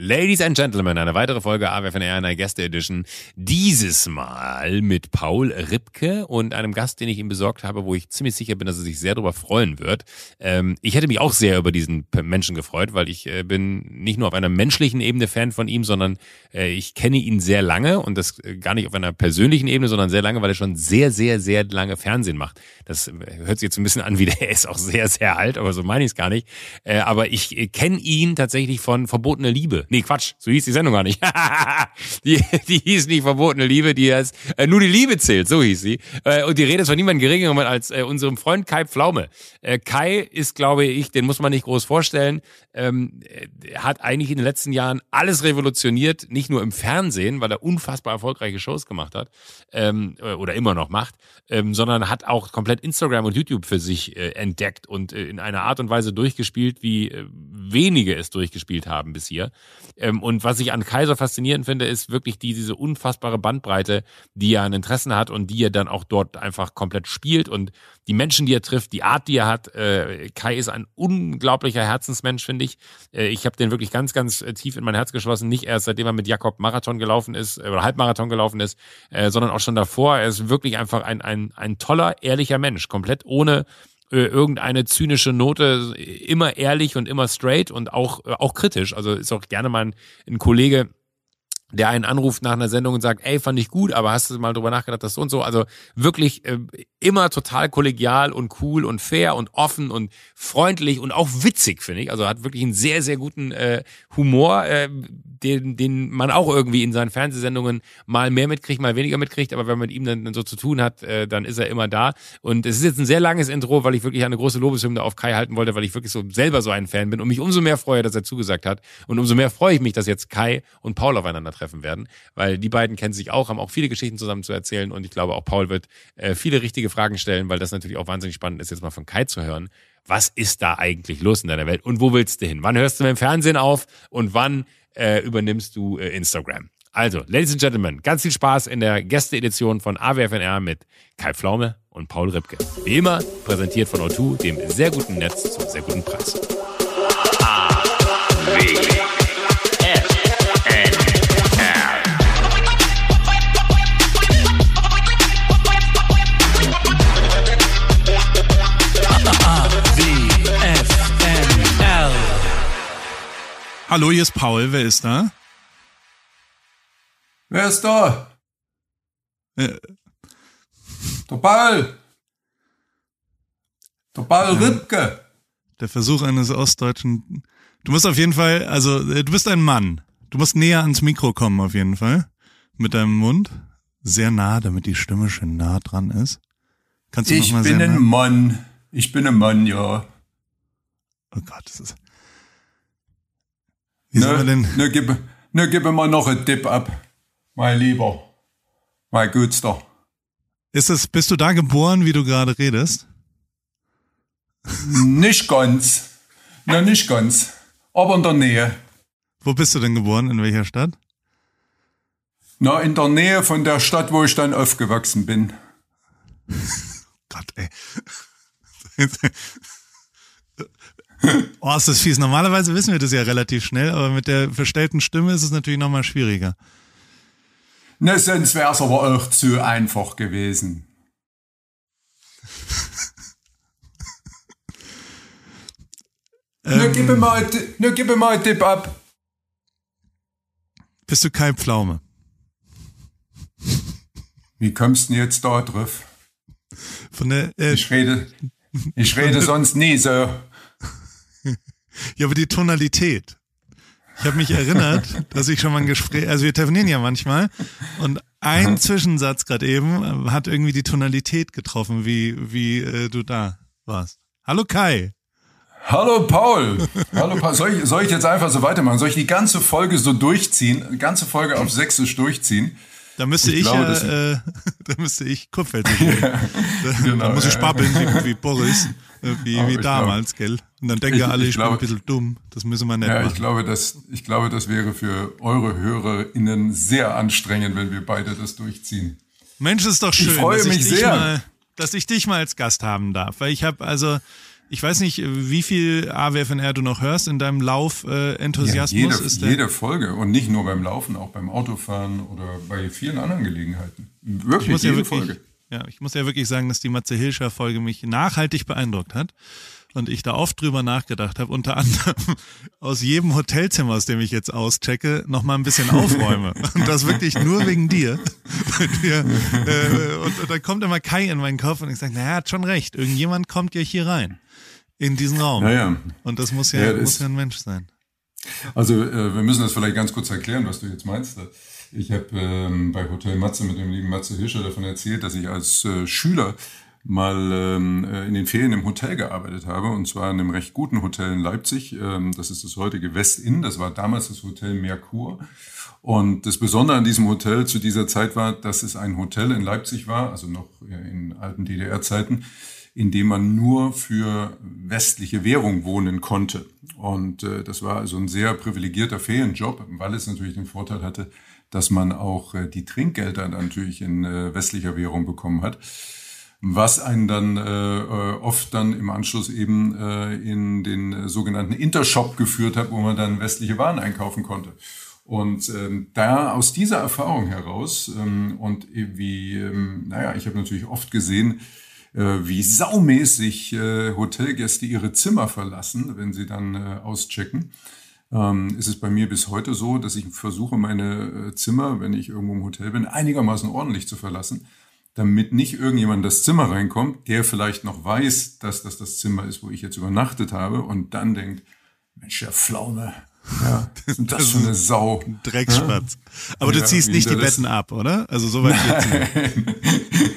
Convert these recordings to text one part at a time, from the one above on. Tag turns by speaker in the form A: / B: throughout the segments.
A: Ladies and Gentlemen, eine weitere Folge AWFNR in der Gäste Edition. Dieses Mal mit Paul Ripke und einem Gast, den ich ihm besorgt habe, wo ich ziemlich sicher bin, dass er sich sehr darüber freuen wird. Ähm, ich hätte mich auch sehr über diesen Menschen gefreut, weil ich äh, bin nicht nur auf einer menschlichen Ebene Fan von ihm, sondern äh, ich kenne ihn sehr lange und das äh, gar nicht auf einer persönlichen Ebene, sondern sehr lange, weil er schon sehr, sehr, sehr lange Fernsehen macht. Das äh, hört sich jetzt ein bisschen an, wie der ist auch sehr, sehr alt, aber so meine ich es gar nicht. Äh, aber ich äh, kenne ihn tatsächlich von Verbotene Liebe. Nee, Quatsch, so hieß die Sendung gar nicht. die, die hieß nicht verbotene Liebe, die heißt äh, nur die Liebe zählt, so hieß sie. Äh, und die Rede ist von niemandem geringerem als äh, unserem Freund Kai Pflaume. Äh, Kai ist, glaube ich, den muss man nicht groß vorstellen, ähm, hat eigentlich in den letzten Jahren alles revolutioniert, nicht nur im Fernsehen, weil er unfassbar erfolgreiche Shows gemacht hat ähm, äh, oder immer noch macht, ähm, sondern hat auch komplett Instagram und YouTube für sich äh, entdeckt und äh, in einer Art und Weise durchgespielt, wie äh, wenige es durchgespielt haben bis hier. Ähm, und was ich an Kaiser faszinierend finde, ist wirklich die, diese unfassbare Bandbreite, die er an Interessen hat und die er dann auch dort einfach komplett spielt und die Menschen, die er trifft, die Art, die er hat. Äh, Kai ist ein unglaublicher Herzensmensch, finde ich. Äh, ich habe den wirklich ganz, ganz äh, tief in mein Herz geschlossen. Nicht erst seitdem er mit Jakob Marathon gelaufen ist äh, oder Halbmarathon gelaufen ist, äh, sondern auch schon davor. Er ist wirklich einfach ein, ein, ein toller, ehrlicher Mensch, komplett ohne äh, irgendeine zynische Note, immer ehrlich und immer straight und auch, äh, auch kritisch. Also ist auch gerne mal ein, ein Kollege, der einen anruft nach einer Sendung und sagt, ey, fand ich gut, aber hast du mal drüber nachgedacht, das so und so. Also wirklich äh, immer total kollegial und cool und fair und offen und freundlich und auch witzig, finde ich. Also hat wirklich einen sehr, sehr guten äh, Humor, äh, den, den man auch irgendwie in seinen Fernsehsendungen mal mehr mitkriegt, mal weniger mitkriegt. Aber wenn man mit ihm dann, dann so zu tun hat, äh, dann ist er immer da. Und es ist jetzt ein sehr langes Intro, weil ich wirklich eine große Lobeshymne auf Kai halten wollte, weil ich wirklich so selber so ein Fan bin und mich umso mehr freue, dass er zugesagt hat. Und umso mehr freue ich mich, dass jetzt Kai und Paul aufeinander treffen werden, weil die beiden kennen sich auch, haben auch viele Geschichten zusammen zu erzählen und ich glaube auch Paul wird äh, viele richtige Fragen stellen, weil das natürlich auch wahnsinnig spannend ist, jetzt mal von Kai zu hören. Was ist da eigentlich los in deiner Welt und wo willst du hin? Wann hörst du mit dem Fernsehen auf und wann äh, übernimmst du äh, Instagram? Also, Ladies and Gentlemen, ganz viel Spaß in der Gästeedition von AWFNR mit Kai Pflaume und Paul Ripke. Wie immer präsentiert von O2, dem sehr guten Netz zum sehr guten Preis. A,
B: Hallo, hier ist Paul. Wer ist da?
C: Wer ist da?
B: Äh,
C: Der Paul. Der Paul Ripke.
B: der Versuch eines ostdeutschen. Du musst auf jeden Fall, also äh, du bist ein Mann. Du musst näher ans Mikro kommen auf jeden Fall. Mit deinem Mund. Sehr nah, damit die Stimme schön nah dran ist. Kannst du
C: Ich
B: noch mal
C: bin ein
B: nah?
C: Mann. Ich bin ein Mann, ja.
B: Oh Gott, das ist. Wie soll man denn?
C: ne, gib, ne, gib mir mal noch einen Tipp ab. Mein Lieber. Mein Gutster.
B: Ist es, bist du da geboren, wie du gerade redest?
C: Nicht ganz. Ne, nicht ganz. Aber in der Nähe.
B: Wo bist du denn geboren? In welcher Stadt?
C: Na, in der Nähe von der Stadt, wo ich dann aufgewachsen bin.
B: Gott, ey. Oh, ist das fies. Normalerweise wissen wir das ja relativ schnell, aber mit der verstellten Stimme ist es natürlich nochmal schwieriger.
C: Ne, sonst wär's aber auch zu einfach gewesen. Ne, gib mir mal, ne, gib mal einen Tipp ab.
B: Bist du Kai Pflaume?
C: Wie kommst du denn jetzt da drauf?
B: Von der, äh,
C: Ich rede, ich rede sonst nie so.
B: Ja, aber die Tonalität. Ich habe mich erinnert, dass ich schon mal ein Gespräch, also wir telefonieren ja manchmal und ein Zwischensatz gerade eben äh, hat irgendwie die Tonalität getroffen, wie, wie äh, du da warst. Hallo Kai.
C: Hallo Paul. Hallo Paul. Soll ich, soll ich jetzt einfach so weitermachen? Soll ich die ganze Folge so durchziehen? Die ganze Folge auf Sächsisch durchziehen?
B: Da müsste
C: Ich
B: ich,
C: glaube,
B: ja,
C: das-
B: äh, da müsste ich reden. da,
C: genau,
B: da muss ich
C: ja.
B: spabbeln wie, wie Boris, äh, wie, wie
C: ich
B: damals, gell? Und dann denken
C: Ich-
B: alle,
C: ich
B: ich, bin
C: glaube-
B: ein bisschen dumm. Das müssen wir nicht
C: Ja, ich
B: machen.
C: glaube, das, ich glaube, das wäre für eure HörerInnen sehr anstrengend, wenn wir beide das durchziehen.
B: Mensch, ist doch schön,
C: freue
B: dass, ich
C: mich
B: dich
C: sehr.
B: Mal, dass ich dich mal als Gast haben darf. Weil ich habe also Ich weiß nicht, wie viel AWFNR du noch hörst in deinem Lauf-Enthusiasmus.
C: Ja, jede, jede Folge und nicht nur beim Laufen, auch beim Autofahren oder bei vielen anderen Gelegenheiten. Wirklich jede
B: ja wirklich,
C: Folge.
B: Ja, ich muss ja wirklich sagen, dass die Matze Hilscher Folge mich nachhaltig beeindruckt hat und ich da oft drüber nachgedacht habe, unter anderem aus jedem Hotelzimmer, aus dem ich jetzt auschecke, noch mal ein bisschen aufräume und das wirklich nur wegen dir. Wir, äh, und, und dann kommt immer Kai in meinen Kopf und ich sage, naja, hat schon recht, irgendjemand kommt ja hier rein in diesen Raum.
C: Ja, ja.
B: Und das muss ja,
C: Ja, das-
B: muss ja ein Mensch sein.
C: Also äh, wir müssen das vielleicht ganz kurz erklären, was du jetzt meinst. Ich habe ähm, bei Hotel Matze mit dem lieben Matze Hirscher davon erzählt, dass ich als äh, Schüler mal ähm, äh, in den Ferien im Hotel gearbeitet habe und zwar in einem recht guten Hotel in Leipzig. Ähm, das ist das heutige West Inn. Das war damals das Hotel Merkur. Und das Besondere an diesem Hotel zu dieser Zeit war, dass es ein Hotel in Leipzig war, also noch in alten DDR-Zeiten, in dem man nur für westliche Währung wohnen konnte. Und äh, das war also ein sehr privilegierter Ferienjob, weil es natürlich den Vorteil hatte, dass man auch äh, die Trinkgelder natürlich in äh, westlicher Währung bekommen hat was einen dann äh, äh, oft dann im Anschluss eben äh, in den sogenannten Intershop geführt hat, wo man dann westliche Waren einkaufen konnte. Und ähm, da aus dieser Erfahrung heraus ähm, und wie, ähm, naja, ich habe natürlich oft gesehen, äh, wie saumäßig äh, Hotelgäste ihre Zimmer verlassen, wenn sie dann äh, auschecken. Ähm, ist es bei mir bis heute so, dass ich versuche, meine äh, Zimmer, wenn ich irgendwo im Hotel bin, einigermaßen ordentlich zu verlassen damit nicht irgendjemand in das Zimmer reinkommt, der vielleicht noch weiß, dass das das Zimmer ist, wo ich jetzt übernachtet habe und dann denkt, Mensch, der Pflaume, ja, was ist das eine Sau.
B: Dreckspatz. Aber du
C: Ja,
B: ziehst
C: wie
B: nicht die
C: das-
B: Betten ab, oder? Also soweit geht's nicht.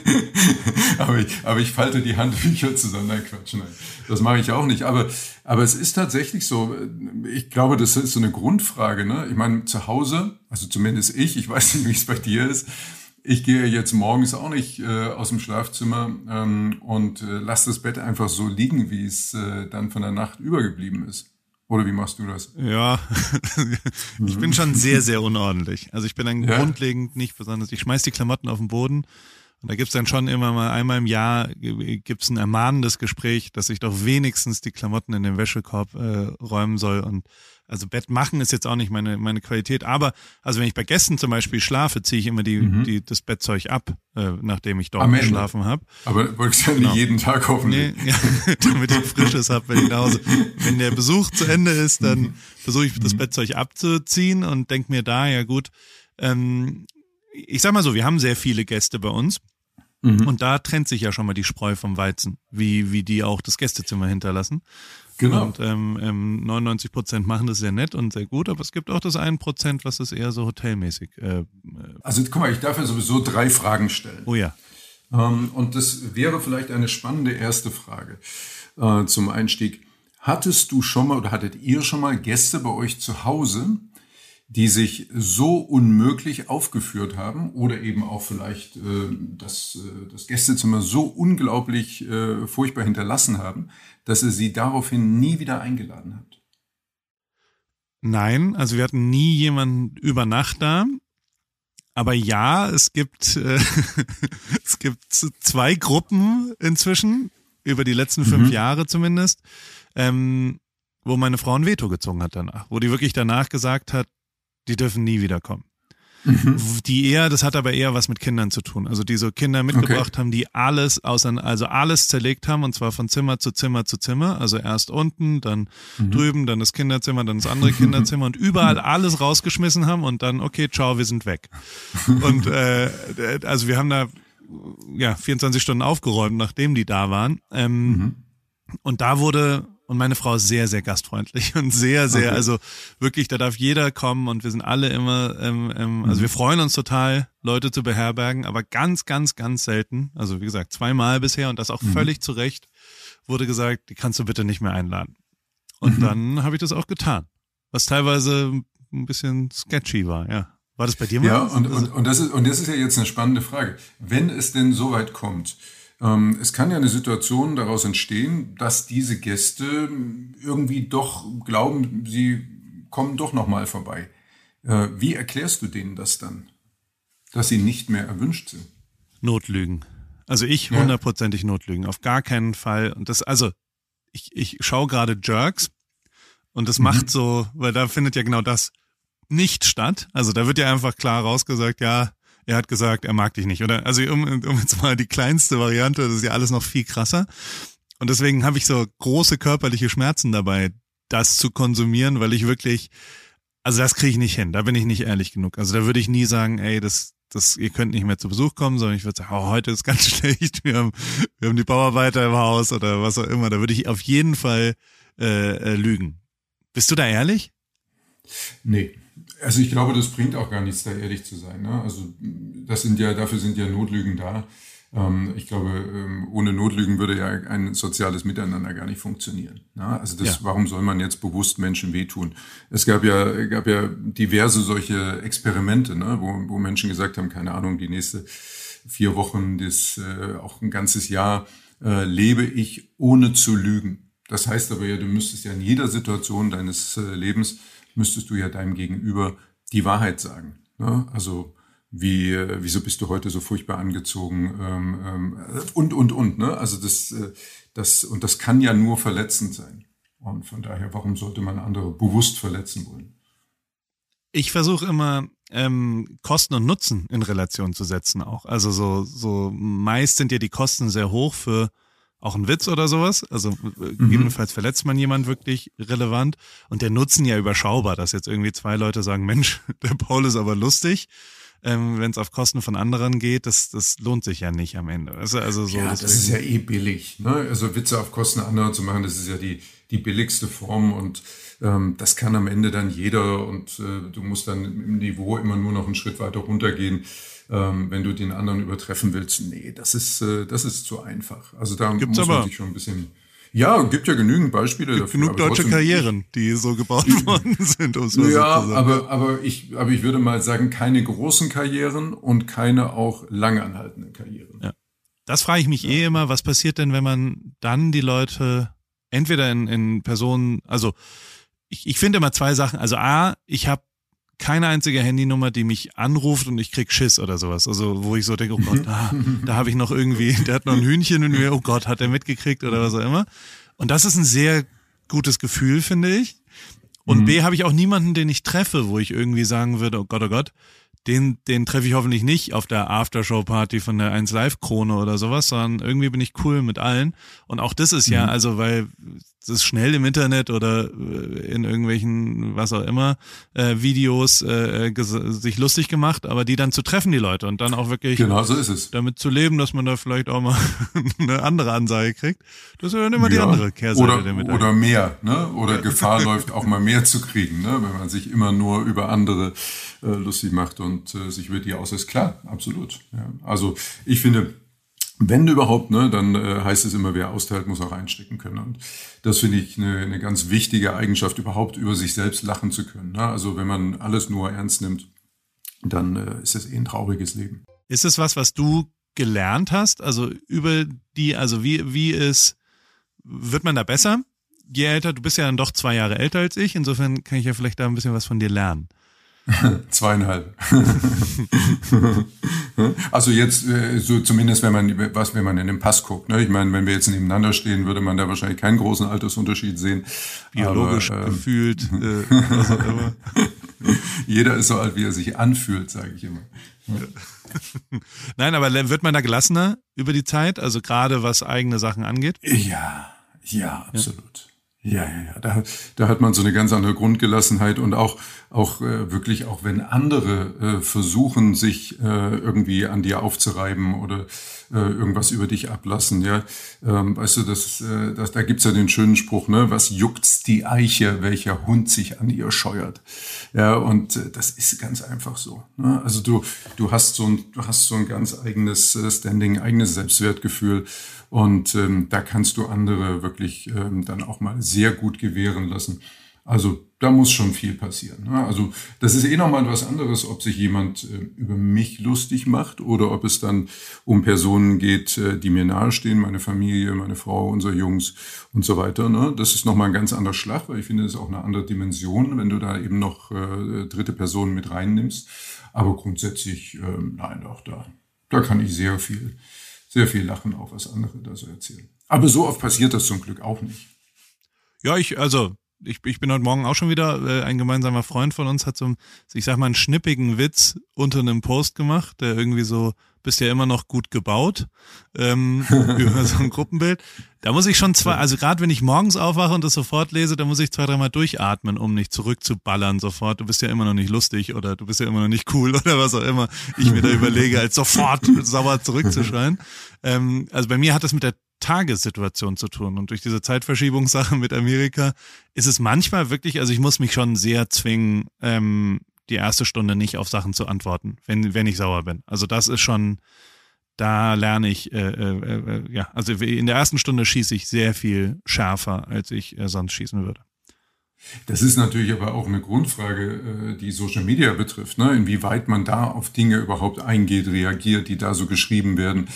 C: aber, ich, aber ich falte die Handtücher zusammen. Nein, Quatsch, nein. Das mache ich auch nicht. Aber, aber es ist tatsächlich so, ich glaube, das ist so eine Grundfrage. Ne? Ich meine, zu Hause, also zumindest ich, ich weiß nicht, wie es bei dir ist, ich gehe jetzt morgens auch nicht äh, aus dem Schlafzimmer ähm, und äh, lasse das Bett einfach so liegen, wie es äh, dann von der Nacht übergeblieben ist. Oder wie machst du das?
B: Ja, ich bin schon sehr, sehr unordentlich. Also ich bin dann
C: Ja?
B: grundlegend nicht besonders. Ich schmeiß die Klamotten auf den Boden und da gibt's dann schon immer mal einmal im Jahr gibt's ein ermahnendes Gespräch, dass ich doch wenigstens die Klamotten in den Wäschekorb äh, räumen soll. Und also Bett machen ist jetzt auch nicht meine meine Qualität. Aber also wenn ich bei Gästen zum Beispiel schlafe, ziehe ich immer die, die das Bettzeug ab, äh, nachdem ich dort geschlafen habe.
C: Aber wolltest ja nicht jeden Tag hoffentlich.
B: Nee, ja, damit ich Frisches habe, wenn ich nach Hause. Wenn der Besuch zu Ende ist, dann versuche ich das Bettzeug abzuziehen und denk mir da, ja gut, ähm, ich sag mal so, wir haben sehr viele Gäste bei uns. Und da trennt sich ja schon mal die Spreu vom Weizen, wie, wie die auch das Gästezimmer hinterlassen.
C: Genau.
B: Und ähm, ähm, 99 Prozent machen das sehr nett und sehr gut, aber es gibt auch das 1 Prozent, was ist eher so hotelmäßig. Äh,
C: Also guck mal, ich darf ja sowieso drei Fragen stellen.
B: oh ja.
C: Ähm, und das wäre vielleicht eine spannende erste Frage äh, zum Einstieg. Hattest du schon mal oder hattet ihr schon mal Gäste bei euch zu Hause, die sich so unmöglich aufgeführt haben oder eben auch vielleicht äh, das, äh, das Gästezimmer so unglaublich äh, furchtbar hinterlassen haben, dass ihr sie daraufhin nie wieder eingeladen habt?
B: Nein, also wir hatten nie jemanden über Nacht da. Aber ja, es gibt, äh, es gibt zwei Gruppen inzwischen, über die letzten fünf Jahre zumindest, ähm, wo meine Frau ein Veto gezogen hat danach, wo die wirklich danach gesagt hat, die dürfen nie wiederkommen. Die eher, das hat aber eher was mit Kindern zu tun. Also die so Kinder mitgebracht haben, die alles außer, also alles zerlegt haben und zwar von Zimmer zu Zimmer zu Zimmer. Also erst unten, dann drüben, dann das Kinderzimmer, dann das andere Kinderzimmer und überall alles rausgeschmissen haben und dann, okay, ciao, wir sind weg. Und äh, also wir haben da ja 24 Stunden aufgeräumt, nachdem die da waren. Ähm, Und da wurde und meine Frau ist sehr, sehr gastfreundlich und sehr, sehr,
C: Okay.
B: also wirklich, da darf jeder kommen und wir sind alle immer, ähm, ähm, also wir freuen uns total, Leute zu beherbergen, aber ganz, ganz, ganz selten, also wie gesagt, zweimal bisher und das auch völlig zu Recht, wurde gesagt, die kannst du bitte nicht mehr einladen. Und dann habe ich das auch getan, was teilweise ein bisschen sketchy war, ja. War das bei dir mal?
C: Ja,
B: so?
C: und,
B: Also-
C: und, und, das ist, und das ist ja jetzt eine spannende Frage. Wenn es denn so weit kommt, es kann ja eine Situation daraus entstehen, dass diese Gäste irgendwie doch glauben, sie kommen doch nochmal vorbei. Äh, wie erklärst du denen das dann? Dass sie nicht mehr erwünscht sind?
B: Notlügen. Also ich
C: Ja.
B: hundertprozentig Notlügen. Auf gar keinen Fall. Und das, also, ich, ich schaue gerade Jerks und das mhm. macht so, weil da findet ja genau das nicht statt. Also da wird ja einfach klar rausgesagt, ja, er hat gesagt, er mag dich nicht, oder? Also um, um jetzt mal die kleinste Variante, das ist ja alles noch viel krasser. Und deswegen habe ich so große körperliche Schmerzen dabei, das zu konsumieren, weil ich wirklich, also das kriege ich nicht hin, da bin ich nicht ehrlich genug. Also da würde ich nie sagen, ey, das, das, ihr könnt nicht mehr zu Besuch kommen, sondern ich würde sagen, oh, heute ist ganz schlecht, wir haben, wir haben die Bauarbeiter im Haus oder was auch immer. Da würde ich auf jeden Fall äh, äh, lügen. Bist du da ehrlich?
C: Nee. Also ich glaube, das bringt auch gar nichts, da ehrlich zu sein. Ne? Also das sind ja, dafür sind ja Notlügen da. Ähm, ich glaube, ähm, ohne Notlügen würde ja ein soziales Miteinander gar nicht funktionieren. Ne? Also das, ja. warum soll man jetzt bewusst Menschen wehtun? Es gab ja, gab ja diverse solche Experimente, ne? wo, wo Menschen gesagt haben, keine Ahnung, die nächste vier Wochen, das äh, auch ein ganzes Jahr äh, lebe ich ohne zu lügen. Das heißt aber ja, du müsstest ja in jeder Situation deines äh, Lebens, müsstest du ja deinem Gegenüber die Wahrheit sagen. Ne? Also wie, wieso bist du heute so furchtbar angezogen ähm, ähm, und, und, und. Ne? Also das, äh, das, und das kann ja nur verletzend sein. Und von daher, warum sollte man andere bewusst verletzen wollen?
B: Ich versuche immer ähm, Kosten und Nutzen in Relation zu setzen auch. Also so, so meist sind ja die Kosten sehr hoch für auch ein Witz oder sowas. Also äh, mhm. gegebenenfalls verletzt man jemand wirklich relevant und der Nutzen ja überschaubar, dass jetzt irgendwie zwei Leute sagen, Mensch, der Paul ist aber lustig. Ähm, Wenn es auf Kosten von anderen geht, das, das lohnt sich ja nicht am Ende. Also, also so
C: ja, das ist ja eh billig. Ne? Also Witze auf Kosten anderer zu machen, das ist ja die, die billigste Form und ähm, das kann am Ende dann jeder und äh, du musst dann im Niveau immer nur noch einen Schritt weiter runtergehen ähm, wenn du den anderen übertreffen willst. Nee, das ist, äh, das ist zu einfach. Also da
B: Gibt's
C: muss man sich schon ein bisschen. Ja, gibt ja genügend Beispiele
B: gibt dafür. Genug deutsche Karrieren, die so gebaut worden sind.
C: Um so ja, aber, aber, ich, aber ich würde mal sagen, keine großen Karrieren und keine auch langanhaltenden Karrieren.
B: Ja. Das frage ich mich ja. eh immer, was passiert denn, wenn man dann die Leute entweder in, in Personen, also ich, ich finde immer zwei Sachen. Also A, ich habe keine einzige Handynummer, die mich anruft und ich krieg Schiss oder sowas. Also wo ich so denke, oh Gott, da, da habe ich noch irgendwie, der hat noch ein Hühnchen in mir, oh Gott, hat er mitgekriegt oder was auch immer. Und das ist ein sehr gutes Gefühl, finde ich. Und mhm. B, habe ich auch niemanden, den ich treffe, wo ich irgendwie sagen würde, oh Gott, oh Gott, den, den treffe ich hoffentlich nicht auf der Aftershow-Party von der 1 Live-Krone oder sowas, sondern irgendwie bin ich cool mit allen. Und auch das ist ja, mhm. also weil das ist schnell im Internet oder äh, in irgendwelchen, was auch immer, äh, Videos äh, sich lustig gemacht, aber die dann zu treffen, die Leute, und dann auch wirklich
C: genau so ist es.
B: damit zu leben, dass man da vielleicht auch mal eine andere Ansage kriegt. Das ist ja dann immer ja. die andere Kehrseite
C: oder, der Medaille. Oder mehr, ne? Oder Gefahr läuft, auch mal mehr zu kriegen, ne? wenn man sich immer nur über andere äh, lustig macht und äh, sich über die aus ist. Klar, absolut. Ja. Also ich finde, wenn überhaupt, ne, dann äh, heißt es immer, wer austeilt, muss auch einstecken können. Und das finde ich eine, eine ganz wichtige Eigenschaft, überhaupt über sich selbst lachen zu können. Ne? Also wenn man alles nur ernst nimmt, dann äh, ist es eh ein trauriges Leben.
B: Ist es was, was du gelernt hast? Also über die, also wie, wie ist, wird man da besser? Je älter, du bist ja dann doch zwei Jahre älter als ich, insofern kann ich ja vielleicht da ein bisschen was von dir lernen.
C: Zweieinhalb. also jetzt äh, so zumindest, wenn man was, wenn man in den Pass guckt. Ne? Ich meine, wenn wir jetzt nebeneinander stehen, würde man da wahrscheinlich keinen großen Altersunterschied sehen.
B: Biologisch Aber, ähm, gefühlt, äh, was auch immer.
C: Jeder ist so alt, wie er sich anfühlt, sage ich immer.
B: Nein, aber wird man da gelassener über die Zeit, also gerade was eigene Sachen angeht?
C: Ja, ja, absolut. Ja, ja, ja. Da, da hat man so eine ganz andere Grundgelassenheit und auch, auch äh, wirklich, auch wenn andere äh, versuchen, sich äh, irgendwie an dir aufzureiben oder äh, irgendwas über dich ablassen, ja. Ähm, weißt du, das, äh, das, da gibt's ja den schönen Spruch, ne, was juckt's die Eiche, welcher Hund sich an ihr scheuert. Ja, und äh, das ist ganz einfach so. Ne? Also du, du hast so ein, du hast so ein ganz eigenes äh, Standing, eigenes Selbstwertgefühl. Und ähm, da kannst du andere wirklich ähm, dann auch mal sehr gut gewähren lassen. Also da muss schon viel passieren. Ne? Also das ist eh nochmal was anderes, ob sich jemand äh, über mich lustig macht oder ob es dann um Personen geht, äh, die mir nahestehen, meine Familie, meine Frau, unsere Jungs und so weiter. Ne? Das ist nochmal ein ganz anderer Schlag, weil ich finde, das ist auch eine andere Dimension, wenn du da eben noch äh, dritte Personen mit reinnimmst. Aber grundsätzlich, äh, nein, auch da, da kann ich sehr viel sehr viel lachen, auch was andere da so erzählen. Aber so oft passiert das zum Glück auch nicht.
B: Ja, ich, also ich, ich bin heute Morgen auch schon wieder, äh, ein gemeinsamer Freund von uns hat so, ich sag mal, einen schnippigen Witz unter einem Post gemacht, der irgendwie so, bist ja immer noch gut gebaut, ähm, über so ein Gruppenbild. Da muss ich schon zwei, also gerade wenn ich morgens aufwache und das sofort lese, da muss ich zwei, dreimal durchatmen, um nicht zurückzuballern sofort. Du bist ja immer noch nicht lustig oder du bist ja immer noch nicht cool oder was auch immer ich mir da überlege, als sofort sauer zurückzuschreien. Ähm, also bei mir hat das mit der Tagessituation zu tun. Und durch diese Zeitverschiebungssache mit Amerika ist es manchmal wirklich, also ich muss mich schon sehr zwingen, ähm, die erste Stunde nicht auf Sachen zu antworten, wenn, wenn ich sauer bin. Also das ist schon, da lerne ich, äh, äh, äh, ja, also in der ersten Stunde schieße ich sehr viel schärfer, als ich äh, sonst schießen würde.
C: Das ist natürlich aber auch eine Grundfrage, äh, die Social Media betrifft, ne? inwieweit man da auf Dinge überhaupt eingeht, reagiert, die da so geschrieben werden.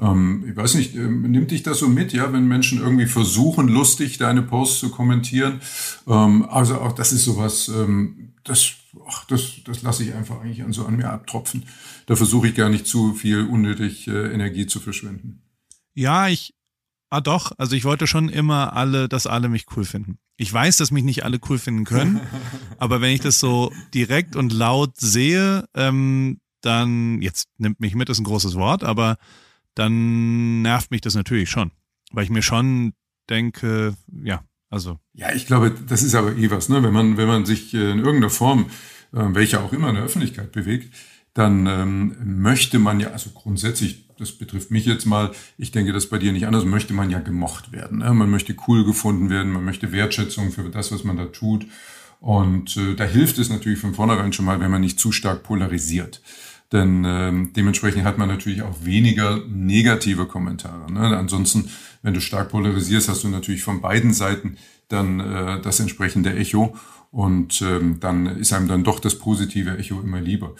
C: Ähm, ich weiß nicht, ähm, nimmt dich das so mit, ja, wenn Menschen irgendwie versuchen, lustig deine Posts zu kommentieren? Ähm, also auch das ist sowas, ähm, das, ach, das, das lasse ich einfach eigentlich an so an mir abtropfen. Da versuche ich gar nicht zu viel unnötig äh, Energie zu verschwenden.
B: Ja, ich, ah doch, also ich wollte schon immer alle, dass alle mich cool finden. Ich weiß, dass mich nicht alle cool finden können, aber wenn ich das so direkt und laut sehe, ähm, dann, jetzt nimmt mich mit, ist ein großes Wort, aber dann nervt mich das natürlich schon. Weil ich mir schon denke, ja, also.
C: Ja, ich glaube, das ist aber eh was, ne? Wenn man, wenn man sich in irgendeiner Form, äh, welche auch immer in der Öffentlichkeit bewegt, dann ähm, möchte man ja, also grundsätzlich, das betrifft mich jetzt mal, ich denke, das bei dir nicht anders, möchte man ja gemocht werden. Ne? Man möchte cool gefunden werden, man möchte Wertschätzung für das, was man da tut. Und äh, da hilft es natürlich von vornherein schon mal, wenn man nicht zu stark polarisiert. Denn ähm, dementsprechend hat man natürlich auch weniger negative Kommentare. Ne? Ansonsten, wenn du stark polarisierst, hast du natürlich von beiden Seiten dann äh, das entsprechende Echo. Und ähm, dann ist einem dann doch das positive Echo immer lieber.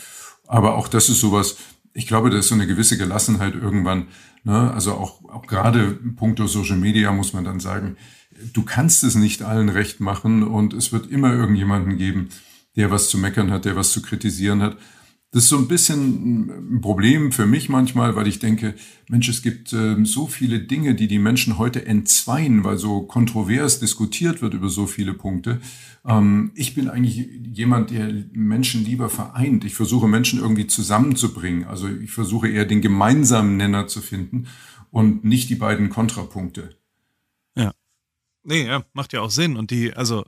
C: Aber auch das ist sowas, ich glaube, da ist so eine gewisse Gelassenheit irgendwann. Ne? Also auch, auch gerade puncto Social Media muss man dann sagen, du kannst es nicht allen recht machen und es wird immer irgendjemanden geben, der was zu meckern hat, der was zu kritisieren hat. Das ist so ein bisschen ein Problem für mich manchmal, weil ich denke, Mensch, es gibt äh, so viele Dinge, die die Menschen heute entzweien, weil so kontrovers diskutiert wird über so viele Punkte. Ähm, ich bin eigentlich jemand, der Menschen lieber vereint. Ich versuche Menschen irgendwie zusammenzubringen. Also ich versuche eher den gemeinsamen Nenner zu finden und nicht die beiden Kontrapunkte.
B: Ja. Nee, ja, macht ja auch Sinn. Und die, also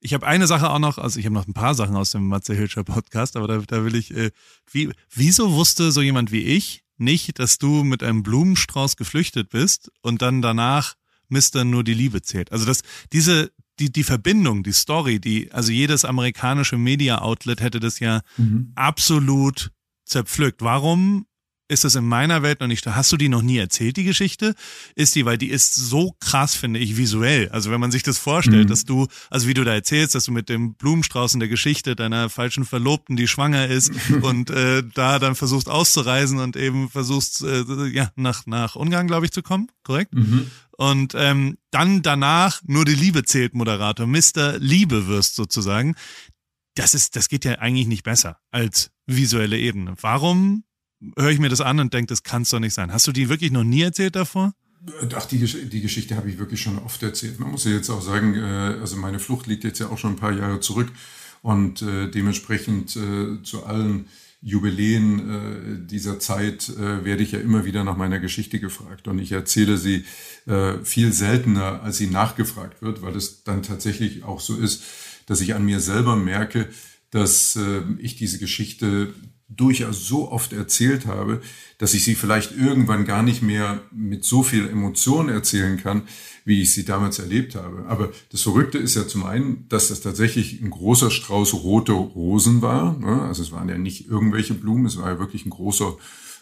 B: ich habe eine Sache auch noch, also ich habe noch ein paar Sachen aus dem Matze Hilscher Podcast, aber da, da will ich, äh, wie, wieso wusste so jemand wie ich nicht, dass du mit einem Blumenstrauß geflüchtet bist und dann danach Mister nur die Liebe zählt? Also das, diese, die, die Verbindung, die Story, die, also jedes amerikanische Media-Outlet hätte das ja mhm. absolut zerpflückt. Warum ist es in meiner Welt noch nicht. Hast du die noch nie erzählt, die Geschichte? Ist die, weil die ist so krass, finde ich, visuell. Also wenn man sich das vorstellt, mhm. dass du, also wie du da erzählst, dass du mit dem Blumenstrauß in der Geschichte deiner falschen Verlobten, die schwanger ist und äh, da dann versuchst auszureisen und eben versuchst, äh, ja, nach, nach Ungarn, glaube ich, zu kommen, korrekt? Mhm. Und ähm, dann danach nur die Liebe zählt, Moderator, Mr. Liebe wirst sozusagen. Das ist, das geht ja eigentlich nicht besser als visuelle Ebene. Warum höre ich mir das an und denke, das kann es doch nicht sein. Hast du die wirklich noch nie erzählt davor?
C: Ach, die, die Geschichte habe ich wirklich schon oft erzählt. Man muss ja jetzt auch sagen, äh, also meine Flucht liegt jetzt ja auch schon ein paar Jahre zurück und äh, dementsprechend äh, zu allen Jubiläen dieser Zeit werde ich ja immer wieder nach meiner Geschichte gefragt und ich erzähle sie viel seltener, als sie nachgefragt wird, weil es dann tatsächlich auch so ist, dass ich an mir selber merke, dass ich diese Geschichte durchaus so oft erzählt habe, dass ich sie vielleicht irgendwann gar nicht mehr mit so viel Emotion erzählen kann, wie ich sie damals erlebt habe. Aber das Verrückte ist ja zum einen, dass das tatsächlich ein großer Strauß rote Rosen war. Ne? Also es waren ja nicht irgendwelche Blumen, es war ja wirklich ein großer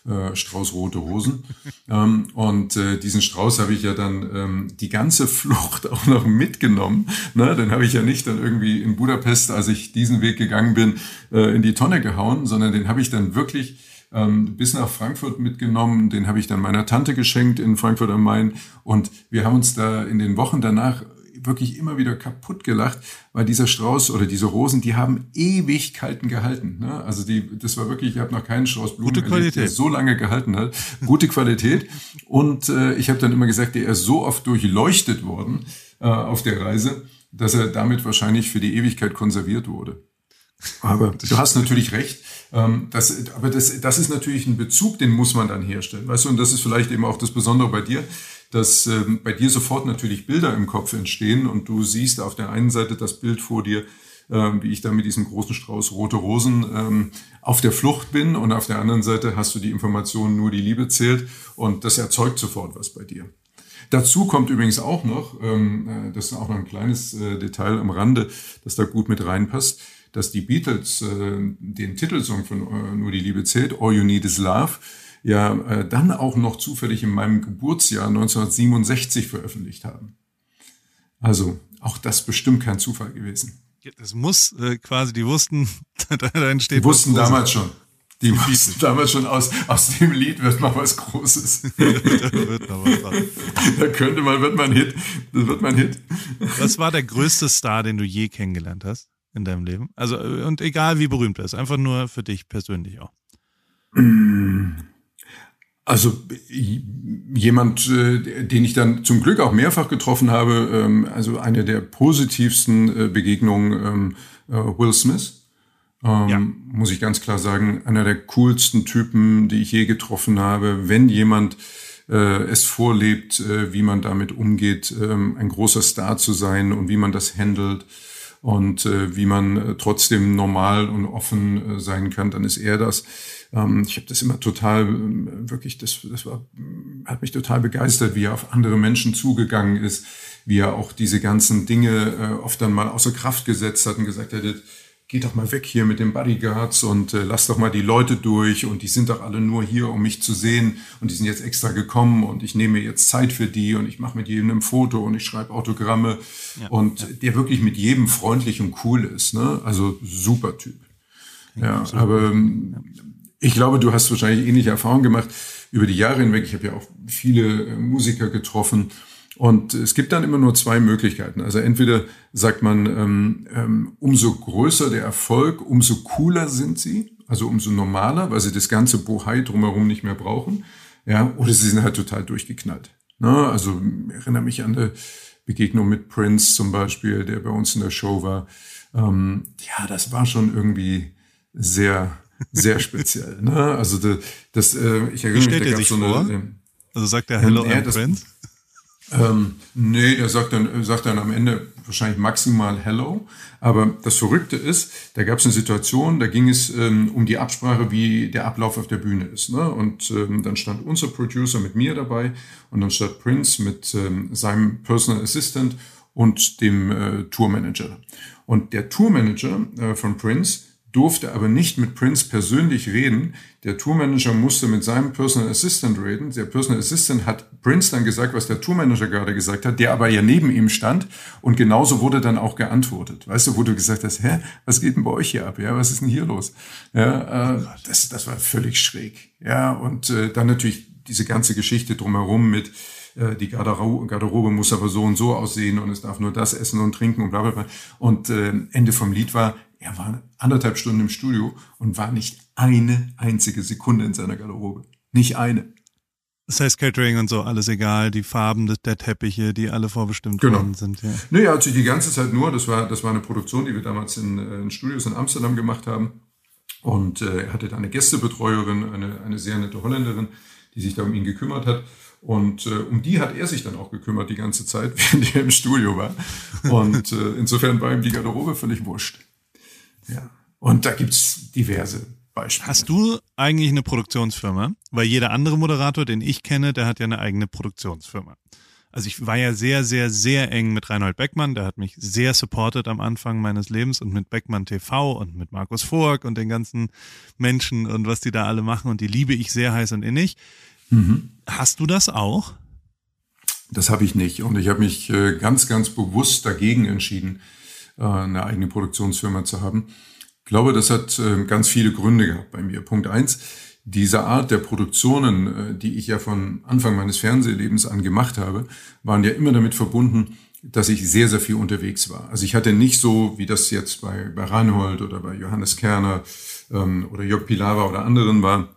C: äh, Strauß rote Rosen. ähm, und äh, diesen Strauß habe ich ja dann ähm, die ganze Flucht auch noch mitgenommen. Ne? Den habe ich ja nicht dann irgendwie in Budapest, als ich diesen Weg gegangen bin, äh, in die Tonne gehauen, sondern den habe ich dann wirklich ähm, bis nach Frankfurt mitgenommen. Den habe ich dann meiner Tante geschenkt in Frankfurt am Main. Und wir haben uns da in den Wochen danach wirklich immer wieder kaputt gelacht, weil dieser Strauß oder diese Rosen, die haben Ewigkeiten gehalten. Ne? Also die, das war wirklich, ich habe noch keinen Strauß Blumen
B: Gute
C: erlebt, der so lange gehalten hat. Gute Qualität. Und äh, ich habe dann immer gesagt, der ist so oft durchleuchtet worden äh, auf der Reise, dass er damit wahrscheinlich für die Ewigkeit konserviert wurde. Aber du hast natürlich recht. Ähm, das, aber das, das ist natürlich ein Bezug, den muss man dann herstellen. Weißt du, und das ist vielleicht eben auch das Besondere bei dir, dass ähm, bei dir sofort natürlich Bilder im Kopf entstehen und du siehst auf der einen Seite das Bild vor dir, ähm, wie ich da mit diesem großen Strauß rote Rosen ähm, auf der Flucht bin und auf der anderen Seite hast du die Information, nur die Liebe zählt und das erzeugt sofort was bei dir. Dazu kommt übrigens auch noch, ähm, äh, das ist auch noch ein kleines äh, Detail am Rande, das da gut mit reinpasst, dass die Beatles äh, den Titelsong von äh, Nur die Liebe zählt, All You Need Is Love, ja äh, dann auch noch zufällig in meinem Geburtsjahr 1967 veröffentlicht haben. Also auch das bestimmt kein Zufall gewesen.
B: Das muss äh, quasi, die wussten, da entsteht
C: Die wussten damals schon. Die, wussten damals schon, aus, aus dem Lied wird mal was Großes. da wird noch was. Da könnte man, wird man Hit. Das wird man Hit.
B: Was war der größte Star, den du je kennengelernt hast? in deinem Leben? Also, und egal wie berühmt er ist, einfach nur für dich persönlich auch.
C: Also jemand, äh, den ich dann zum Glück auch mehrfach getroffen habe, ähm, also eine der positivsten äh, Begegnungen, ähm, äh, Will Smith. Ähm, ja. Muss ich ganz klar sagen, einer der coolsten Typen, die ich je getroffen habe. Wenn jemand es vorlebt, wie man damit umgeht, ein großer Star zu sein und wie man das handelt und wie man trotzdem normal und offen sein kann, dann ist er das. Ähm, ich habe das immer total, äh, wirklich, das, das war, hat mich total begeistert, wie er auf andere Menschen zugegangen ist, wie er auch diese ganzen Dinge äh, oft dann mal außer Kraft gesetzt hat und gesagt hat, geht doch mal weg hier mit den Bodyguards und äh, lass doch mal die Leute durch und die sind doch alle nur hier, um mich zu sehen und die sind jetzt extra gekommen und ich nehme jetzt Zeit für die und ich mache mit jedem ein Foto und ich schreibe Autogramme ja, und ja. der wirklich mit jedem freundlich und cool ist, ne? Also super Typ. Ja, ja aber ähm, ich glaube, du hast wahrscheinlich ähnliche Erfahrungen gemacht über die Jahre hinweg. Ich habe ja auch viele äh, Musiker getroffen und es gibt dann immer nur zwei Möglichkeiten. Also entweder sagt man, ähm, ähm, umso größer der Erfolg, umso cooler sind sie, also umso normaler, weil sie das ganze Bohai drumherum nicht mehr brauchen. Ja, oder sie sind halt total durchgeknallt. Ne? Also ich erinnere mich an eine Begegnung mit Prince zum Beispiel, der bei uns in der Show war. Ähm, ja, das war schon irgendwie sehr, sehr speziell. Ne? Also das, das äh, ich erinnere mich, da gab so eine. Äh,
B: also sagt er Hello, äh, I'm Prince?
C: Ähm, nee, der sagt dann, sagt dann am Ende wahrscheinlich maximal Hello. Aber das Verrückte ist, da gab es eine Situation, da ging es ähm, um die Absprache, wie der Ablauf auf der Bühne ist. Ne? Und ähm, dann stand unser Producer mit mir dabei und dann stand Prince mit ähm, seinem Personal Assistant und dem äh, Tourmanager. Und der Tourmanager äh, von Prince durfte aber nicht mit Prince persönlich reden. Der Tourmanager musste mit seinem Personal Assistant reden. Der Personal Assistant hat Prince dann gesagt, was der Tourmanager gerade gesagt hat, der aber ja neben ihm stand. Und genauso wurde dann auch geantwortet. Weißt du, wo du gesagt hast, hä, was geht denn bei euch hier ab? Ja, was ist denn hier los? Ja, äh, das, das war völlig schräg. Ja, und äh, dann natürlich diese ganze Geschichte drumherum mit, äh, die Garderobe, Garderobe muss aber so und so aussehen und es darf nur das essen und trinken und bla bla bla. Und äh, Ende vom Lied war, er war anderthalb Stunden im Studio und war nicht eine einzige Sekunde in seiner Garderobe. Nicht eine.
B: Das heißt Catering und so, alles egal, die Farben der Teppiche, die alle vorbestimmt genau. worden sind. Ja.
C: Hat sich die ganze Zeit nur, das war, das war eine Produktion, die wir damals in, äh, in Studios in Amsterdam gemacht haben. Und äh, er hatte da eine Gästebetreuerin, eine, eine sehr nette Holländerin, die sich da um ihn gekümmert hat. Und äh, um die hat er sich dann auch gekümmert die ganze Zeit, während er im Studio war. Und äh, insofern war ihm die Garderobe völlig wurscht. Ja. Und da gibt's diverse Beispiele.
B: Hast du eigentlich eine Produktionsfirma? Weil jeder andere Moderator, den ich kenne, der hat ja eine eigene Produktionsfirma. Also ich war ja sehr, sehr, sehr eng mit Reinhold Beckmann. Der hat mich sehr supportet am Anfang meines Lebens und mit Beckmann TV und mit Markus Vork und den ganzen Menschen und was die da alle machen. Und die liebe ich sehr heiß und innig. Mhm. Hast du das auch?
C: Das habe ich nicht. Und ich habe mich äh, ganz, ganz bewusst dagegen entschieden, eine eigene Produktionsfirma zu haben. Ich glaube, das hat äh, ganz viele Gründe gehabt bei mir. Punkt eins, diese Art der Produktionen, äh, die ich ja von Anfang meines Fernsehlebens an gemacht habe, waren ja immer damit verbunden, dass ich sehr, sehr viel unterwegs war. Also ich hatte nicht so, wie das jetzt bei, bei Reinhold oder bei Johannes Kerner ähm, oder Jörg Pilawa oder anderen war,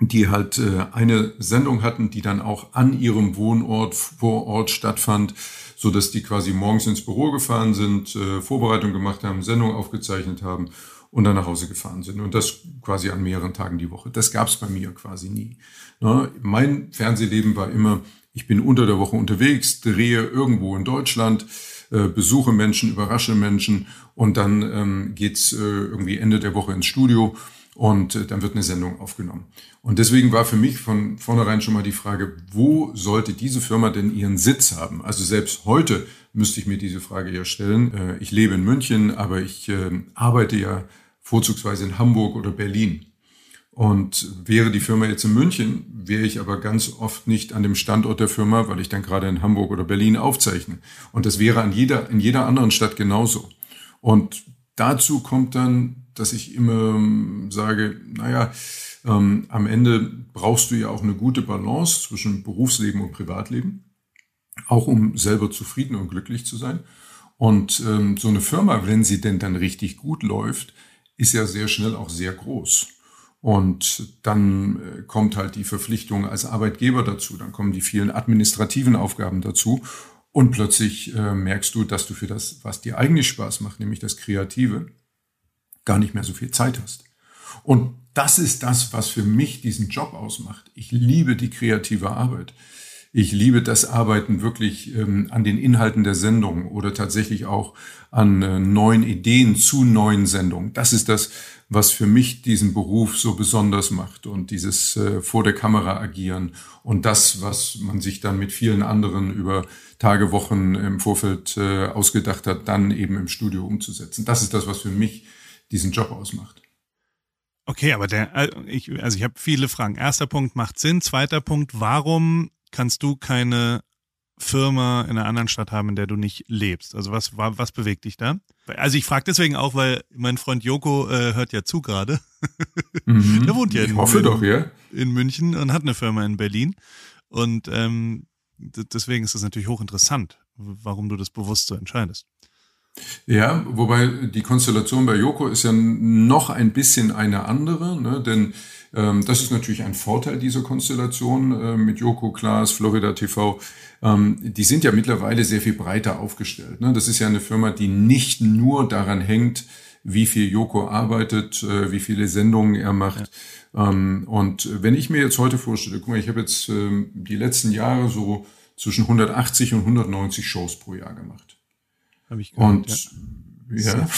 C: die halt äh, eine Sendung hatten, die dann auch an ihrem Wohnort vor Ort stattfand, so dass die quasi morgens ins Büro gefahren sind, äh, Vorbereitung gemacht haben, Sendung aufgezeichnet haben und dann nach Hause gefahren sind. Und das quasi an mehreren Tagen die Woche. Das gab es bei mir quasi nie. Ne? Mein Fernsehleben war immer, ich bin unter der Woche unterwegs, drehe irgendwo in Deutschland, äh, besuche Menschen, überrasche Menschen und dann ähm, geht's äh, irgendwie Ende der Woche ins Studio und äh, dann wird eine Sendung aufgenommen. Und deswegen war für mich von vornherein schon mal die Frage, wo sollte diese Firma denn ihren Sitz haben? Also selbst heute müsste ich mir diese Frage ja stellen. Äh, ich lebe in München, aber ich äh, arbeite ja vorzugsweise in Hamburg oder Berlin. Und wäre die Firma jetzt in München, wäre ich aber ganz oft nicht an dem Standort der Firma, weil ich dann gerade in Hamburg oder Berlin aufzeichne. Und das wäre an jeder, in jeder anderen Stadt genauso. Und dazu kommt dann dass ich immer ähm, sage, naja, ähm, am Ende brauchst du ja auch eine gute Balance zwischen Berufsleben und Privatleben, auch um selber zufrieden und glücklich zu sein. Und ähm, so eine Firma, wenn sie denn dann richtig gut läuft, ist ja sehr schnell auch sehr groß. Und dann äh, kommt halt die Verpflichtung als Arbeitgeber dazu, dann kommen die vielen administrativen Aufgaben dazu. Und plötzlich äh, merkst du, dass du für das, was dir eigentlich Spaß macht, nämlich das Kreative, gar nicht mehr so viel Zeit hast. Und das ist das, was für mich diesen Job ausmacht. Ich liebe die kreative Arbeit. Ich liebe das Arbeiten wirklich ähm, an den Inhalten der Sendung oder tatsächlich auch an äh, neuen Ideen zu neuen Sendungen. Das ist das, was für mich diesen Beruf so besonders macht und dieses äh, vor der Kamera agieren und das, was man sich dann mit vielen anderen über Tage, Wochen im Vorfeld äh, ausgedacht hat, dann eben im Studio umzusetzen. Das ist das, was für mich diesen Job ausmacht.
B: Okay, aber der, äh, ich, also ich habe viele Fragen. Erster Punkt macht Sinn. Zweiter Punkt, warum kannst du keine Firma in einer anderen Stadt haben, in der du nicht lebst? Also was, was bewegt dich da? Also ich frage deswegen auch, weil mein Freund Joko äh, hört ja zu gerade.
C: Mhm. Der wohnt ja in, ich hoffe
B: in,
C: doch, ja.
B: in München und hat eine Firma in Berlin. Und ähm, deswegen ist es natürlich hochinteressant, warum du das bewusst so entscheidest.
C: Ja, wobei die Konstellation bei Joko ist ja noch ein bisschen eine andere, ne? denn ähm, das ist natürlich ein Vorteil dieser Konstellation äh, mit Joko, Klaas, Florida TV. Ähm, die sind ja mittlerweile sehr viel breiter aufgestellt. Ne? Das ist ja eine Firma, die nicht nur daran hängt, wie viel Joko arbeitet, äh, wie viele Sendungen er macht. Ja. Ähm, und wenn ich mir jetzt heute vorstelle, guck mal, ich habe jetzt ähm, die letzten Jahre so zwischen 180 und 190 Shows pro Jahr gemacht.
B: Habe ich gehört,
C: Und ja, ja.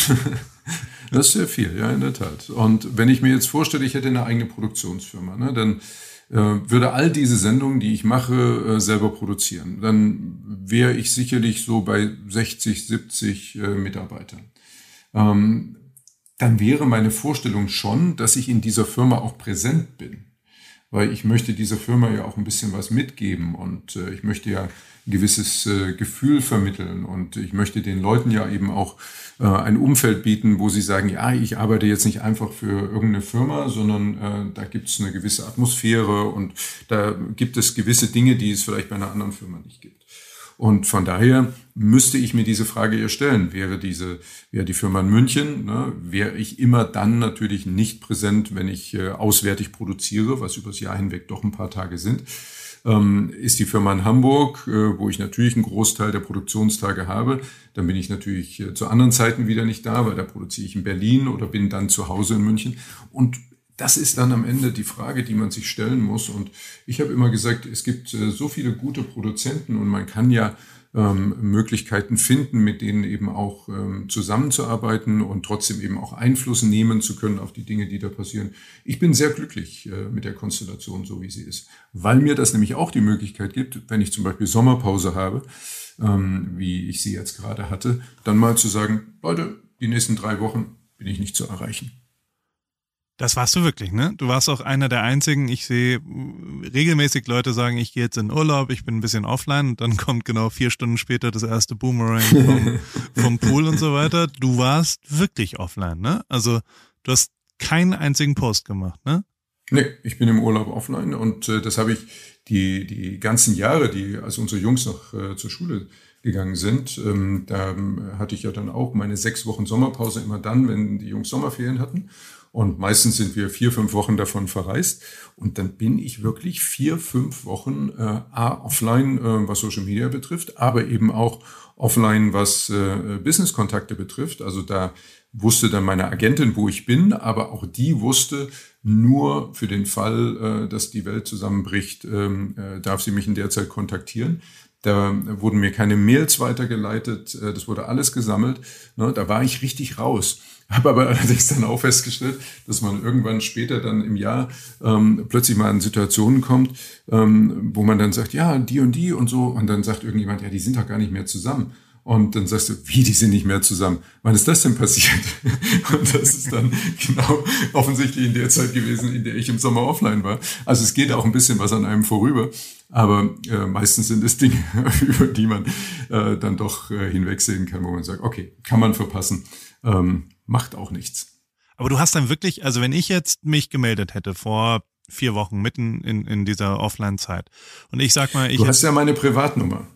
C: das ist sehr viel, ja, in der Tat. Und wenn ich mir jetzt vorstelle, ich hätte eine eigene Produktionsfirma, ne, dann äh, würde all diese Sendungen, die ich mache, äh, selber produzieren. Dann wäre ich sicherlich so bei 60, 70 äh, Mitarbeitern. Ähm, dann wäre meine Vorstellung schon, dass ich in dieser Firma auch präsent bin. Weil ich möchte dieser Firma ja auch ein bisschen was mitgeben und äh, ich möchte ja ein gewisses äh, Gefühl vermitteln. Und ich möchte den Leuten ja eben auch äh, ein Umfeld bieten, wo sie sagen, ja, ich arbeite jetzt nicht einfach für irgendeine Firma, sondern äh, da gibt es eine gewisse Atmosphäre und da gibt es gewisse Dinge, die es vielleicht bei einer anderen Firma nicht gibt. Und von daher müsste ich mir diese Frage eher stellen. Wäre diese, wäre die Firma in München, ne, wäre ich immer dann natürlich nicht präsent, wenn ich äh, auswärtig produziere, was übers Jahr hinweg doch ein paar Tage sind ähm, ist die Firma in Hamburg, äh, wo ich natürlich einen Großteil der Produktionstage habe. Dann bin ich natürlich äh, zu anderen Zeiten wieder nicht da, weil da produziere ich in Berlin oder bin dann zu Hause in München. Und das ist dann am Ende die Frage, die man sich stellen muss. Und ich habe immer gesagt, es gibt äh, so viele gute Produzenten und man kann ja ähm, Möglichkeiten finden, mit denen eben auch ähm, zusammenzuarbeiten und trotzdem eben auch Einfluss nehmen zu können auf die Dinge, die da passieren. Ich bin sehr glücklich äh, mit der Konstellation, so wie sie ist, weil mir das nämlich auch die Möglichkeit gibt, wenn ich zum Beispiel Sommerpause habe, ähm, wie ich sie jetzt gerade hatte, dann mal zu sagen, Leute, die nächsten drei Wochen bin ich nicht zu erreichen.
B: Das warst du wirklich, ne? Du warst auch einer der einzigen. Ich sehe regelmäßig Leute sagen, ich gehe jetzt in Urlaub, ich bin ein bisschen offline und dann kommt genau vier Stunden später das erste Boomerang vom, vom Pool und so weiter. Du warst wirklich offline, ne? Also du hast keinen einzigen Post gemacht, ne?
C: Nee, ich bin im Urlaub offline und äh, das habe ich die, die ganzen Jahre, die, als unsere Jungs noch äh, zur Schule gegangen sind. Ähm, da hatte ich ja dann auch meine sechs Wochen Sommerpause immer dann, wenn die Jungs Sommerferien hatten. Und meistens sind wir vier, fünf Wochen davon verreist. Und dann bin ich wirklich vier, fünf Wochen äh, offline, äh, was Social Media betrifft, aber eben auch offline, was äh, Business-Kontakte betrifft. Also da wusste dann meine Agentin, wo ich bin, aber auch die wusste, nur für den Fall, äh, dass die Welt zusammenbricht, ähm, äh, darf sie mich in der Zeit kontaktieren. Da wurden mir keine Mails weitergeleitet, äh, das wurde alles gesammelt. Ne, da war ich richtig raus. Habe aber allerdings dann auch festgestellt, dass man irgendwann später dann im Jahr ähm, plötzlich mal in Situationen kommt, ähm, wo man dann sagt, ja, die und die und so. Und dann sagt irgendjemand, ja, die sind doch gar nicht mehr zusammen. Und dann sagst du, wie, die sind nicht mehr zusammen. Wann ist das denn passiert? Und das ist dann genau offensichtlich in der Zeit gewesen, in der ich im Sommer offline war. Also es geht auch ein bisschen was an einem vorüber. Aber äh, meistens sind es Dinge, über die man äh, dann doch äh, hinwegsehen kann, wo man sagt, okay, kann man verpassen, ähm, macht auch nichts.
B: Aber du hast dann wirklich, also wenn ich jetzt mich gemeldet hätte vor vier Wochen mitten in, in dieser Offline-Zeit und ich sag mal, ich.
C: Du hast ja meine Privatnummer.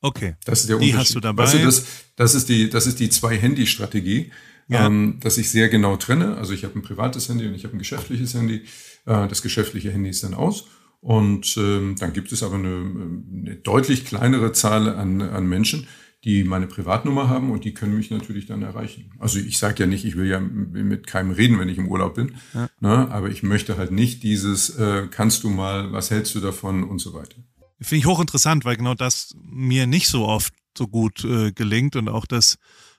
B: Okay.
C: Das ist der die hast du dabei. Weißt du, das, das ist die, das ist die Zwei-Handy-Strategie, ja. ähm, dass ich sehr genau trenne. Also ich habe ein privates Handy und ich habe ein geschäftliches Handy. Äh, das geschäftliche Handy ist dann aus. Und ähm, dann gibt es aber eine, eine deutlich kleinere Zahl an, an Menschen, die meine Privatnummer haben und die können mich natürlich dann erreichen. Also ich sage ja nicht, ich will ja mit keinem reden, wenn ich im Urlaub bin, ja. ne, aber ich möchte halt nicht dieses, äh, kannst du mal, was hältst du davon und so weiter.
B: Finde ich hochinteressant, weil genau das mir nicht so oft so gut äh, gelingt und auch das,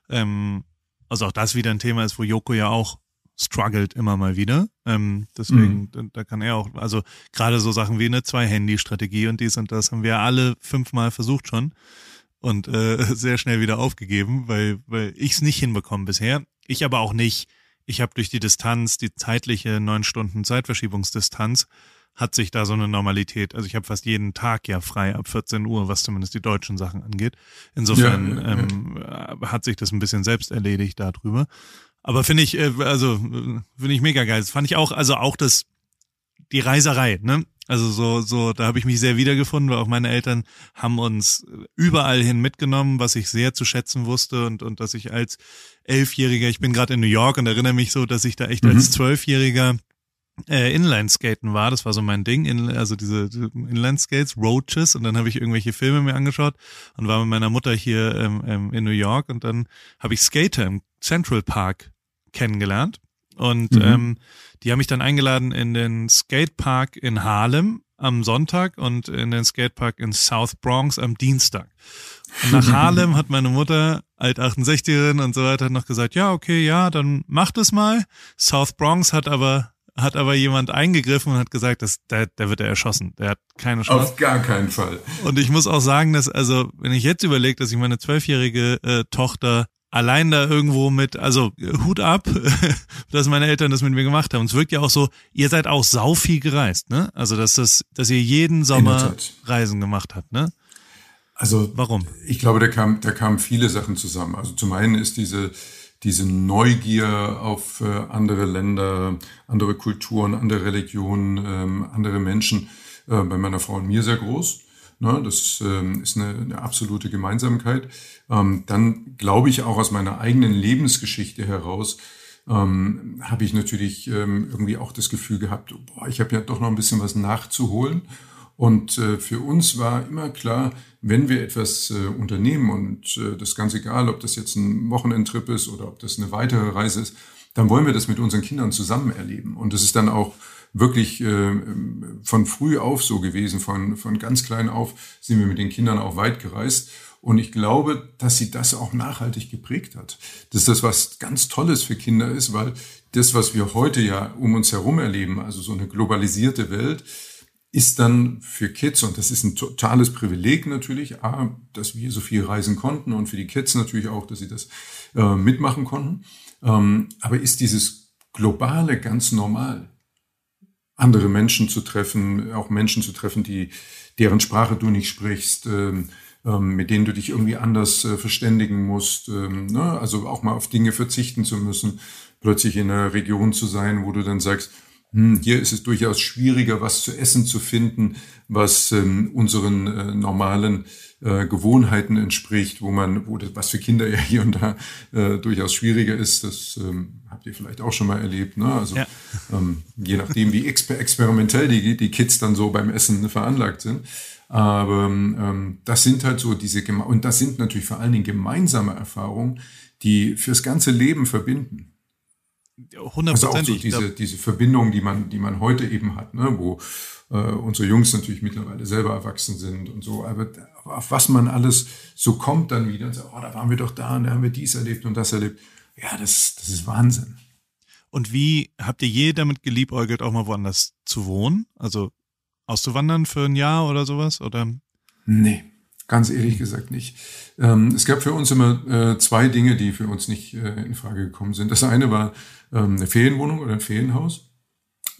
B: ähm, also auch das wieder ein Thema ist, wo Joko ja auch struggelt immer mal wieder. Ähm, deswegen, mhm. da, da kann er auch, also gerade so Sachen wie eine Zwei-Handy-Strategie und dies und das haben wir alle fünfmal versucht schon und äh, sehr schnell wieder aufgegeben, weil, weil ich es nicht hinbekommen bisher. Ich aber auch nicht. Ich habe durch die Distanz, die zeitliche neun Stunden Zeitverschiebungsdistanz, hat sich da so eine Normalität. Also ich habe fast jeden Tag ja frei ab 14 Uhr, was zumindest die deutschen Sachen angeht. Insofern ja, ja, ja. Ähm, hat sich das ein bisschen selbst erledigt darüber. Aber finde ich, äh, also finde ich mega geil. Das fand ich auch, also auch das, die Reiserei, ne? Also so, so, da habe ich mich sehr wiedergefunden, weil auch meine Eltern haben uns überall hin mitgenommen, was ich sehr zu schätzen wusste und, und dass ich als Elfjähriger, ich bin gerade in New York und erinnere mich so, dass ich da echt mhm. als Zwölfjähriger äh, Inlineskaten war, das war so mein Ding, in, also diese Inlineskates, Roaches und dann habe ich irgendwelche Filme mir angeschaut und war mit meiner Mutter hier ähm, ähm, in New York und dann habe ich Skater im Central Park kennengelernt und mhm. ähm, die haben mich dann eingeladen in den Skatepark in Harlem am Sonntag und in den Skatepark in South Bronx am Dienstag. Und nach Harlem hat meine Mutter, alt 68erin und so weiter, noch gesagt, ja, okay, ja, dann mach das mal. South Bronx hat aber hat aber jemand eingegriffen und hat gesagt, dass der, der wird er erschossen. Der hat keine Chance.
C: Auf gar keinen Fall.
B: Und ich muss auch sagen, dass, also, wenn ich jetzt überlege, dass ich meine zwölfjährige äh, Tochter allein da irgendwo mit, also Hut ab, dass meine Eltern das mit mir gemacht haben. es wirkt ja auch so, ihr seid auch sau viel gereist, ne? Also dass das, dass ihr jeden Sommer Reisen gemacht habt, ne?
C: Also warum? Ich glaube, da kam, da kamen viele Sachen zusammen. Also zum einen ist diese diese Neugier auf äh, andere Länder, andere Kulturen, andere Religionen, ähm, andere Menschen äh, bei meiner Frau und mir sehr groß. Ne, das ähm, ist eine, eine absolute Gemeinsamkeit. Ähm, dann glaube ich auch aus meiner eigenen Lebensgeschichte heraus, ähm, habe ich natürlich ähm, irgendwie auch das Gefühl gehabt, boah, ich habe ja doch noch ein bisschen was nachzuholen. Und äh, für uns war immer klar, wenn wir etwas äh, unternehmen und äh, das ganz egal, ob das jetzt ein Wochenendtrip ist oder ob das eine weitere Reise ist, dann wollen wir das mit unseren Kindern zusammen erleben. Und das ist dann auch wirklich äh, von früh auf so gewesen, von, von ganz klein auf sind wir mit den Kindern auch weit gereist. Und ich glaube, dass sie das auch nachhaltig geprägt hat. Dass das was ganz Tolles für Kinder ist, weil das, was wir heute ja um uns herum erleben, also so eine globalisierte Welt, ist dann für Kids, und das ist ein totales Privileg natürlich, A, dass wir so viel reisen konnten und für die Kids natürlich auch, dass sie das äh, mitmachen konnten. Ähm, aber ist dieses Globale ganz normal? Andere Menschen zu treffen, auch Menschen zu treffen, die, deren Sprache du nicht sprichst, ähm, mit denen du dich irgendwie anders äh, verständigen musst, ähm, ne? also auch mal auf Dinge verzichten zu müssen, plötzlich in einer Region zu sein, wo du dann sagst, hm, hier ist es durchaus schwieriger, was zu essen zu finden, was ähm, unseren äh, normalen äh, Gewohnheiten entspricht, wo man, wo das, was für Kinder ja hier und da äh, durchaus schwieriger ist. Das ähm, habt ihr vielleicht auch schon mal erlebt. Ne? Also ja. ähm, je nachdem, wie exper experimentell die, die Kids dann so beim Essen veranlagt sind. Aber ähm, das sind halt so diese und das sind natürlich vor allen Dingen gemeinsame Erfahrungen, die fürs ganze Leben verbinden. Also auch so diese, diese Verbindung, die man, die man heute eben hat, ne, wo äh, unsere Jungs natürlich mittlerweile selber erwachsen sind und so, aber auf was man alles so kommt dann wieder und sagt, oh, da waren wir doch da und da haben wir dies erlebt und das erlebt. Ja, das, das ist Wahnsinn.
B: Und wie habt ihr je damit geliebäugelt, auch mal woanders zu wohnen? Also auszuwandern für ein Jahr oder sowas? Oder?
C: Nee, ganz ehrlich gesagt nicht. Ähm, es gab für uns immer äh, zwei Dinge, die für uns nicht äh, in Frage gekommen sind. Das eine war ähm, eine Ferienwohnung oder ein Ferienhaus.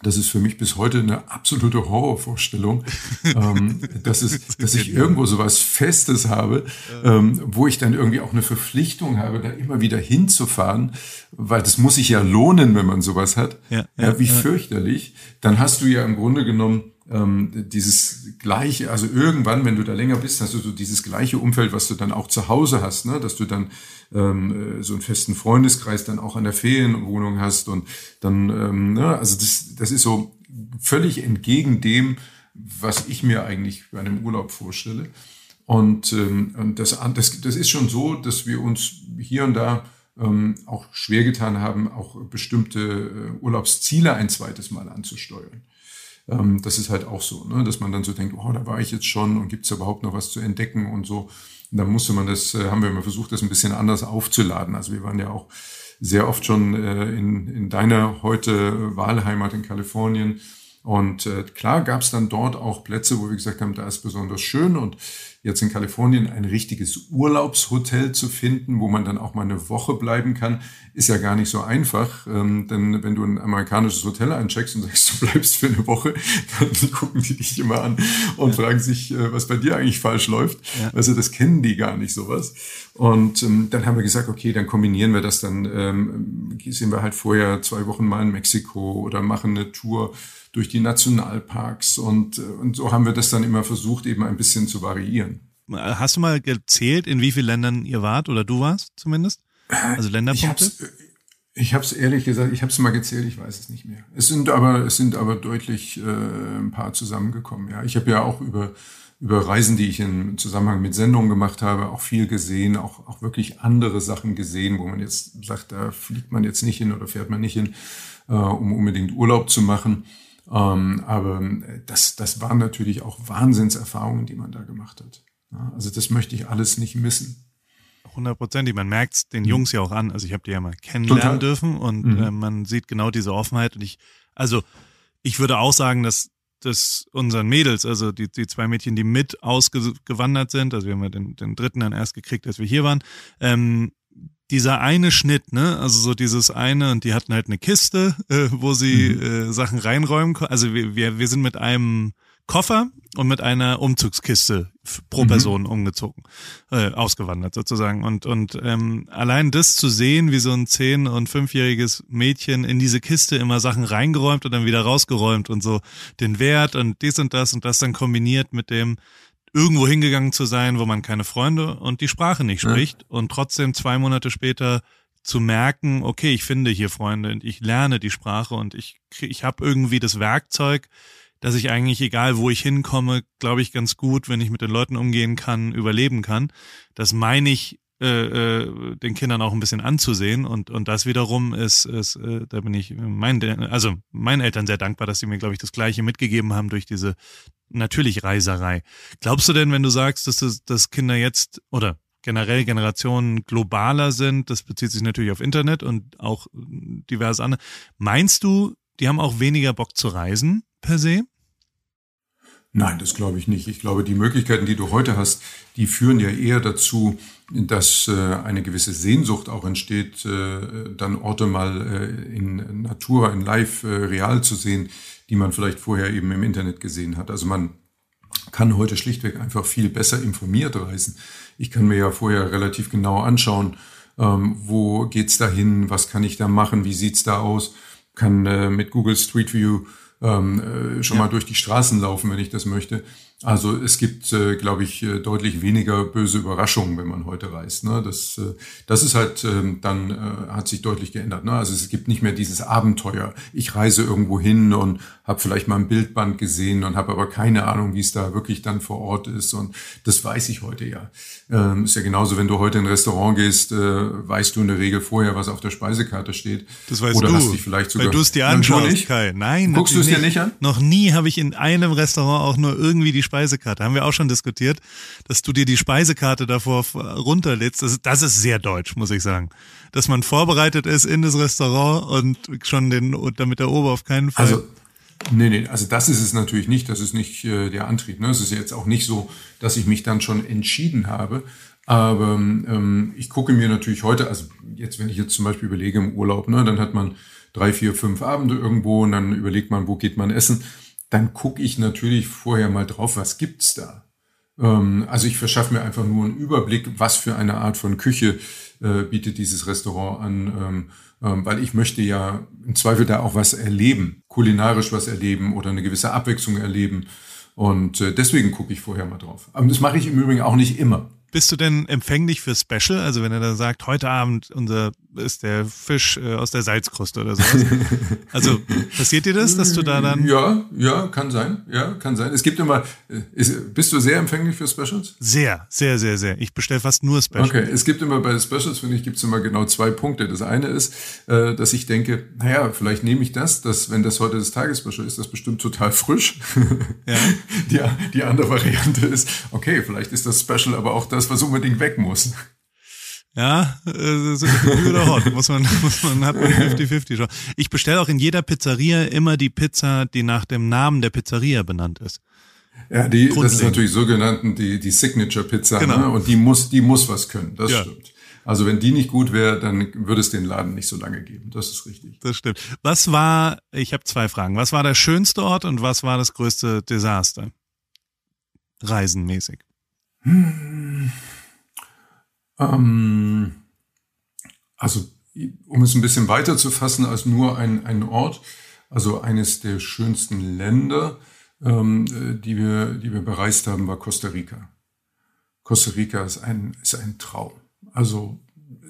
C: Das ist für mich bis heute eine absolute Horrorvorstellung, ähm, dass, es, dass ich irgendwo so was Festes habe, ähm, wo ich dann irgendwie auch eine Verpflichtung habe, da immer wieder hinzufahren, weil das muss sich ja lohnen, wenn man sowas hat. Ja, ja, ja wie ja. fürchterlich. Dann hast du ja im Grunde genommen ähm, dieses gleiche, also irgendwann, wenn du da länger bist, hast du so dieses gleiche Umfeld, was du dann auch zu Hause hast, ne? dass du dann ähm, äh, so einen festen Freundeskreis dann auch an der Ferienwohnung hast und dann, ähm, ne? also das, das ist so völlig entgegen dem, was ich mir eigentlich bei einem Urlaub vorstelle. Und, ähm, und das, das, das ist schon so, dass wir uns hier und da ähm, auch schwer getan haben, auch bestimmte äh, Urlaubsziele ein zweites Mal anzusteuern. Ähm, das ist halt auch so, ne? dass man dann so denkt, oh, da war ich jetzt schon und gibt es überhaupt noch was zu entdecken und so. Und dann musste man das, äh, haben wir immer versucht, das ein bisschen anders aufzuladen. Also wir waren ja auch sehr oft schon äh, in, in deiner heute Wahlheimat in Kalifornien. Und äh, klar gab es dann dort auch Plätze, wo wir gesagt haben, da ist besonders schön und jetzt in Kalifornien ein richtiges Urlaubshotel zu finden, wo man dann auch mal eine Woche bleiben kann, ist ja gar nicht so einfach. Ähm, denn wenn du ein amerikanisches Hotel eincheckst und sagst, du bleibst für eine Woche, dann gucken die dich immer an und ja. fragen sich, äh, was bei dir eigentlich falsch läuft. Ja. Also das kennen die gar nicht sowas. Und ähm, dann haben wir gesagt, okay, dann kombinieren wir das, dann ähm, sind wir halt vorher zwei Wochen mal in Mexiko oder machen eine Tour durch die Nationalparks und, äh, und so haben wir das dann immer versucht, eben ein bisschen zu variieren.
B: Hast du mal gezählt, in wie vielen Ländern ihr wart oder du warst zumindest? Also Länderpunkte?
C: Ich habe es ehrlich gesagt, ich habe es mal gezählt, ich weiß es nicht mehr. Es sind aber es sind aber deutlich äh, ein paar zusammengekommen. Ja, ich habe ja auch über über Reisen, die ich im Zusammenhang mit Sendungen gemacht habe, auch viel gesehen, auch auch wirklich andere Sachen gesehen, wo man jetzt sagt, da fliegt man jetzt nicht hin oder fährt man nicht hin, äh, um unbedingt Urlaub zu machen. Ähm, aber äh, das, das waren natürlich auch Wahnsinnserfahrungen, die man da gemacht hat. Ja, also das möchte ich alles nicht missen.
B: Hundertprozentig. Man merkt es den mhm. Jungs ja auch an. Also ich habe die ja mal kennenlernen Total. dürfen und mhm. äh, man sieht genau diese Offenheit. Und ich, also ich würde auch sagen, dass dass unseren Mädels, also die, die zwei Mädchen, die mit ausgewandert sind, also wir haben ja den, den dritten dann erst gekriegt, als wir hier waren, ähm, dieser eine Schnitt, ne, also so dieses eine, und die hatten halt eine Kiste, äh, wo sie mhm. äh, Sachen reinräumen konnten. Also wir, wir, wir sind mit einem Koffer und mit einer Umzugskiste pro mhm. Person umgezogen, äh, ausgewandert sozusagen. Und, und ähm, allein das zu sehen, wie so ein zehn- und fünfjähriges Mädchen in diese Kiste immer Sachen reingeräumt und dann wieder rausgeräumt und so den Wert und dies und das und das dann kombiniert mit dem, irgendwo hingegangen zu sein, wo man keine Freunde und die Sprache nicht spricht ja. und trotzdem zwei Monate später zu merken, okay, ich finde hier Freunde und ich lerne die Sprache und ich ich habe irgendwie das Werkzeug, dass ich eigentlich egal wo ich hinkomme, glaube ich ganz gut, wenn ich mit den Leuten umgehen kann, überleben kann. Das meine ich äh, äh, den Kindern auch ein bisschen anzusehen und und das wiederum ist ist äh, da bin ich meinen also meinen Eltern sehr dankbar, dass sie mir glaube ich das gleiche mitgegeben haben durch diese natürlich Reiserei. Glaubst du denn, wenn du sagst, dass, das, dass Kinder jetzt oder generell Generationen globaler sind, das bezieht sich natürlich auf Internet und auch diverse andere, meinst du, die haben auch weniger Bock zu reisen per se?
C: Nein, das glaube ich nicht. Ich glaube, die Möglichkeiten, die du heute hast, die führen ja eher dazu, dass äh, eine gewisse Sehnsucht auch entsteht, äh, dann Orte mal äh, in Natura, in Live, real zu sehen, die man vielleicht vorher eben im Internet gesehen hat. Also man kann heute schlichtweg einfach viel besser informiert reisen. Ich kann mir ja vorher relativ genau anschauen, ähm, wo geht's da hin, was kann ich da machen, wie sieht's da aus. kann mit Google Street View ähm, äh, schon ja. mal durch die Straßen laufen, wenn ich das möchte. Also es gibt, äh, glaube ich, äh, deutlich weniger böse Überraschungen, wenn man heute reist. Ne? Das, äh, das ist halt äh, dann äh, hat sich deutlich geändert. Ne? Also es gibt nicht mehr dieses Abenteuer. Ich reise irgendwo hin und habe vielleicht mal ein Bildband gesehen und habe aber keine Ahnung, wie es da wirklich dann vor Ort ist. Und das weiß ich heute ja. Ähm, ist ja genauso, wenn du heute in ein Restaurant gehst, äh, weißt du in der Regel vorher, was auf der Speisekarte steht.
B: Das weißt Oder du. hast dich vielleicht sogar. Weil du es dir anschaust, Kai. Nein,
C: guckst du es dir nicht an?
B: Noch nie habe ich in einem Restaurant auch nur irgendwie die Speisekarte. Haben wir auch schon diskutiert, dass du dir die Speisekarte davor runterlädst. Das, das ist sehr deutsch, muss ich sagen. Dass man vorbereitet ist in das Restaurant und schon den, damit der Ober auf keinen Fall.
C: Also, Nee, nee, also das ist es natürlich nicht, das ist nicht äh, der Antrieb. Ne? Es ist jetzt auch nicht so, dass ich mich dann schon entschieden habe. Aber ähm, ich gucke mir natürlich heute, also jetzt, wenn ich jetzt zum Beispiel überlege im Urlaub, ne, dann hat man drei, vier, fünf Abende irgendwo und dann überlegt man, wo geht man essen dann gucke ich natürlich vorher mal drauf, was gibt's da. Ähm, also ich verschaffe mir einfach nur einen Überblick, was für eine Art von Küche äh, bietet dieses Restaurant an, ähm, weil ich möchte ja im Zweifel da auch was erleben, kulinarisch was erleben oder eine gewisse Abwechslung erleben. Und äh, deswegen gucke ich vorher mal drauf. Aber das mache ich im Übrigen auch nicht immer.
B: Bist du denn empfänglich für Special? Also wenn er da sagt, heute Abend unser ist der Fisch äh, aus der Salzkruste oder sowas. also passiert dir das, dass du da dann?
C: Ja, ja, kann sein. Ja, kann sein. Es gibt immer. Äh, ist, bist du sehr empfänglich für Specials?
B: Sehr, sehr, sehr, sehr. Ich bestelle fast nur Specials.
C: Okay, es gibt immer bei Specials finde ich gibt es immer genau zwei Punkte. Das eine ist, äh, dass ich denke, naja, vielleicht nehme ich das, dass wenn das heute das Tagesspecial ist, das bestimmt total frisch. Ja. die, die andere Variante ist, okay, vielleicht ist das Special aber auch das das, was unbedingt weg muss.
B: Ja, äh, so oder hot, muss man, muss man hat man 50-50 schon. Ich bestelle auch in jeder Pizzeria immer die Pizza, die nach dem Namen der Pizzeria benannt ist.
C: Ja, die, das ist natürlich so genannt, die, die Signature Pizza, genau. ne? und die muss, die muss was können, das ja. stimmt. Also wenn die nicht gut wäre, dann würde es den Laden nicht so lange geben. Das ist richtig.
B: Das stimmt. Was war, ich habe zwei Fragen. Was war der schönste Ort und was war das größte Desaster? Reisenmäßig. Hm.
C: Ähm, also, um es ein bisschen weiter zu fassen als nur ein, ein Ort, also eines der schönsten Länder, ähm, die, wir, die wir bereist haben, war Costa Rica. Costa Rica ist ein, ist ein Traum. Also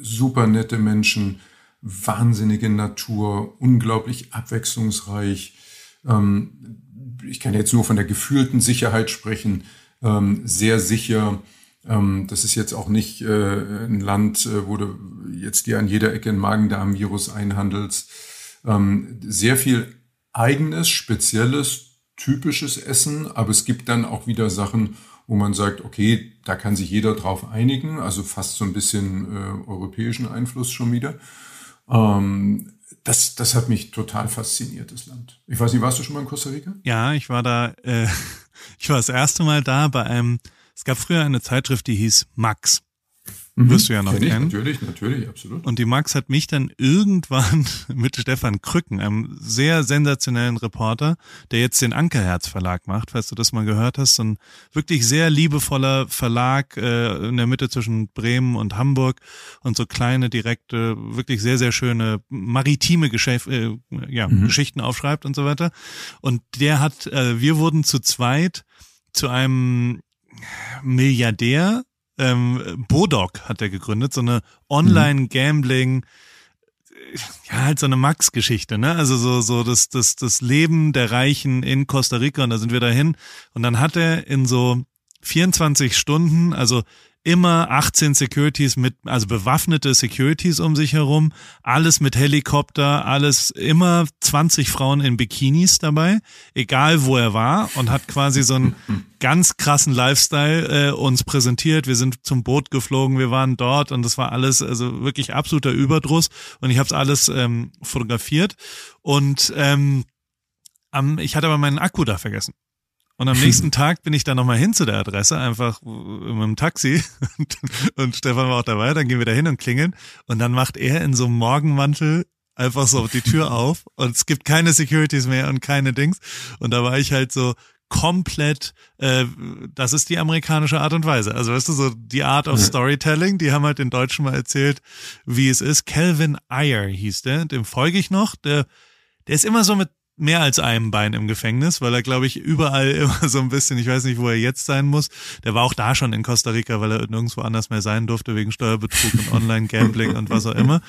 C: super nette Menschen, wahnsinnige Natur, unglaublich abwechslungsreich. Ähm, ich kann jetzt nur von der gefühlten Sicherheit sprechen ähm, sehr sicher. Ähm, das ist jetzt auch nicht äh, ein Land, äh, wo du jetzt dir an jeder Ecke ein Magen-Darm-Virus einhandelst. Ähm, sehr viel eigenes, spezielles, typisches Essen, aber es gibt dann auch wieder Sachen, wo man sagt, okay, da kann sich jeder drauf einigen, also fast so ein bisschen äh, europäischen Einfluss schon wieder. Ähm, das, das hat mich total fasziniert, das Land. Ich weiß nicht, warst du schon mal in Costa Rica?
B: Ja, ich war da, äh, ich war das erste Mal da bei einem, es gab früher eine Zeitschrift, die hieß Max. Mhm. Wirst du ja noch Kenn kennen.
C: Ich, natürlich, natürlich, absolut.
B: Und die Max hat mich dann irgendwann mit Stefan Krücken, einem sehr sensationellen Reporter, der jetzt den Ankerherz Verlag macht, falls du das mal gehört hast, so ein wirklich sehr liebevoller Verlag äh, in der Mitte zwischen Bremen und Hamburg und so kleine, direkte, wirklich sehr, sehr schöne maritime Geschäf äh, ja, mhm. Geschichten aufschreibt und so weiter. Und der hat, äh, wir wurden zu zweit zu einem Milliardär, ähm, Bodok hat er gegründet, so eine Online-Gambling, ja, halt so eine Max-Geschichte, ne? Also so, so das, das, das Leben der Reichen in Costa Rica und da sind wir dahin. Und dann hat er in so 24 Stunden, also immer 18 Securities mit, also bewaffnete Securities um sich herum, alles mit Helikopter, alles immer 20 Frauen in Bikinis dabei, egal wo er war und hat quasi so einen ganz krassen Lifestyle äh, uns präsentiert. Wir sind zum Boot geflogen, wir waren dort und das war alles also wirklich absoluter Überdruss und ich habe es alles ähm, fotografiert und ähm, ich hatte aber meinen Akku da vergessen. Und am nächsten Tag bin ich dann nochmal hin zu der Adresse, einfach mit dem Taxi. Und, und Stefan war auch dabei, dann gehen wir da hin und klingeln. Und dann macht er in so einem Morgenmantel einfach so die Tür auf und es gibt keine Securities mehr und keine Dings. Und da war ich halt so komplett, äh, das ist die amerikanische Art und Weise. Also weißt du, so die Art of Storytelling, die haben halt den Deutschen mal erzählt, wie es ist. Calvin Ayer hieß der, dem folge ich noch, der der ist immer so mit mehr als einem Bein im Gefängnis, weil er, glaube ich, überall immer so ein bisschen, ich weiß nicht, wo er jetzt sein muss. Der war auch da schon in Costa Rica, weil er nirgendwo anders mehr sein durfte wegen Steuerbetrug und Online-Gambling und was auch immer.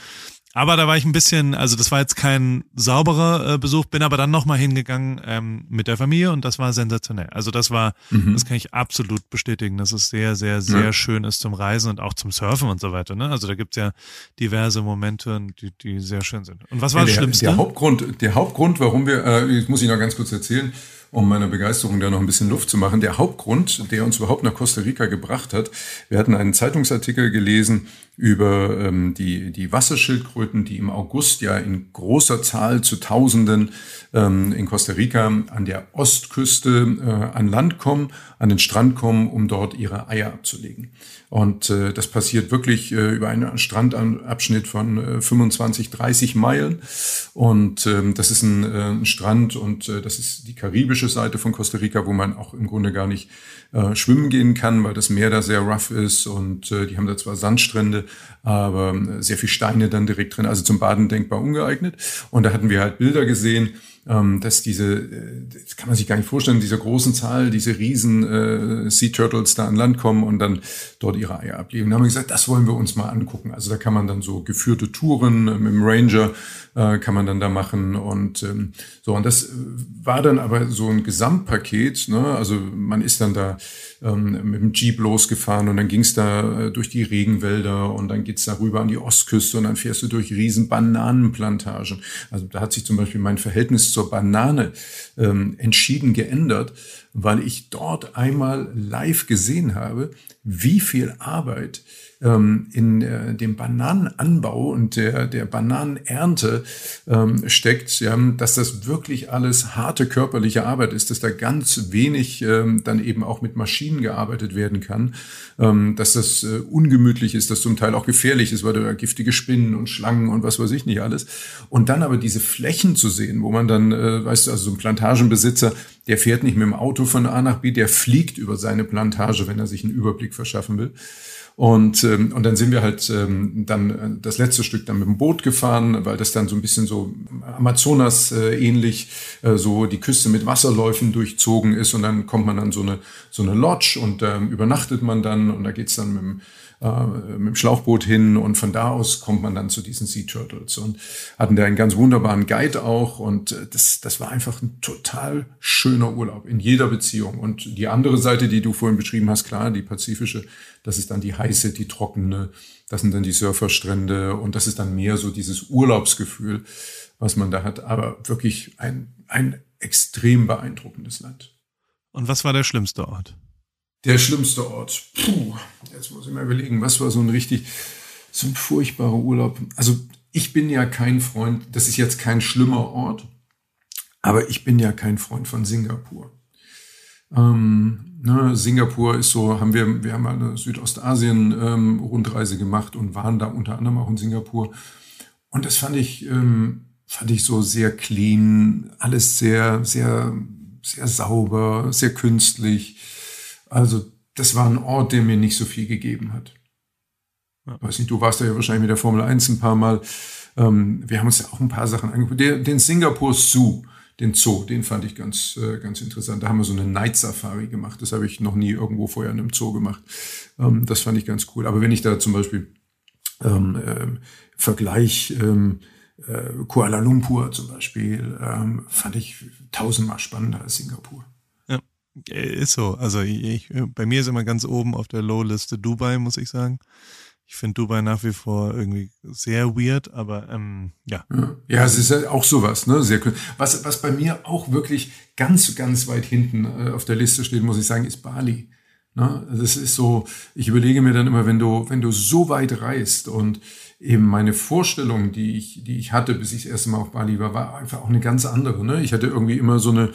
B: Aber da war ich ein bisschen, also das war jetzt kein sauberer äh, Besuch, bin aber dann nochmal hingegangen ähm, mit der Familie und das war sensationell. Also das war, mhm. das kann ich absolut bestätigen, dass es sehr, sehr, sehr ja. schön ist zum Reisen und auch zum Surfen und so weiter. Ne? Also da gibt's ja diverse Momente, die, die sehr schön sind. Und was war ja, das Schlimmste?
C: Der Hauptgrund, der Hauptgrund, warum wir, äh, muss ich noch ganz kurz erzählen, um meiner Begeisterung da noch ein bisschen Luft zu machen. Der Hauptgrund, der uns überhaupt nach Costa Rica gebracht hat, wir hatten einen Zeitungsartikel gelesen über ähm, die, die Wasserschildkröten, die im August ja in großer Zahl zu Tausenden ähm, in Costa Rica an der Ostküste äh, an Land kommen, an den Strand kommen, um dort ihre Eier abzulegen. Und äh, das passiert wirklich äh, über einen Strandabschnitt von äh, 25, 30 Meilen. Und ähm, das ist ein, äh, ein Strand und äh, das ist die karibische Seite von Costa Rica, wo man auch im Grunde gar nicht äh, schwimmen gehen kann, weil das Meer da sehr rough ist und äh, die haben da zwar Sandstrände, aber äh, sehr viel Steine dann direkt drin, also zum Baden denkbar ungeeignet. Und da hatten wir halt Bilder gesehen, ähm, dass diese, äh, das kann man sich gar nicht vorstellen, diese großen Zahl, diese riesen äh, Sea Turtles da an Land kommen und dann dort ihre Eier ablegen. Da haben wir gesagt, das wollen wir uns mal angucken. Also da kann man dann so geführte Touren mit dem Ranger äh, kann man dann da machen und ähm, so und das war dann aber so ein Gesamtpaket. Ne? Also man ist dann da ähm, mit dem Jeep losgefahren und dann ging es da äh, durch die Regenwälder und dann geht's da rüber an die Ostküste und dann fährst du durch riesen Bananenplantagen. Also da hat sich zum Beispiel mein Verhältnis zur Banane ähm, entschieden geändert, weil ich dort einmal live gesehen habe, wie viel Arbeit ähm, in äh, dem Bananenanbau und der, der Bananenernte ähm, steckt, ja, dass das wirklich alles harte körperliche Arbeit ist, dass da ganz wenig ähm, dann eben auch mit Maschinen gearbeitet werden kann, ähm, dass das äh, ungemütlich ist, dass zum Teil auch gefährlich ist, weil da giftige Spinnen und Schlangen und was weiß ich nicht alles. Und dann aber diese Flächen zu sehen, wo man dann, äh, weißt du, also so ein Plantagenbesitzer, der fährt nicht mit dem Auto von A nach B, der fliegt über seine Plantage, wenn er sich einen Überblick verschaffen will. Und, ähm, und dann sind wir halt ähm, dann äh, das letzte Stück dann mit dem Boot gefahren, weil das dann so ein bisschen so Amazonas äh, ähnlich, äh, so die Küste mit Wasserläufen durchzogen ist. Und dann kommt man an so eine, so eine Lodge und ähm, übernachtet man dann und da geht's dann mit dem äh, mit dem Schlauchboot hin und von da aus kommt man dann zu diesen Sea Turtles und hatten da einen ganz wunderbaren Guide auch und äh, das, das war einfach ein total schöner Urlaub in jeder Beziehung. Und die andere Seite, die du vorhin beschrieben hast, klar, die pazifische, das ist dann die heiße, die trockene, das sind dann die Surferstrände und das ist dann mehr so dieses Urlaubsgefühl, was man da hat. Aber wirklich ein, ein extrem beeindruckendes Land.
B: Und was war der schlimmste Ort?
C: Der schlimmste Ort. Puh, jetzt muss ich mal überlegen, was war so ein richtig, so ein furchtbarer Urlaub. Also ich bin ja kein Freund, das ist jetzt kein schlimmer Ort, aber ich bin ja kein Freund von Singapur. Ähm, ne, Singapur ist so, haben wir, wir haben eine Südostasien-Rundreise ähm, gemacht und waren da unter anderem auch in Singapur. Und das fand ich, ähm, fand ich so sehr clean, alles sehr, sehr, sehr sauber, sehr künstlich. Also das war ein Ort, der mir nicht so viel gegeben hat. Ja. Weiß nicht, du warst da ja wahrscheinlich mit der Formel 1 ein paar Mal. Ähm, wir haben uns ja auch ein paar Sachen angeguckt. Der, den Singapur Zoo, den Zoo, den fand ich ganz, äh, ganz interessant. Da haben wir so eine Night Safari gemacht. Das habe ich noch nie irgendwo vorher in einem Zoo gemacht. Ähm, das fand ich ganz cool. Aber wenn ich da zum Beispiel ähm, äh, Vergleich ähm, äh, Kuala Lumpur zum Beispiel, ähm, fand ich tausendmal spannender als Singapur.
B: Äh, ist so. Also ich, bei mir ist immer ganz oben auf der Low-Liste Dubai, muss ich sagen. Ich finde Dubai nach wie vor irgendwie sehr weird, aber ähm, ja.
C: Ja, es ist ja auch sowas, ne? Sehr cool. Was, was bei mir auch wirklich ganz, ganz weit hinten äh, auf der Liste steht, muss ich sagen, ist Bali. Ne? Das ist so, ich überlege mir dann immer, wenn du, wenn du so weit reist und eben meine Vorstellung, die ich, die ich hatte, bis ich das erste Mal auf Bali war, war einfach auch eine ganz andere. Ne? Ich hatte irgendwie immer so eine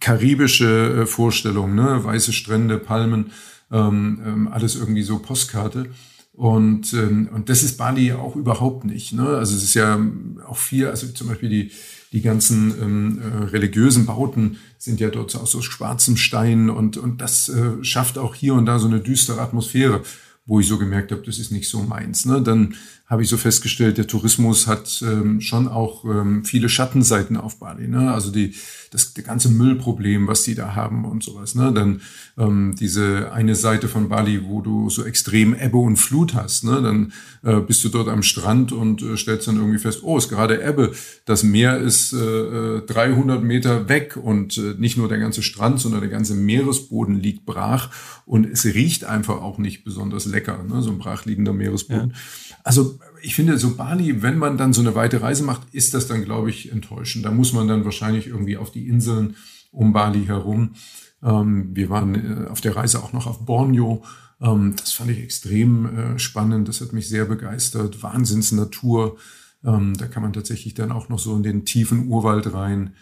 C: karibische äh, Vorstellung, ne? weiße Strände, Palmen, ähm, ähm, alles irgendwie so Postkarte. Und, ähm, und das ist Bali auch überhaupt nicht. Ne? Also es ist ja auch viel, also zum Beispiel die, die ganzen ähm, äh, religiösen Bauten sind ja dort aus so schwarzem Stein und, und das äh, schafft auch hier und da so eine düstere Atmosphäre, wo ich so gemerkt habe, das ist nicht so meins. Ne? Dann habe ich so festgestellt, der Tourismus hat ähm, schon auch ähm, viele Schattenseiten auf Bali. Ne? Also die, das, das ganze Müllproblem, was die da haben und sowas. Ne? Dann ähm, diese eine Seite von Bali, wo du so extrem Ebbe und Flut hast. Ne? Dann äh, bist du dort am Strand und äh, stellst dann irgendwie fest, oh, ist gerade Ebbe. Das Meer ist äh, 300 Meter weg und äh, nicht nur der ganze Strand, sondern der ganze Meeresboden liegt brach und es riecht einfach auch nicht besonders lecker, ne? so ein brachliegender Meeresboden. Ja. Also ich finde, so Bali, wenn man dann so eine weite Reise macht, ist das dann, glaube ich, enttäuschend. Da muss man dann wahrscheinlich irgendwie auf die Inseln um Bali herum. Ähm, wir waren äh, auf der Reise auch noch auf Borneo. Ähm, das fand ich extrem äh, spannend. Das hat mich sehr begeistert. Wahnsinnsnatur. Ähm, da kann man tatsächlich dann auch noch so in den tiefen Urwald rein.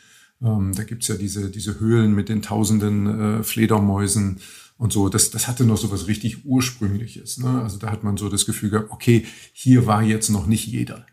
C: Ähm, da gibt's ja diese, diese Höhlen mit den tausenden äh, Fledermäusen und so. Das, das hatte noch so was richtig Ursprüngliches. Ne? Also da hat man so das Gefühl gehabt, okay, hier war jetzt noch nicht jeder.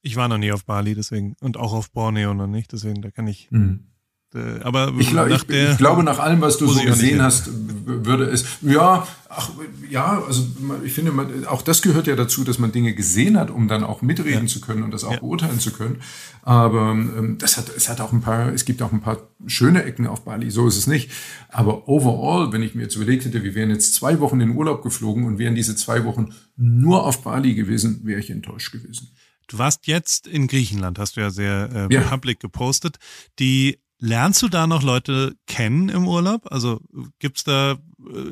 B: Ich war noch nie auf Bali, deswegen, und auch auf Borneo noch nicht, deswegen, da kann ich. Mhm.
C: Äh, aber ich, glaub, ich, ich, glaube, nach allem, was du so gesehen hast, würde es, ja, ach, ja, also ich finde, man, auch das gehört ja dazu, dass man Dinge gesehen hat, um dann auch mitreden ja. zu können und das auch ja. beurteilen zu können. Aber ähm, das hat, es hat auch ein paar, es gibt auch ein paar schöne Ecken auf Bali, so ist es nicht. Aber overall, wenn ich mir jetzt überlegt hätte, wir wären jetzt zwei Wochen in Urlaub geflogen und wären diese zwei Wochen nur auf Bali gewesen, wäre ich enttäuscht gewesen.
B: Du warst jetzt in Griechenland, hast du ja sehr äh, ja. public gepostet. Die Lernst du da noch Leute kennen im Urlaub? Also gibt's da, äh,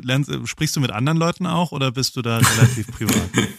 B: lernst, sprichst du mit anderen Leuten auch oder bist du da relativ privat?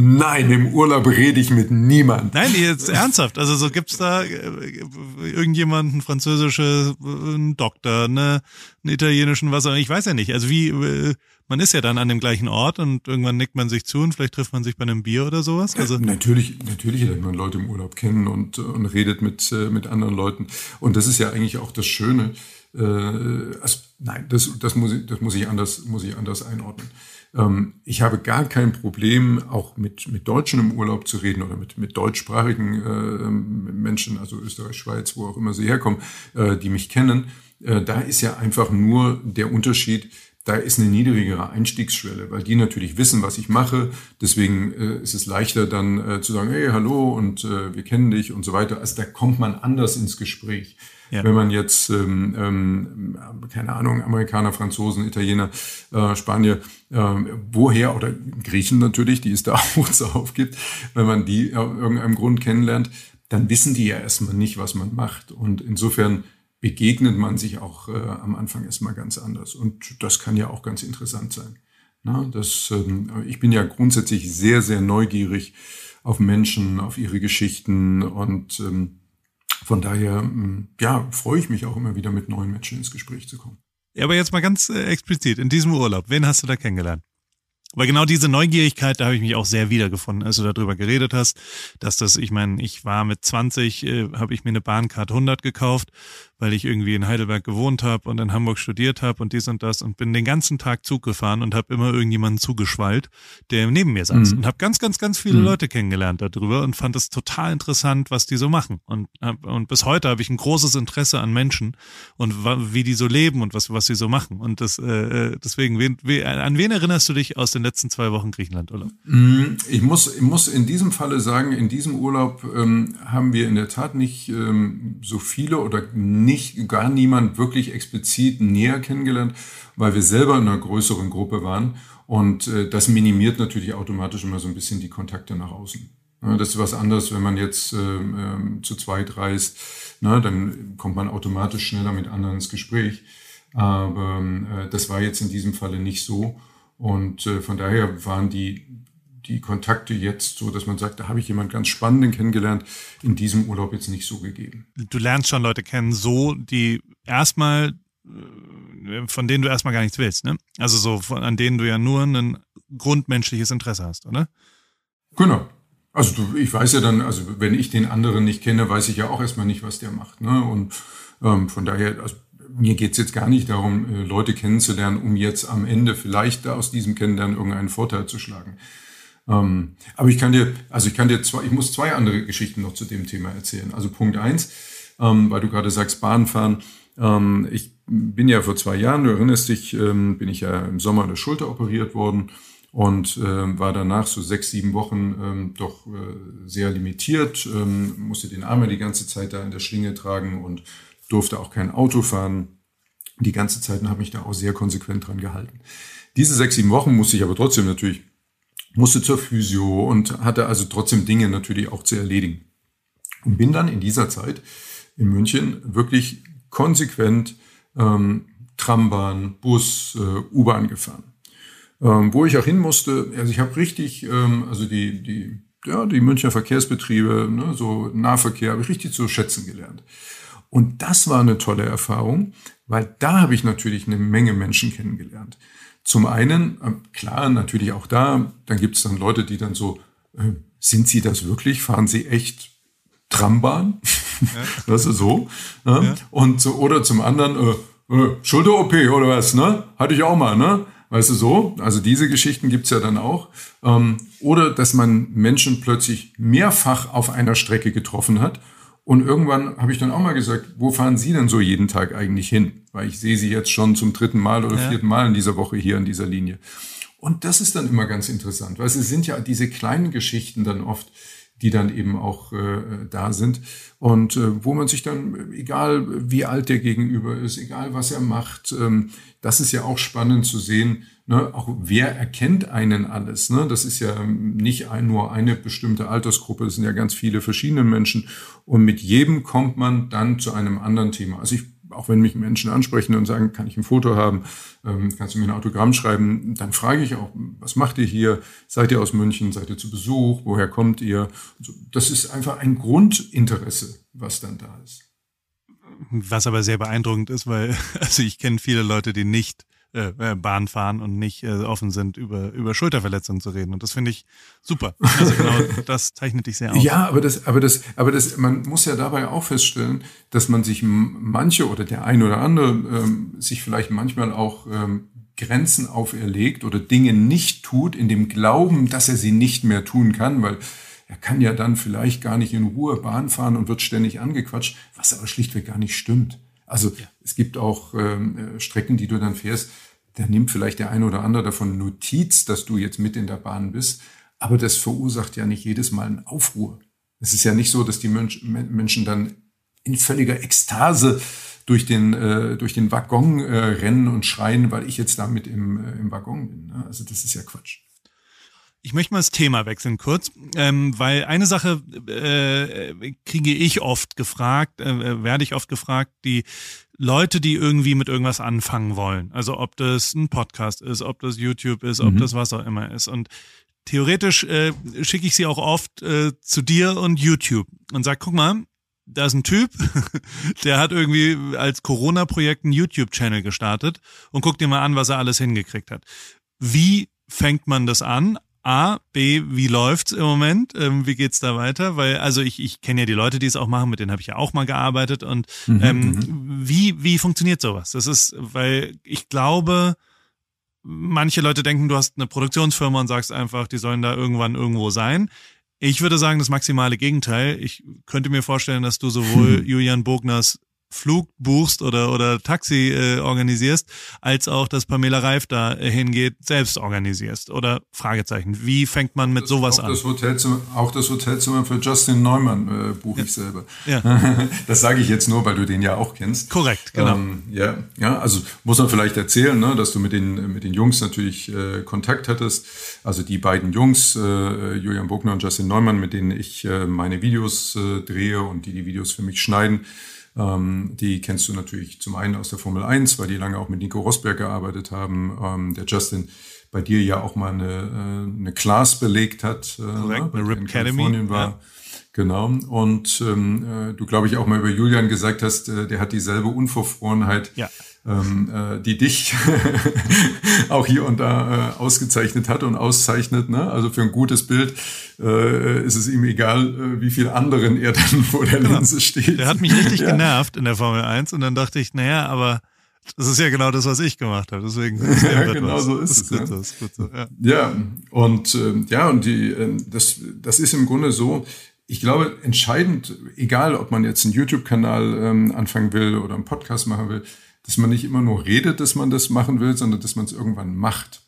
C: Nein, im Urlaub rede ich mit niemand.
B: Nein, jetzt ernsthaft. Also so gibt's da äh, irgendjemanden, französische, einen Doktor, ne, einen italienischen, was auch Ich weiß ja nicht. Also wie, äh, man ist ja dann an dem gleichen Ort und irgendwann nickt man sich zu und vielleicht trifft man sich bei einem Bier oder sowas.
C: Also ja, natürlich, natürlich lernt man Leute im Urlaub kennen und, und redet mit, äh, mit anderen Leuten. Und das ist ja eigentlich auch das Schöne. Äh, also, nein, das, das, muss ich, das muss ich anders, muss ich anders einordnen. Ähm, ich habe gar kein Problem, auch mit, mit Deutschen im Urlaub zu reden oder mit, mit deutschsprachigen äh, Menschen, also Österreich, Schweiz, wo auch immer sie herkommen, äh, die mich kennen. Äh, da ist ja einfach nur der Unterschied, da ist eine niedrigere Einstiegsschwelle, weil die natürlich wissen, was ich mache. Deswegen äh, ist es leichter dann äh, zu sagen, hey, hallo und äh, wir kennen dich und so weiter. Also da kommt man anders ins Gespräch. Ja. Wenn man jetzt, ähm, ähm, keine Ahnung, Amerikaner, Franzosen, Italiener, äh, Spanier, äh, woher, oder Griechen natürlich, die es da auch zuhauf gibt, wenn man die aus irgendeinem Grund kennenlernt, dann wissen die ja erstmal nicht, was man macht. Und insofern begegnet man sich auch äh, am Anfang erstmal ganz anders. Und das kann ja auch ganz interessant sein. Na, das, ähm, ich bin ja grundsätzlich sehr, sehr neugierig auf Menschen, auf ihre Geschichten und ähm, von daher ähm, ja, freue ich mich auch immer wieder mit neuen Menschen ins Gespräch zu kommen.
B: Ja, aber jetzt mal ganz äh, explizit, in diesem Urlaub, wen hast du da kennengelernt? Aber genau diese Neugierigkeit, da habe ich mich auch sehr wiedergefunden, als du darüber geredet hast, dass das, ich meine, ich war mit 20, äh, habe ich mir eine Bahncard 100 gekauft weil ich irgendwie in Heidelberg gewohnt habe und in Hamburg studiert habe und dies und das und bin den ganzen Tag Zug gefahren und habe immer irgendjemanden zugeschwallt, der neben mir saß mhm. und habe ganz, ganz, ganz viele mhm. Leute kennengelernt darüber und fand es total interessant, was die so machen und hab, und bis heute habe ich ein großes Interesse an Menschen und wie die so leben und was was sie so machen und das äh, äh deswegen wen, wen, an wen erinnerst du dich aus den letzten zwei Wochen Griechenland-Urlaub?
C: Mhm. Ich muss ich muss in diesem Falle sagen, in diesem Urlaub ähm, haben wir in der Tat nicht ähm, so viele oder nicht gar niemand wirklich explizit näher kennengelernt, weil wir selber in einer größeren Gruppe waren. Und äh, das minimiert natürlich automatisch immer so ein bisschen die Kontakte nach außen. Ja, das ist was anderes, wenn man jetzt äh, äh, zu zweit reist, ne, dann kommt man automatisch schneller mit anderen ins Gespräch. Aber äh, das war jetzt in diesem Falle nicht so. Und äh, von daher waren die die Kontakte jetzt so, dass man sagt, da habe ich jemand ganz Spannenden kennengelernt, in diesem Urlaub jetzt nicht so gegeben.
B: Du lernst schon Leute kennen, so, die erstmal, äh, von denen du erstmal gar nichts willst, ne? Also so, von, an denen du ja nur ein grundmenschliches Interesse hast, oder?
C: Genau. Also du, ich weiß ja dann, also wenn ich den anderen nicht kenne, weiß ich ja auch erstmal nicht, was der macht. Ne? Und ähm, von daher, also mir geht's jetzt gar nicht darum, äh, Leute kennenzulernen, um jetzt am Ende vielleicht aus diesem Kennenlernen irgendeinen Vorteil zu schlagen. Ähm, aber ich kann dir, also ich kann dir zwei, ich muss zwei andere Geschichten noch zu dem Thema erzählen. Also Punkt eins, ähm, weil du gerade sagst, Bahnfahren. Ähm, ich bin ja vor zwei Jahren, du erinnerst dich, ähm, bin ich ja im Sommer an der Schulter operiert worden und äh, war danach so sechs, sieben Wochen ähm, doch äh, sehr limitiert, ähm, musste den Arm die ganze Zeit da in der Schlinge tragen und durfte auch kein Auto fahren die ganze Zeit habe mich da auch sehr konsequent dran gehalten. Diese sechs, sieben Wochen musste ich aber trotzdem natürlich, musste zur Physio und hatte also trotzdem Dinge natürlich auch zu erledigen. Und bin dann in dieser Zeit in München wirklich konsequent ähm, Trambahn, Bus, äh, U-Bahn gefahren. Ähm, wo ich auch hin musste, also ich habe richtig, ähm, also die, die, ja, die Münchner Verkehrsbetriebe, ne, so Nahverkehr, habe ich richtig zu schätzen gelernt. Und das war eine tolle Erfahrung, weil da habe ich natürlich eine Menge Menschen kennengelernt. Zum einen, äh, klar, natürlich auch da, dann gibt es dann Leute, die dann so, äh, sind Sie das wirklich? Fahren Sie echt Trambahn? Ja. Das ist so. Ne? Ja. Und so, oder zum anderen, äh, äh, Schulter-OP oder was, ne? Hatte ich auch mal, ne? Weißt du so? Also diese Geschichten gibt's ja dann auch. Ähm, oder dass man Menschen plötzlich mehrfach auf einer Strecke getroffen hat und irgendwann habe ich dann auch mal gesagt, wo fahren Sie denn so jeden Tag eigentlich hin? Weil ich sehe Sie jetzt schon zum dritten Mal oder ja. vierten Mal in dieser Woche hier an dieser Linie. Und das ist dann immer ganz interessant, weil es sind ja diese kleinen Geschichten dann oft, die dann eben auch äh, da sind und äh, wo man sich dann, egal wie alt der Gegenüber ist, egal was er macht, ähm, das ist ja auch spannend zu sehen, Ne, auch wer erkennt einen alles? Ne? Das ist ja nicht ein, nur eine bestimmte Altersgruppe, es sind ja ganz viele verschiedene Menschen. Und mit jedem kommt man dann zu einem anderen Thema. Also ich, auch wenn mich Menschen ansprechen und sagen, kann ich ein Foto haben, ähm, kannst du mir ein Autogramm schreiben, dann frage ich auch, was macht ihr hier? Seid ihr aus München? Seid ihr zu Besuch? Woher kommt ihr? Das ist einfach ein Grundinteresse, was dann da ist.
B: Was aber sehr beeindruckend ist, weil also ich kenne viele Leute, die nicht äh, äh, Bahn fahren und nicht äh, offen sind, über, über Schulterverletzungen zu reden. Und das finde ich super. Also genau das zeichnet dich sehr aus.
C: Ja, aber das, aber das, aber das, man muss ja dabei auch feststellen, dass man sich manche oder der ein oder andere ähm, sich vielleicht manchmal auch ähm, Grenzen auferlegt oder Dinge nicht tut, in dem Glauben, dass er sie nicht mehr tun kann, weil er kann ja dann vielleicht gar nicht in Ruhe Bahn fahren und wird ständig angequatscht, was aber schlichtweg gar nicht stimmt. Also ja. Es gibt auch ähm, äh, Strecken, die du dann fährst, da nimmt vielleicht der eine oder andere davon Notiz, dass du jetzt mit in der Bahn bist, aber das verursacht ja nicht jedes Mal einen Aufruhr. Es ist ja nicht so, dass die Mensch, Menschen dann in völliger Ekstase durch den, äh, durch den Waggon äh, rennen und schreien, weil ich jetzt damit im, äh, im Waggon bin. Ne? Also das ist ja Quatsch.
B: Ich möchte mal das Thema wechseln kurz, ähm, weil eine Sache äh, kriege ich oft gefragt, äh, werde ich oft gefragt, die Leute, die irgendwie mit irgendwas anfangen wollen. Also ob das ein Podcast ist, ob das YouTube ist, ob mhm. das was auch immer ist. Und theoretisch äh, schicke ich sie auch oft äh, zu dir und YouTube und sag, guck mal, da ist ein Typ, der hat irgendwie als Corona-Projekt einen YouTube-Channel gestartet und guck dir mal an, was er alles hingekriegt hat. Wie fängt man das an? A, B, wie läuft's im Moment? Ähm, wie geht's da weiter? Weil, also ich, ich kenne ja die Leute, die es auch machen, mit denen habe ich ja auch mal gearbeitet. Und mhm, ähm, mhm. wie, wie funktioniert sowas? Das ist, weil ich glaube, manche Leute denken, du hast eine Produktionsfirma und sagst einfach, die sollen da irgendwann irgendwo sein. Ich würde sagen, das maximale Gegenteil. Ich könnte mir vorstellen, dass du sowohl Julian Bogners Flug buchst oder, oder Taxi äh, organisierst, als auch, dass Pamela Reif da äh, hingeht, selbst organisierst? Oder Fragezeichen. Wie fängt man mit
C: das,
B: sowas
C: auch
B: an?
C: Das Hotelzimmer, auch das Hotelzimmer für Justin Neumann äh, buche ja. ich selber. Ja. Das sage ich jetzt nur, weil du den ja auch kennst.
B: Korrekt, genau. Ähm,
C: ja, ja, also muss man vielleicht erzählen, ne, dass du mit den, mit den Jungs natürlich äh, Kontakt hattest. Also die beiden Jungs, äh, Julian Bogner und Justin Neumann, mit denen ich äh, meine Videos äh, drehe und die die Videos für mich schneiden. Ähm, die kennst du natürlich zum einen aus der Formel 1, weil die lange auch mit Nico Rosberg gearbeitet haben. Ähm, der Justin bei dir ja auch mal eine, äh, eine Class belegt hat.
B: Äh, Korrekt, ne, eine Rip Academy.
C: war. Ja. Genau. Und ähm, äh, du, glaube ich, auch mal über Julian gesagt hast, äh, der hat dieselbe Unverfrorenheit, ja. Ähm, äh, die dich auch hier und da äh, ausgezeichnet hat und auszeichnet. Ne? Also für ein gutes Bild äh, ist es ihm egal, äh, wie viel anderen er dann vor der genau. Linse steht.
B: Der hat mich richtig ja. genervt in der Formel 1 und dann dachte ich, naja, aber das ist ja genau das, was ich gemacht habe. Deswegen
C: ja, genau was. so ist das es. Gut, ja. Ist so, ja. ja, und äh, ja, und die, äh, das, das ist im Grunde so, ich glaube, entscheidend, egal ob man jetzt einen YouTube-Kanal ähm, anfangen will oder einen Podcast machen will, dass man nicht immer nur redet, dass man das machen will, sondern dass man es irgendwann macht.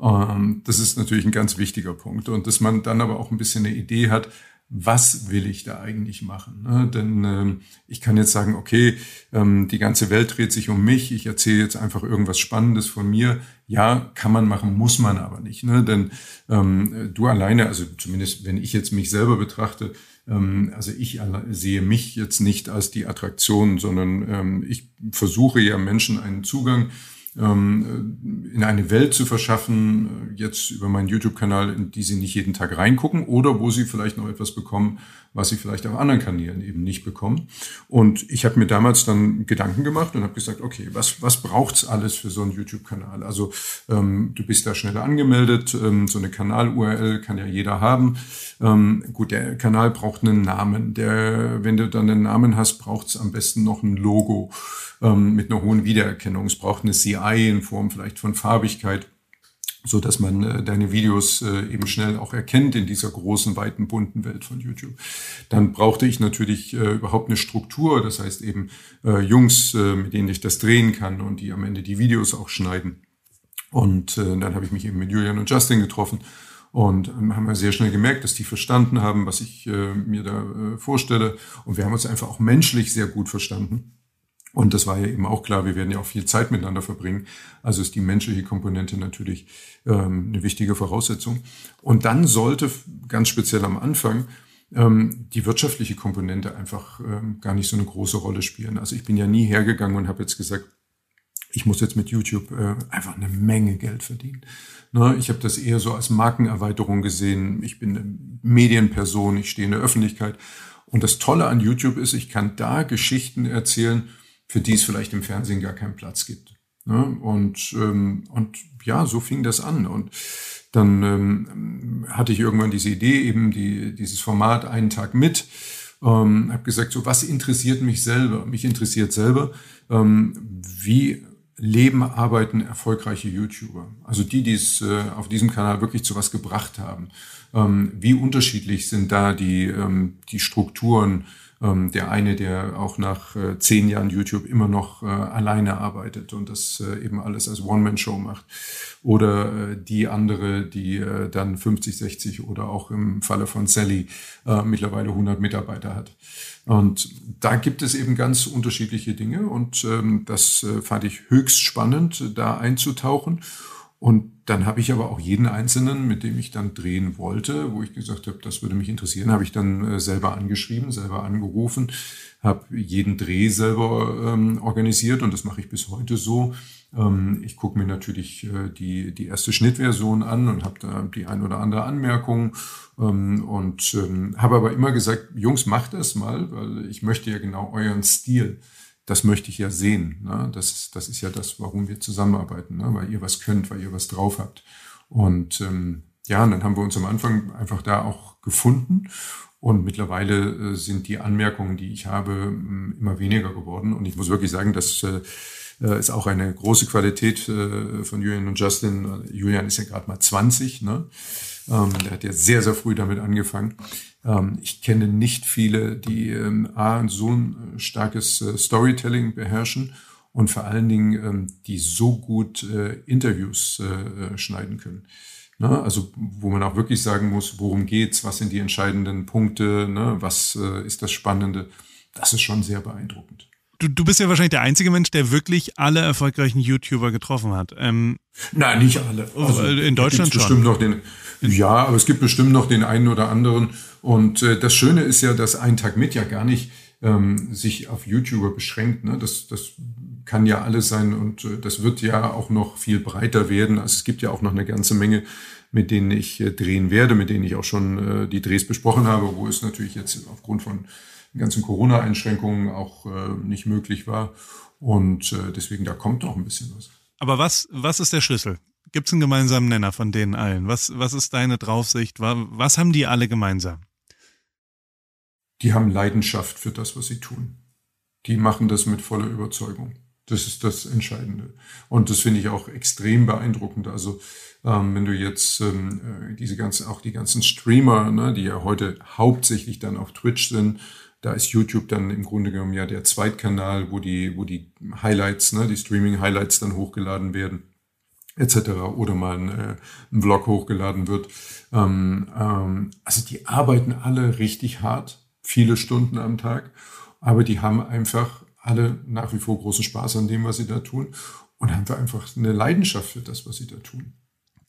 C: Ähm, das ist natürlich ein ganz wichtiger Punkt. Und dass man dann aber auch ein bisschen eine Idee hat, was will ich da eigentlich machen? Ne? Denn ähm, ich kann jetzt sagen, okay, ähm, die ganze Welt dreht sich um mich, ich erzähle jetzt einfach irgendwas Spannendes von mir. Ja, kann man machen, muss man aber nicht. Ne? Denn du alleine, also zumindest wenn ich jetzt mich selber betrachte, also ich sehe mich jetzt nicht als die Attraktion, sondern ähm, ich versuche ja Menschen einen Zugang ähm, in eine Welt zu verschaffen, äh, jetzt über meinen YouTube-Kanal, in die sie nicht jeden Tag reingucken oder wo sie vielleicht noch etwas bekommen, was sie vielleicht auf anderen Kanälen eben nicht bekommen. Und ich habe mir damals dann Gedanken gemacht und habe gesagt, okay, was, was braucht's alles für so einen YouTube-Kanal? Also ähm, du bist da schneller angemeldet, ähm, so eine Kanal-URL kann ja jeder haben. Ähm, gut, der Kanal braucht einen Namen. Der, wenn du dann einen Namen hast, braucht's am besten noch ein Logo ähm, mit einer hohen Wiedererkennung. Es braucht eine CI in Form vielleicht von Farbigkeit so dass man äh, deine Videos äh, eben schnell auch erkennt in dieser großen, weiten, bunten Welt von YouTube. Dann brauchte ich natürlich äh, überhaupt eine Struktur, das heißt eben äh, Jungs, äh, mit denen ich das drehen kann und die am Ende die Videos auch schneiden. Und äh, dann habe ich mich eben mit Julian und Justin getroffen und haben wir sehr schnell gemerkt, dass die verstanden haben, was ich äh, mir da äh, vorstelle. Und wir haben uns einfach auch menschlich sehr gut verstanden. Und das war ja eben auch klar, wir werden ja auch viel Zeit miteinander verbringen. Also ist die menschliche Komponente natürlich ähm, eine wichtige Voraussetzung. Und dann sollte ganz speziell am Anfang ähm, die wirtschaftliche Komponente einfach ähm, gar nicht so eine große Rolle spielen. Also ich bin ja nie hergegangen und habe jetzt gesagt, ich muss jetzt mit YouTube äh, einfach eine Menge Geld verdienen. Ne, ich habe das eher so als Markenerweiterung gesehen. Ich bin eine Medienperson, ich stehe in der Öffentlichkeit. Und das Tolle an YouTube ist, ich kann da Geschichten erzählen, für die es vielleicht im Fernsehen gar keinen Platz gibt. Ne? Und, ähm, und ja, so fing das an. Und dann ähm, hatte ich irgendwann diese Idee, eben die, dieses Format einen Tag mit. Ähm, habe gesagt, so was interessiert mich selber? Mich interessiert selber, ähm, wie leben, arbeiten erfolgreiche YouTuber. Also die, die es äh, auf diesem Kanal wirklich zu was gebracht haben. Ähm, wie unterschiedlich sind da die, ähm, die Strukturen? Ähm, der eine, der auch nach äh, zehn Jahren YouTube immer noch äh, alleine arbeitet und das äh, eben alles als One-Man-Show macht. Oder äh, die andere, die äh, dann 50, 60 oder auch im Falle von Sally äh, mittlerweile 100 Mitarbeiter hat. Und da gibt es eben ganz unterschiedliche Dinge und ähm, das fand ich höchst spannend, da einzutauchen. Und dann habe ich aber auch jeden Einzelnen, mit dem ich dann drehen wollte, wo ich gesagt habe, das würde mich interessieren, habe ich dann äh, selber angeschrieben, selber angerufen, habe jeden Dreh selber ähm, organisiert und das mache ich bis heute so. Ähm, ich gucke mir natürlich äh, die, die erste Schnittversion an und habe da die ein oder andere Anmerkung ähm, und ähm, habe aber immer gesagt, Jungs, macht das mal, weil ich möchte ja genau euren Stil das möchte ich ja sehen. Ne? Das, ist, das ist ja das, warum wir zusammenarbeiten, ne? weil ihr was könnt, weil ihr was drauf habt. Und ähm, ja, und dann haben wir uns am Anfang einfach da auch gefunden. Und mittlerweile äh, sind die Anmerkungen, die ich habe, äh, immer weniger geworden. Und ich muss wirklich sagen, das äh, äh, ist auch eine große Qualität äh, von Julian und Justin. Julian ist ja gerade mal 20. Ne? Ähm, der hat ja sehr, sehr früh damit angefangen. Ähm, ich kenne nicht viele, die ähm, A, so ein äh, starkes äh, Storytelling beherrschen und vor allen Dingen, ähm, die so gut äh, Interviews äh, äh schneiden können. Ne? Also wo man auch wirklich sagen muss, worum geht's, was sind die entscheidenden Punkte, ne? was äh, ist das Spannende. Das ist schon sehr beeindruckend.
B: Du, du bist ja wahrscheinlich der einzige Mensch, der wirklich alle erfolgreichen YouTuber getroffen hat.
C: Ähm, Nein, nicht alle.
B: Also, in Deutschland schon.
C: Bestimmt noch den, ja, aber es gibt bestimmt noch den einen oder anderen. Und äh, das Schöne ist ja, dass ein Tag mit ja gar nicht ähm, sich auf YouTuber beschränkt. Ne? Das, das kann ja alles sein und äh, das wird ja auch noch viel breiter werden. Also es gibt ja auch noch eine ganze Menge, mit denen ich äh, drehen werde, mit denen ich auch schon äh, die Drehs besprochen habe, wo es natürlich jetzt aufgrund von ganzen Corona-Einschränkungen auch äh, nicht möglich war. Und äh, deswegen, da kommt noch ein bisschen was.
B: Aber was, was ist der Schlüssel? Gibt es einen gemeinsamen Nenner von denen allen? Was, was ist deine Draufsicht? Was haben die alle gemeinsam?
C: Die haben Leidenschaft für das, was sie tun. Die machen das mit voller Überzeugung. Das ist das Entscheidende. Und das finde ich auch extrem beeindruckend. Also ähm, wenn du jetzt ähm, äh, diese ganzen, auch die ganzen Streamer, ne, die ja heute hauptsächlich dann auf Twitch sind, da ist YouTube dann im Grunde genommen ja der Zweitkanal, wo die, wo die Highlights, ne, die Streaming-Highlights dann hochgeladen werden. etc. oder mal ein, äh, ein Vlog hochgeladen wird. Ähm, ähm, also die arbeiten alle richtig hart, viele Stunden am Tag, aber die haben einfach alle nach wie vor großen Spaß an dem, was sie da tun und haben einfach eine Leidenschaft für das, was sie da tun.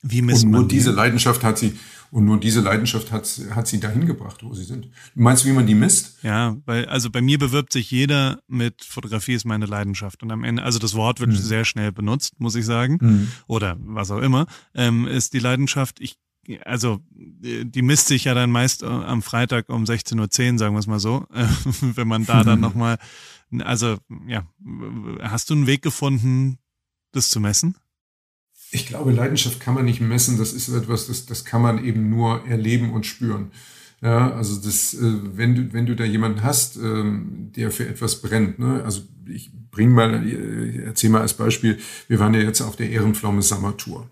B: Wie misst
C: und nur
B: man die?
C: diese Leidenschaft hat sie und nur diese Leidenschaft hat, hat sie dahin gebracht, wo sie sind. Du meinst, wie man die misst?
B: Ja, weil also bei mir bewirbt sich jeder mit Fotografie ist meine Leidenschaft und am Ende, also das Wort wird
C: Mhm.
B: sehr schnell benutzt, muss ich sagen, oder was auch immer, ähm, ist die Leidenschaft. Ich also äh, die misst sich ja dann meist äh, am Freitag um 16.10 Uhr, sagen wir es mal so, wenn man da dann nochmal, also ja, hast du einen Weg gefunden, das zu messen?
C: Ich glaube, Leidenschaft kann man nicht messen. Das ist etwas, das, das kann man eben nur erleben und spüren. Ja, also das, äh, wenn du, wenn du da jemanden hast, ähm, der für etwas brennt, ne? also ich bring mal, äh, erzähl mal als Beispiel, wir waren ja jetzt auf der Ehrenpflaume Sommertour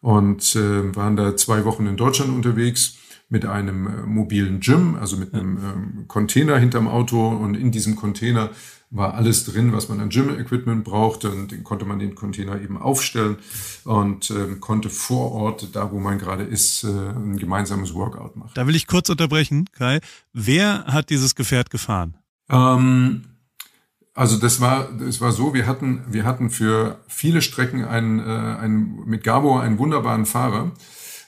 C: und äh, waren da zwei Wochen in Deutschland unterwegs mit einem äh, mobilen Gym, also mit einem ähm, Container hinterm Auto und in diesem Container war alles drin, was man an Gym-Equipment brauchte und den konnte man den Container eben aufstellen und ähm, konnte vor Ort, da wo man gerade ist, äh, ein gemeinsames Workout machen.
B: Da will ich kurz unterbrechen, Kai. Wer hat dieses Gefährt gefahren?
C: Ähm, also das war, das war so, wir hatten, wir hatten für viele Strecken einen, äh, einen mit Gabor einen wunderbaren Fahrer,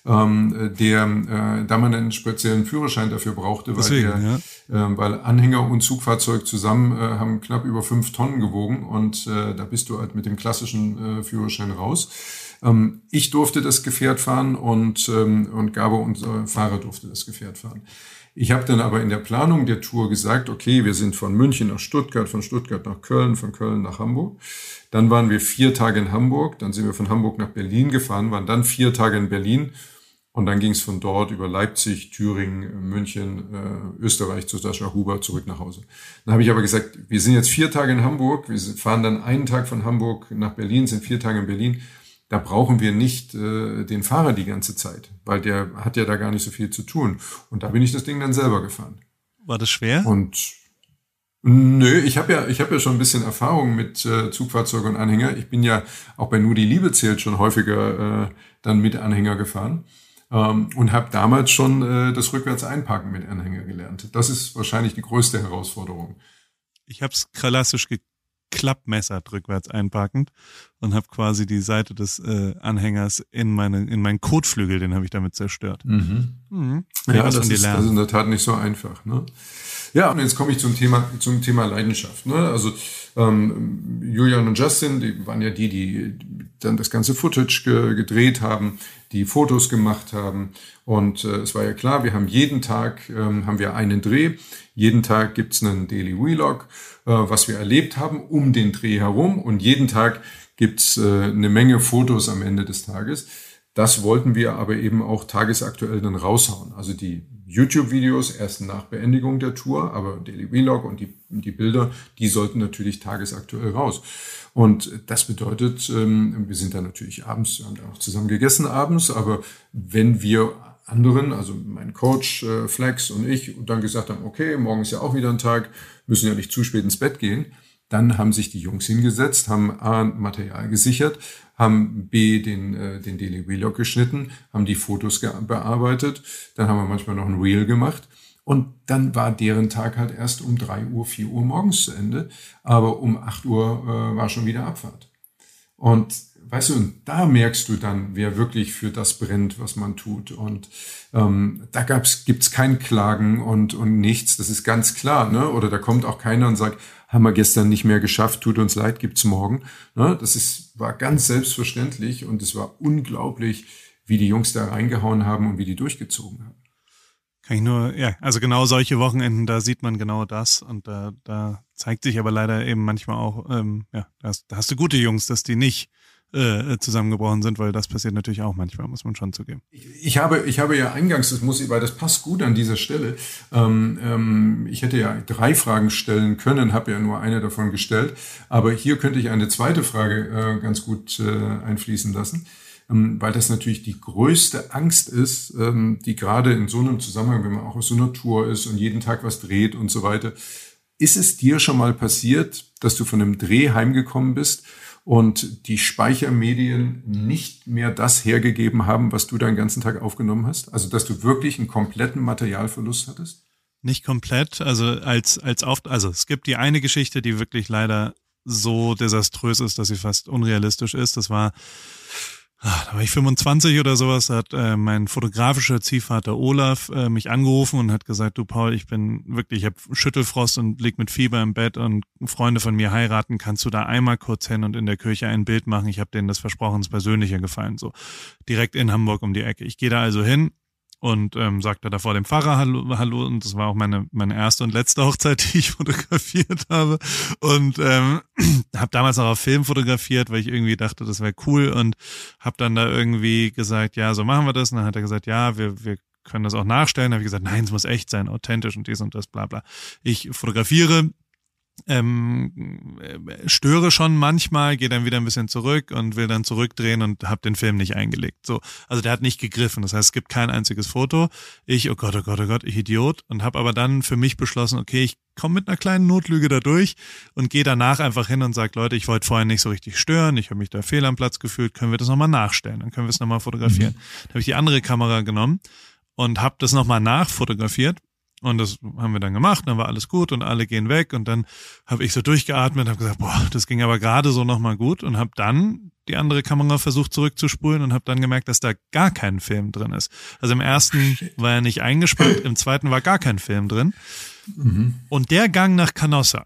C: ähm, der, äh, da man einen speziellen Führerschein dafür brauchte, weil,
B: Deswegen,
C: der, äh, weil Anhänger und Zugfahrzeug zusammen äh, haben knapp über fünf Tonnen gewogen und äh, da bist du halt mit dem klassischen äh, Führerschein raus. Ähm, ich durfte das Gefährt fahren und, ähm, und Gabor, unser Fahrer, durfte das Gefährt fahren. Ich habe dann aber in der Planung der Tour gesagt, okay, wir sind von München nach Stuttgart, von Stuttgart nach Köln, von Köln nach Hamburg. Dann waren wir vier Tage in Hamburg, dann sind wir von Hamburg nach Berlin gefahren, waren dann vier Tage in Berlin und dann ging es von dort über Leipzig, Thüringen, München, äh, Österreich zu Sascha Huber zurück nach Hause. Dann habe ich aber gesagt, wir sind jetzt vier Tage in Hamburg, wir fahren dann einen Tag von Hamburg nach Berlin, sind vier Tage in Berlin da brauchen wir nicht äh, den Fahrer die ganze Zeit, weil der hat ja da gar nicht so viel zu tun. Und da bin ich das Ding dann selber gefahren.
B: War das schwer?
C: Und nö, ich habe ja, ich habe ja schon ein bisschen Erfahrung mit äh, Zugfahrzeug und Anhänger. Ich bin ja auch bei Nur die Liebe zählt schon häufiger äh, dann mit Anhänger gefahren ähm, und habe damals schon äh, das rückwärts einparken mit Anhänger gelernt. Das ist wahrscheinlich die größte Herausforderung.
B: Ich habe es klassisch geklappmessert rückwärts einparkend und habe quasi die Seite des äh, Anhängers in meine in meinen Kotflügel, den habe ich damit zerstört. Mhm.
C: Ja, das ist, das ist in der Tat nicht so einfach. Ne? Ja, und jetzt komme ich zum Thema, zum Thema Leidenschaft. Ne? Also ähm, Julian und Justin, die waren ja die, die dann das ganze Footage ge gedreht haben, die Fotos gemacht haben. Und äh, es war ja klar, wir haben jeden Tag ähm, haben wir einen Dreh. Jeden Tag gibt's einen Daily Vlog, äh, was wir erlebt haben um den Dreh herum. Und jeden Tag gibt's äh, eine Menge Fotos am Ende des Tages. Das wollten wir aber eben auch tagesaktuell dann raushauen. Also die YouTube-Videos erst nach Beendigung der Tour, aber Daily Vlog und die, die Bilder, die sollten natürlich tagesaktuell raus. Und das bedeutet, ähm, wir sind dann natürlich abends, wir haben dann auch zusammen gegessen abends, aber wenn wir anderen, also mein Coach äh, Flex und ich, dann gesagt haben, okay, morgen ist ja auch wieder ein Tag, müssen ja nicht zu spät ins Bett gehen, dann haben sich die Jungs hingesetzt, haben A, Material gesichert, haben B, den, äh, den Daily Vlog geschnitten, haben die Fotos bearbeitet, dann haben wir manchmal noch ein Reel gemacht. Und dann war deren Tag halt erst um drei Uhr, vier Uhr morgens zu Ende, aber um acht Uhr äh, war schon wieder Abfahrt. Und weißt du, und da merkst du dann, wer wirklich für das brennt, was man tut. Und ähm, da gab's, gibt's kein Klagen und, und nichts. Das ist ganz klar. Ne? Oder da kommt auch keiner und sagt, haben wir gestern nicht mehr geschafft, tut uns leid, gibt's morgen. Ne? Das ist, war ganz selbstverständlich und es war unglaublich, wie die Jungs da reingehauen haben und wie die durchgezogen haben.
B: Kann ich nur, ja, also genau solche Wochenenden, da sieht man genau das und da, da zeigt sich aber leider eben manchmal auch, ähm, ja, da hast, da hast du gute Jungs, dass die nicht äh, zusammengebrochen sind, weil das passiert natürlich auch manchmal, muss man schon zugeben.
C: Ich, ich habe, ich habe ja eingangs, das muss ich, weil das passt gut an dieser Stelle. Ähm, ähm, ich hätte ja drei Fragen stellen können, habe ja nur eine davon gestellt, aber hier könnte ich eine zweite Frage äh, ganz gut äh, einfließen lassen ähm, weil das natürlich die größte Angst ist, ähm, die gerade in so einem Zusammenhang, wenn man auch auf so einer Tour ist und jeden Tag was dreht und so weiter. Ist es dir schon mal passiert, dass du von einem Dreh heimgekommen bist und die Speichermedien nicht mehr das hergegeben haben, was du deinen ganzen Tag aufgenommen hast? Also, dass du wirklich einen kompletten Materialverlust hattest?
B: Nicht komplett, also als, als oft, also es gibt die eine Geschichte, die wirklich leider so desaströs ist, dass sie fast unrealistisch ist. Das war ach, da war ich 25 oder sowas, hat äh, mein fotografischer Ziehvater Olaf äh, mich angerufen und hat gesagt, du Paul, ich bin wirklich, ich habe Schüttelfrost und lieg mit Fieber im Bett und Freunde von mir heiraten, kannst du da einmal kurz hin und in der Kirche ein Bild machen? Ich habe denen das versprochen, es persönlicher gefallen, so direkt in Hamburg um die Ecke. Ich gehe da also hin, und ähm, sagte da vor dem Pfarrer Hallo, Hallo und das war auch meine meine erste und letzte Hochzeit, die ich fotografiert habe und ähm, habe damals noch auf Film fotografiert, weil ich irgendwie dachte, das wäre cool und habe dann da irgendwie gesagt, ja, so machen wir das und dann hat er gesagt, ja, wir wir können das auch nachstellen. Da habe ich gesagt, nein, es muss echt sein, authentisch und dies und das, bla bla. Ich fotografiere ähm, äh, störe schon manchmal, gehe dann wieder ein bisschen zurück und will dann zurückdrehen und habe den Film nicht eingelegt. So, also der hat nicht gegriffen. Das heißt, es gibt kein einziges Foto. Ich, oh Gott, oh Gott, oh Gott, ich Idiot und habe aber dann für mich beschlossen, okay, ich komme mit einer kleinen Notlüge da durch und gehe danach einfach hin und sage, Leute, ich wollte vorher nicht so richtig stören, ich habe mich da fehl am Platz gefühlt, können wir das nochmal nachstellen, dann können wir es nochmal fotografieren. Mhm. Dann habe ich die andere Kamera genommen und habe das nochmal nachfotografiert und das haben wir dann gemacht, dann war alles gut und alle gehen weg und dann habe ich so durchgeatmet und habe gesagt, boah, das ging aber gerade so nochmal gut und habe dann die andere Kamera versucht zurückzuspulen und habe dann gemerkt, dass da gar kein Film drin ist. Also im ersten war er nicht eingespannt, im zweiten war gar kein Film drin. Mhm. Und der Gang nach Canossa,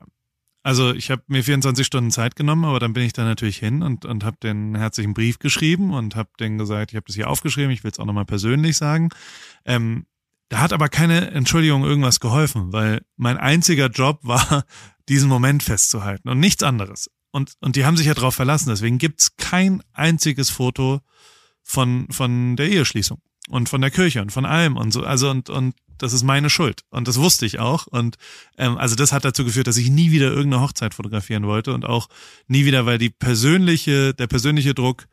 B: also ich habe mir 24 Stunden Zeit genommen, aber dann bin ich da natürlich hin und, und habe den herzlichen Brief geschrieben und habe denen gesagt, ich habe das hier aufgeschrieben, ich will es auch nochmal persönlich sagen. Ähm, da hat aber keine Entschuldigung irgendwas geholfen, weil mein einziger Job war, diesen Moment festzuhalten und nichts anderes. Und, und die haben sich ja darauf verlassen. Deswegen gibt's kein einziges Foto von, von der Eheschließung und von der Kirche und von allem und so. Also und, und das ist meine Schuld. Und das wusste ich auch. Und ähm, also das hat dazu geführt, dass ich nie wieder irgendeine Hochzeit fotografieren wollte und auch nie wieder, weil die persönliche, der persönliche Druck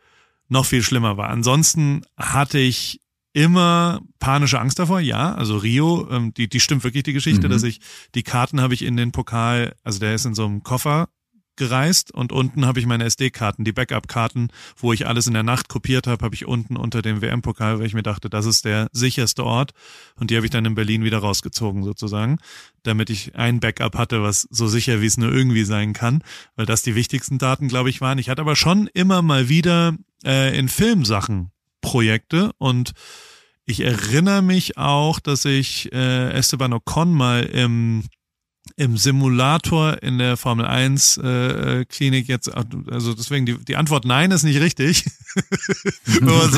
B: noch viel schlimmer war. Ansonsten hatte ich immer panische Angst davor, ja. Also Rio, ähm, die, die stimmt wirklich die Geschichte, mhm. dass ich, die Karten habe ich in den Pokal, also der ist in so einem Koffer gereist und unten habe ich meine SD-Karten, die Backup-Karten, wo ich alles in der Nacht kopiert habe, habe ich unten unter dem WM-Pokal, weil ich mir dachte, das ist der sicherste Ort und die habe ich dann in Berlin wieder rausgezogen sozusagen, damit ich ein Backup hatte, was so sicher wie es nur irgendwie sein kann, weil das die wichtigsten Daten, glaube ich, waren. Ich hatte aber schon immer mal wieder äh, in Filmsachen Projekte und ich erinnere mich auch, dass ich äh, Esteban Ocon mal im im Simulator in der Formel 1 äh, äh, Klinik jetzt also deswegen die, die Antwort nein ist nicht richtig.
C: so,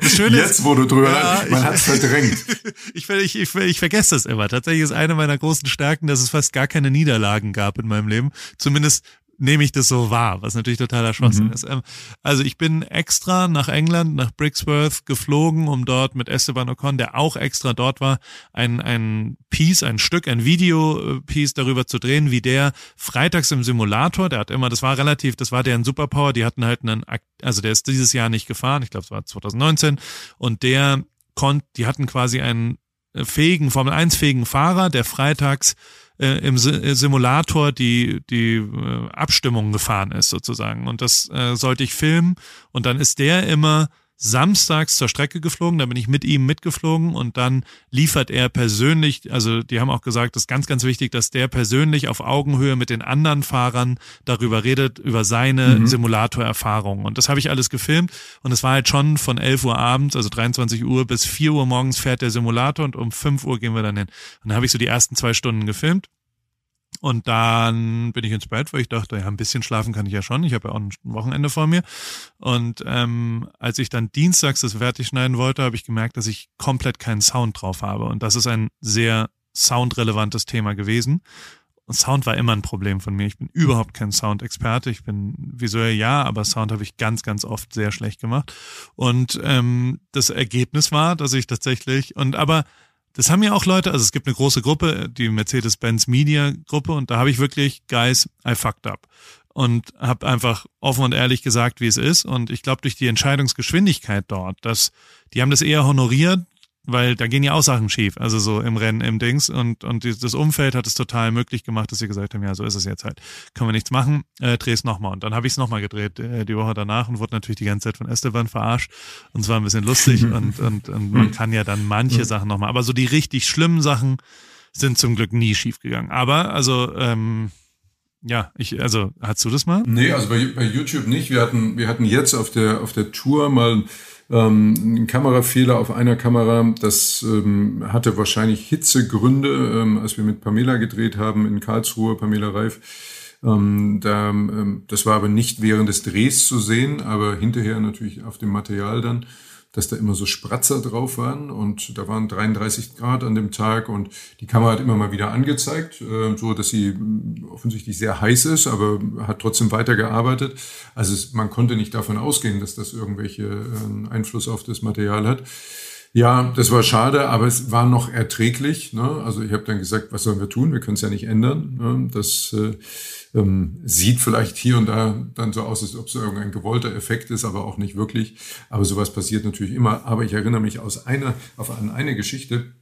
C: das Schöne jetzt ist, wo du drüber ja, man hat verdrängt.
B: ich, ich, ich, ich vergesse das immer. Tatsächlich ist eine meiner großen Stärken, dass es fast gar keine Niederlagen gab in meinem Leben. Zumindest nehme ich das so wahr, was natürlich totaler Schwachsinn mhm. ist. Ähm, also ich bin extra nach England, nach Brixworth geflogen, um dort mit Esteban Ocon, der auch extra dort war, ein, ein Piece, ein Stück, ein Video-Piece darüber zu drehen, wie der freitags im Simulator, der hat immer, das war relativ, das war deren Superpower, die hatten halt einen, also der ist dieses Jahr nicht gefahren, ich glaube es war 2019, und der konnte, die hatten quasi einen fähigen, Formel 1 fähigen Fahrer, der freitags äh, im äh, Simulator die, die äh, Abstimmung gefahren ist sozusagen. Und das äh, sollte ich filmen. Und dann ist der immer samstags zur Strecke geflogen, da bin ich mit ihm mitgeflogen und dann liefert er persönlich, also die haben auch gesagt, das ist ganz, ganz wichtig, dass der persönlich auf Augenhöhe mit den anderen Fahrern darüber redet, über seine mhm. Simulatorerfahrung. Und das habe ich alles gefilmt und es war halt schon von 11 Uhr abends, also 23 Uhr bis 4 Uhr morgens fährt der Simulator und um 5 Uhr gehen wir dann hin. Und dann habe ich so die ersten zwei Stunden gefilmt und dann bin ich ins Bett, weil ich dachte, ja, ein bisschen schlafen kann ich ja schon. Ich habe ja auch ein Wochenende vor mir. Und ähm, als ich dann dienstags das fertig schneiden wollte, habe ich gemerkt, dass ich komplett keinen Sound drauf habe. Und das ist ein sehr soundrelevantes Thema gewesen. Und Sound war immer ein Problem von mir. Ich bin überhaupt kein Sound-Experte. Ich bin visuell ja, aber Sound habe ich ganz, ganz oft sehr schlecht gemacht. Und ähm, das Ergebnis war, dass ich tatsächlich und aber das haben ja auch Leute, also es gibt eine große Gruppe, die Mercedes-Benz Media Gruppe und da habe ich wirklich, guys, I fucked up. Und habe einfach offen und ehrlich gesagt, wie es ist. Und ich glaube, durch die Entscheidungsgeschwindigkeit dort, dass die haben das eher honoriert, weil da gehen ja auch Sachen schief, also so im Rennen, im Dings. Und, und das Umfeld hat es total möglich gemacht, dass sie gesagt haben, ja, so ist es jetzt halt, können wir nichts machen, äh, dreh es nochmal. Und dann habe ich es nochmal gedreht äh, die Woche danach und wurde natürlich die ganze Zeit von Esteban verarscht. Und zwar ein bisschen lustig und, und, und man kann ja dann manche Sachen nochmal, aber so die richtig schlimmen Sachen sind zum Glück nie schief gegangen, aber also ähm, ja, ich, also, hast du das mal?
C: Nee, also bei, bei YouTube nicht. Wir hatten, wir hatten jetzt auf der, auf der Tour mal ähm, ein Kamerafehler auf einer Kamera. Das ähm, hatte wahrscheinlich Hitzegründe, ähm, als wir mit Pamela gedreht haben in Karlsruhe, Pamela Reif. Ähm, da, ähm, das war aber nicht während des Drehs zu sehen, aber hinterher natürlich auf dem Material dann dass da immer so Spratzer drauf waren und da waren 33 Grad an dem Tag und die Kamera hat immer mal wieder angezeigt, äh, so dass sie mm, offensichtlich sehr heiß ist, aber hat trotzdem weitergearbeitet. Also es, man konnte nicht davon ausgehen, dass das irgendwelche äh, Einfluss auf das Material hat. Ja, das war schade, aber es war noch erträglich. Ne? Also ich habe dann gesagt, was sollen wir tun? Wir können es ja nicht ändern. Ne? Das äh, ähm, sieht vielleicht hier und da dann so aus, als ob es irgendein gewollter Effekt ist, aber auch nicht wirklich. Aber sowas passiert natürlich immer. Aber ich erinnere mich aus einer, auf an eine Geschichte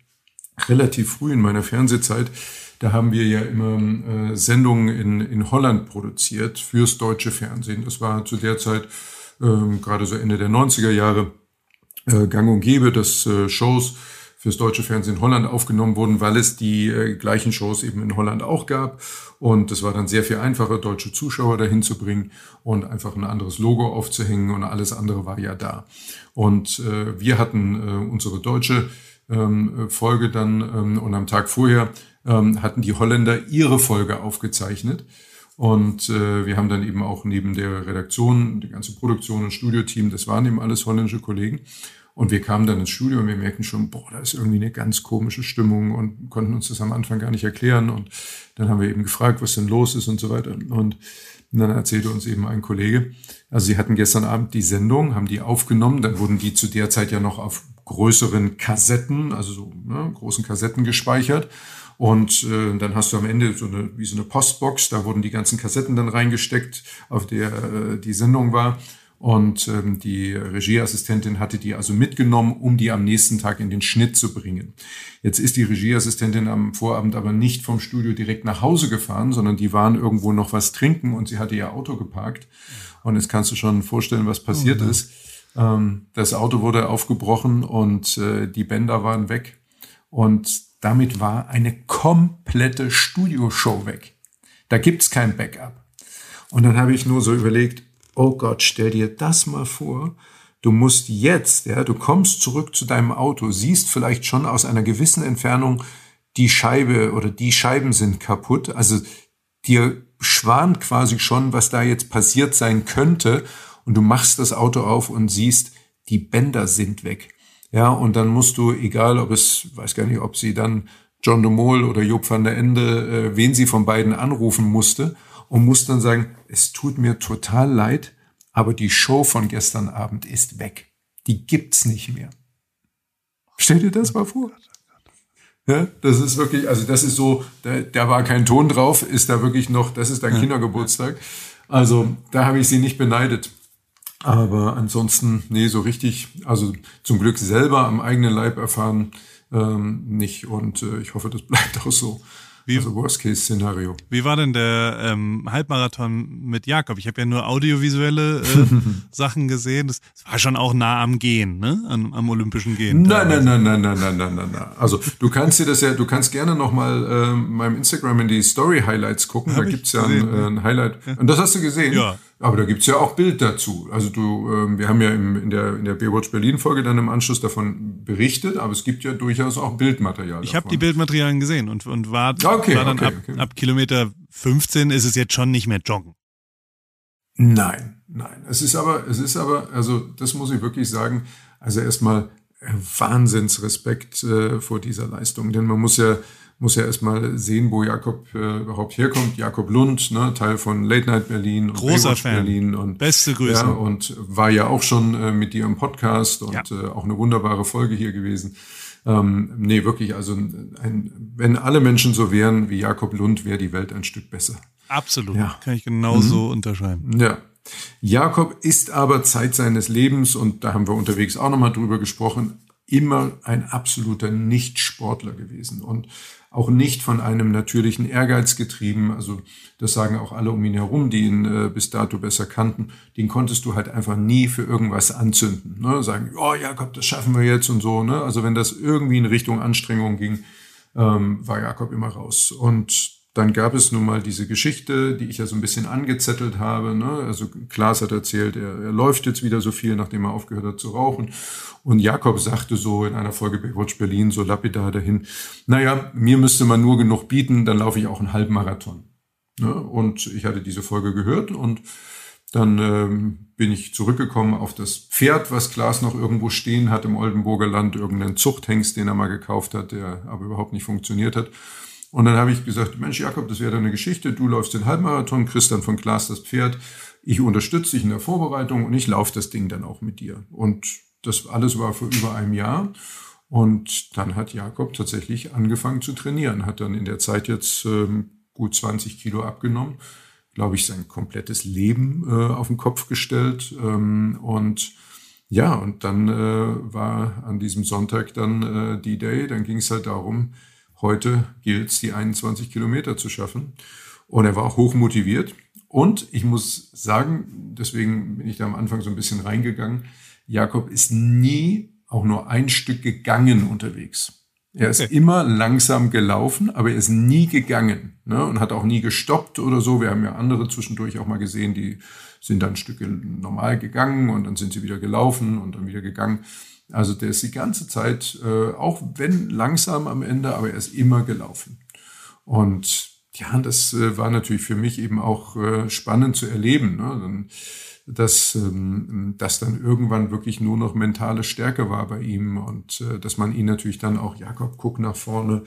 C: relativ früh in meiner Fernsehzeit. Da haben wir ja immer äh, Sendungen in, in Holland produziert fürs deutsche Fernsehen. Das war zu der Zeit äh, gerade so Ende der 90er Jahre äh, gang und gäbe, dass äh, Shows fürs deutsche Fernsehen in Holland aufgenommen wurden, weil es die äh, gleichen Shows eben in Holland auch gab. Und es war dann sehr viel einfacher, deutsche Zuschauer dahin zu bringen und einfach ein anderes Logo aufzuhängen und alles andere war ja da. Und äh, wir hatten äh, unsere deutsche ähm, Folge dann ähm, und am Tag vorher ähm, hatten die Holländer ihre Folge aufgezeichnet. Und äh, wir haben dann eben auch neben der Redaktion, die ganze Produktion und Studioteam, das waren eben alles holländische Kollegen. Und wir kamen dann ins Studio und wir merkten schon, boah, da ist irgendwie eine ganz komische Stimmung und konnten uns das am Anfang gar nicht erklären. Und dann haben wir eben gefragt, was denn los ist und so weiter. Und dann erzählte uns eben ein Kollege, also sie hatten gestern Abend die Sendung, haben die aufgenommen, dann wurden die zu der Zeit ja noch auf größeren Kassetten, also so ne, großen Kassetten gespeichert. Und äh, dann hast du am Ende so eine, wie so eine Postbox, da wurden die ganzen Kassetten dann reingesteckt, auf der äh, die Sendung war. Und ähm, die Regieassistentin hatte die also mitgenommen, um die am nächsten Tag in den Schnitt zu bringen. Jetzt ist die Regieassistentin am Vorabend aber nicht vom Studio direkt nach Hause gefahren, sondern die waren irgendwo noch was trinken und sie hatte ihr Auto geparkt. Und jetzt kannst du schon vorstellen, was passiert oh, ist. Ähm, das Auto wurde aufgebrochen und äh, die Bänder waren weg. Und damit war eine komplette Studioshow weg. Da gibt's kein Backup. Und dann habe ich nur so überlegt, oh Gott, stell dir das mal vor. Du musst jetzt, ja, du kommst zurück zu deinem Auto, siehst vielleicht schon aus einer gewissen Entfernung, die Scheibe oder die Scheiben sind kaputt. Also dir schwant quasi schon, was da jetzt passiert sein könnte. Und du machst das Auto auf und siehst, die Bänder sind weg. Ja, und dann musst du, egal ob es, weiß gar nicht, ob sie dann John de Mol oder Job van der Ende, äh, wen sie von beiden anrufen musste, und muss dann sagen, es tut mir total leid, aber die Show von gestern Abend ist weg. Die gibt's nicht mehr. Stell dir das mal vor. Ja, das ist wirklich, also das ist so, da, da war kein Ton drauf, ist da wirklich noch, das ist dein Kindergeburtstag. Also da habe ich sie nicht beneidet. Aber ansonsten, nee, so richtig, also zum Glück selber am eigenen Leib erfahren, ähm, nicht. Und äh, ich hoffe, das bleibt auch so. Wie, also Worst-Case-Szenario.
B: Wie war denn der ähm, Halbmarathon mit Jakob? Ich habe ja nur audiovisuelle äh, Sachen gesehen. Das, das, war schon auch nah am Gehen, ne? Am, am Olympischen Gehen.
C: Nein, nein, nein, nein, nein, nein, nein, nein, nein. Also du kannst dir das ja, du kannst gerne nochmal äh, meinem Instagram in die Story-Highlights gucken. Hab da gibt's ja ein, äh, ein Highlight. Ja. Und das hast du gesehen?
B: Ja.
C: Aber da gibt's ja auch Bild dazu. Also du, ähm, wir haben ja im, in der in der Baywatch Berlin Folge dann im Anschluss davon berichtet, aber es gibt ja durchaus auch Bildmaterial.
B: Ich habe die Bildmaterialien gesehen und und war, okay, war dann okay, ab, okay. ab Kilometer 15 ist es jetzt schon nicht mehr joggen.
C: Nein, nein. Es ist aber es ist aber also das muss ich wirklich sagen. Also erstmal Wahnsinnsrespekt äh, vor dieser Leistung, denn man muss ja muss ja erstmal sehen, wo Jakob äh, überhaupt herkommt. Jakob Lund, ne, Teil von Late Night Berlin
B: und Großer Fan.
C: Berlin und
B: beste Grüße.
C: Ja, und war ja auch schon äh, mit dir im Podcast und ja. äh, auch eine wunderbare Folge hier gewesen. Ähm, nee, wirklich, also ein, wenn alle Menschen so wären wie Jakob Lund, wäre die Welt ein Stück besser.
B: Absolut, ja. kann ich genauso mhm. unterschreiben.
C: Ja. Jakob ist aber Zeit seines Lebens, und da haben wir unterwegs auch nochmal drüber gesprochen, immer ein absoluter Nicht-Sportler gewesen und auch nicht von einem natürlichen Ehrgeiz getrieben. Also das sagen auch alle um ihn herum, die ihn äh, bis dato besser kannten. Den konntest du halt einfach nie für irgendwas anzünden. Ne? Sagen, oh Jakob, das schaffen wir jetzt und so. Ne? Also wenn das irgendwie in Richtung Anstrengung ging, ähm, war Jakob immer raus. Und dann gab es nun mal diese Geschichte, die ich ja so ein bisschen angezettelt habe. Ne? Also Klaas hat erzählt, er, er läuft jetzt wieder so viel, nachdem er aufgehört hat zu rauchen. Und Jakob sagte so in einer Folge Baywatch Berlin so lapidar dahin, naja, mir müsste man nur genug bieten, dann laufe ich auch einen Halbmarathon. Ne? Und ich hatte diese Folge gehört und dann ähm, bin ich zurückgekommen auf das Pferd, was Klaas noch irgendwo stehen hat im Oldenburger Land, irgendeinen Zuchthengst, den er mal gekauft hat, der aber überhaupt nicht funktioniert hat. Und dann habe ich gesagt, Mensch, Jakob, das wäre eine Geschichte. Du läufst den Halbmarathon, kriegst dann von Klaas das Pferd. Ich unterstütze dich in der Vorbereitung und ich laufe das Ding dann auch mit dir. Und das alles war vor über einem Jahr. Und dann hat Jakob tatsächlich angefangen zu trainieren, hat dann in der Zeit jetzt ähm, gut 20 Kilo abgenommen, glaube ich, sein komplettes Leben äh, auf den Kopf gestellt. Ähm, und ja, und dann äh, war an diesem Sonntag dann äh, die Day, dann ging es halt darum, Heute gilt es, die 21 Kilometer zu schaffen. Und er war auch hoch motiviert. Und ich muss sagen, deswegen bin ich da am Anfang so ein bisschen reingegangen, Jakob ist nie auch nur ein Stück gegangen unterwegs. Er ist okay. immer langsam gelaufen, aber er ist nie gegangen ne? und hat auch nie gestoppt oder so. Wir haben ja andere zwischendurch auch mal gesehen, die sind dann Stücke normal gegangen und dann sind sie wieder gelaufen und dann wieder gegangen. Also der ist die ganze Zeit, äh, auch wenn langsam am Ende, aber er ist immer gelaufen. Und ja, das äh, war natürlich für mich eben auch äh, spannend zu erleben. Ne? Dann, dass ähm, das dann irgendwann wirklich nur noch mentale Stärke war bei ihm und äh, dass man ihn natürlich dann auch, Jakob, guck nach vorne,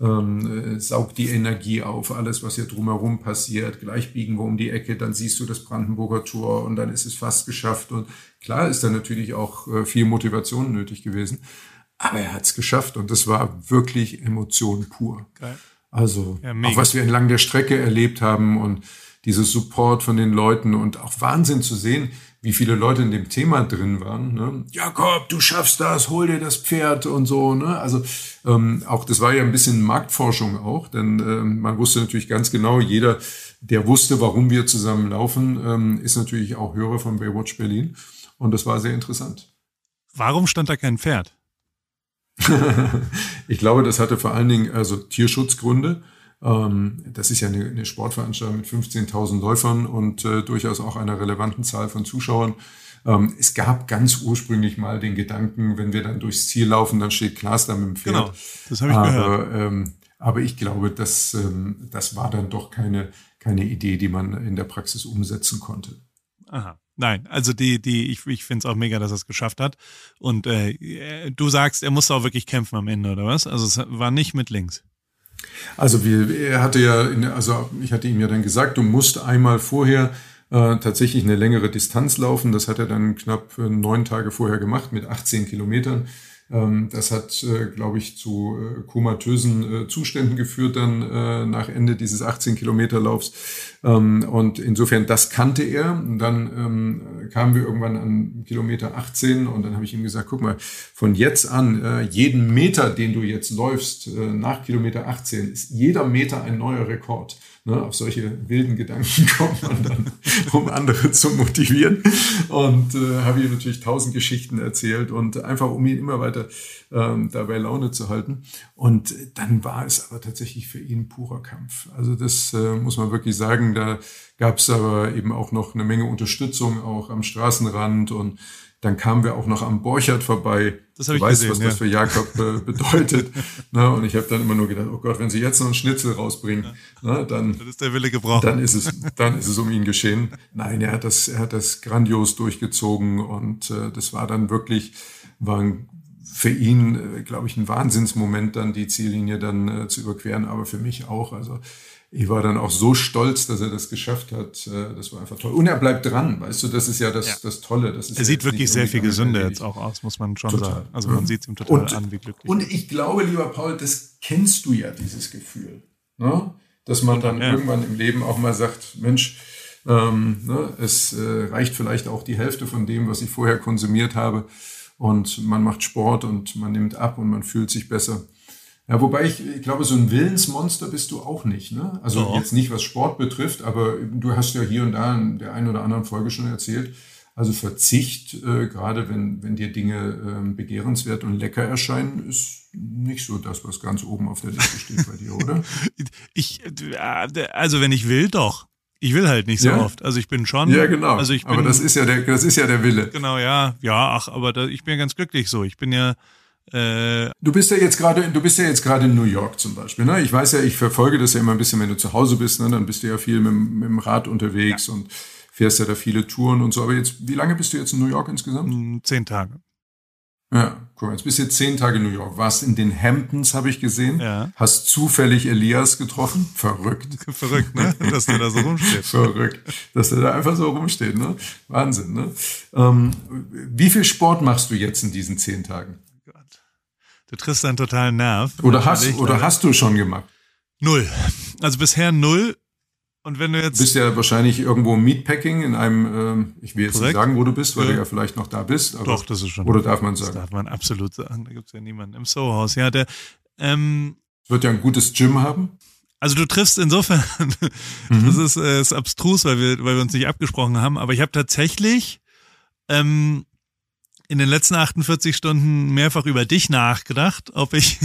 C: ähm, äh, saugt die Energie auf, alles, was hier drumherum passiert, gleich biegen wir um die Ecke, dann siehst du das Brandenburger Tor und dann ist es fast geschafft und klar ist da natürlich auch äh, viel Motivation nötig gewesen, aber er hat es geschafft und das war wirklich Emotion pur. Geil. Also ja, auch was wir entlang der Strecke erlebt haben und dieses Support von den Leuten und auch Wahnsinn zu sehen, wie viele Leute in dem Thema drin waren. Ne? Jakob, du schaffst das, hol dir das Pferd und so. Ne? Also ähm, auch das war ja ein bisschen Marktforschung auch, denn ähm, man wusste natürlich ganz genau, jeder, der wusste, warum wir zusammen laufen, ähm, ist natürlich auch Hörer von Baywatch Berlin und das war sehr interessant.
B: Warum stand da kein Pferd?
C: ich glaube, das hatte vor allen Dingen also Tierschutzgründe. Ähm, das ist ja eine, eine Sportveranstaltung mit 15.000 Läufern und äh, durchaus auch einer relevanten Zahl von Zuschauern. Ähm, es gab ganz ursprünglich mal den Gedanken, wenn wir dann durchs Ziel laufen, dann steht Klaas da mit dem Pferd. Genau,
B: das habe ich aber, gehört.
C: Ähm, aber ich glaube, das, ähm, das war dann doch keine, keine Idee, die man in der Praxis umsetzen konnte.
B: Aha. Nein, also die, die, ich, ich finde es auch mega, dass er es geschafft hat. Und äh, du sagst, er musste auch wirklich kämpfen am Ende, oder was? Also es war nicht mit links.
C: Also wir, er hatte ja, also ich hatte ihm ja dann gesagt, du musst einmal vorher äh, tatsächlich eine längere Distanz laufen. Das hat er dann knapp äh, neun Tage vorher gemacht mit 18 Kilometern. Ähm, das hat, äh, glaube ich, zu äh, komatösen äh, Zuständen geführt dann nach Ende dieses 18 Kilometer Laufs. Ähm, und insofern, das kannte er. Und dann ähm, kamen wir irgendwann an Kilometer 18 und dann habe ich ihm gesagt, guck mal, von jetzt an, jeden Meter, den du jetzt läufst, nach Kilometer 18, ist jeder Meter ein neuer Rekord. Ne, auf solche wilden Gedanken kommt man dann, um andere zu motivieren. Und äh, habe ihm natürlich tausend Geschichten erzählt und einfach, um ihn immer weiter ähm, dabei Laune zu halten. Und dann war es aber tatsächlich für ihn purer Kampf. Also das äh, muss man wirklich sagen. Da gab es aber eben auch noch eine Menge Unterstützung, auch am Straßenrand und dann kamen wir auch noch am Borchert vorbei.
B: Das habe ich weißt, gesehen,
C: was ja. das für Jakob äh, bedeutet. ne? Und ich habe dann immer nur gedacht, oh Gott, wenn sie jetzt noch einen Schnitzel rausbringen, ja. ne? dann,
B: das ist der Wille gebraucht.
C: Dann ist es, dann ist es um ihn geschehen. Nein, er hat das, er hat das grandios durchgezogen und äh, das war dann wirklich, war ein, für ihn, äh, glaube ich, ein Wahnsinnsmoment, dann die Ziellinie dann äh, zu überqueren, aber für mich auch. Also ich war dann auch so stolz, dass er das geschafft hat. Äh, das war einfach toll. Und er bleibt dran, weißt du, das ist ja das, ja. das Tolle. Das ist
B: er sieht wirklich sehr viel gesünder jetzt auch aus, muss man schon total. sagen. Also man sieht es ihm total
C: und,
B: an, wie glücklich.
C: Und ich glaube, lieber Paul, das kennst du ja, dieses Gefühl. Ne? Dass man dann ja. irgendwann im Leben auch mal sagt, Mensch, ähm, ne, es äh, reicht vielleicht auch die Hälfte von dem, was ich vorher konsumiert habe. Und man macht Sport und man nimmt ab und man fühlt sich besser. Ja, wobei ich, ich glaube, so ein Willensmonster bist du auch nicht. Ne? Also
B: Doch.
C: jetzt nicht, was Sport betrifft, aber du hast ja hier und da in der einen oder anderen Folge schon erzählt, also Verzicht, äh, gerade wenn, wenn dir Dinge ähm, begehrenswert und lecker erscheinen, ist nicht so das, was ganz oben auf der Liste steht bei dir, oder?
B: Ich, äh, also wenn ich will, doch. Ich will halt nicht so
C: Ja?
B: oft. Also ich bin schon.
C: Ja, genau.
B: Also ich bin,
C: aber das ist ja der, das ist ja der Wille.
B: genau, ja, ja, ach, aber da, ich bin ganz glücklich so. Ich bin ja, äh,
C: Du bist ja jetzt gerade, du bist ja jetzt gerade in New York zum Beispiel. Ne? Ich weiß ja, ich verfolge das ja immer ein bisschen, wenn du zu Hause bist, ne? dann bist du ja viel mit, dem- mit dem Rad unterwegs und fährst ja da viele Touren und so. Aber jetzt, wie lange bist du jetzt in New York insgesamt?
B: mh, zehn Tage.
C: Ja, cool. Jetzt bist du jetzt zehn Tage in New York. Warst in den Hamptons, habe ich gesehen.
B: Ja.
C: Hast zufällig Elias getroffen. Verrückt.
B: Verrückt, ne? Dass der da so rumsteht.
C: Verrückt. Dass der da einfach so rumsteht, ne? Wahnsinn, ne? Ähm, wie viel Sport machst du jetzt in diesen zehn Tagen?
B: Gott. Du triffst einen totalen Nerv.
C: Oder hast, oder hast du schon gemacht?
B: Null. Also bisher null. Und wenn du
C: Du
B: jetzt.
C: bist ja wahrscheinlich irgendwo im Meatpacking in einem, ähm, ich will jetzt
B: Korrekt.
C: nicht sagen, wo du bist, weil
B: Ja.
C: du ja vielleicht noch da bist. Aber,
B: Doch, das ist schon.
C: Oder darf man
B: Das
C: sagen?
B: darf man absolut sagen. Da gibt's ja niemanden im Soho-Haus. Ja, der, ähm,
C: Es wird ja ein gutes Gym haben.
B: also du triffst insofern,
C: Mhm.
B: das ist, äh, ist abstrus, weil wir, weil wir uns nicht abgesprochen haben, aber ich habe tatsächlich ähm, in den letzten 48 Stunden mehrfach über dich nachgedacht, ob ich,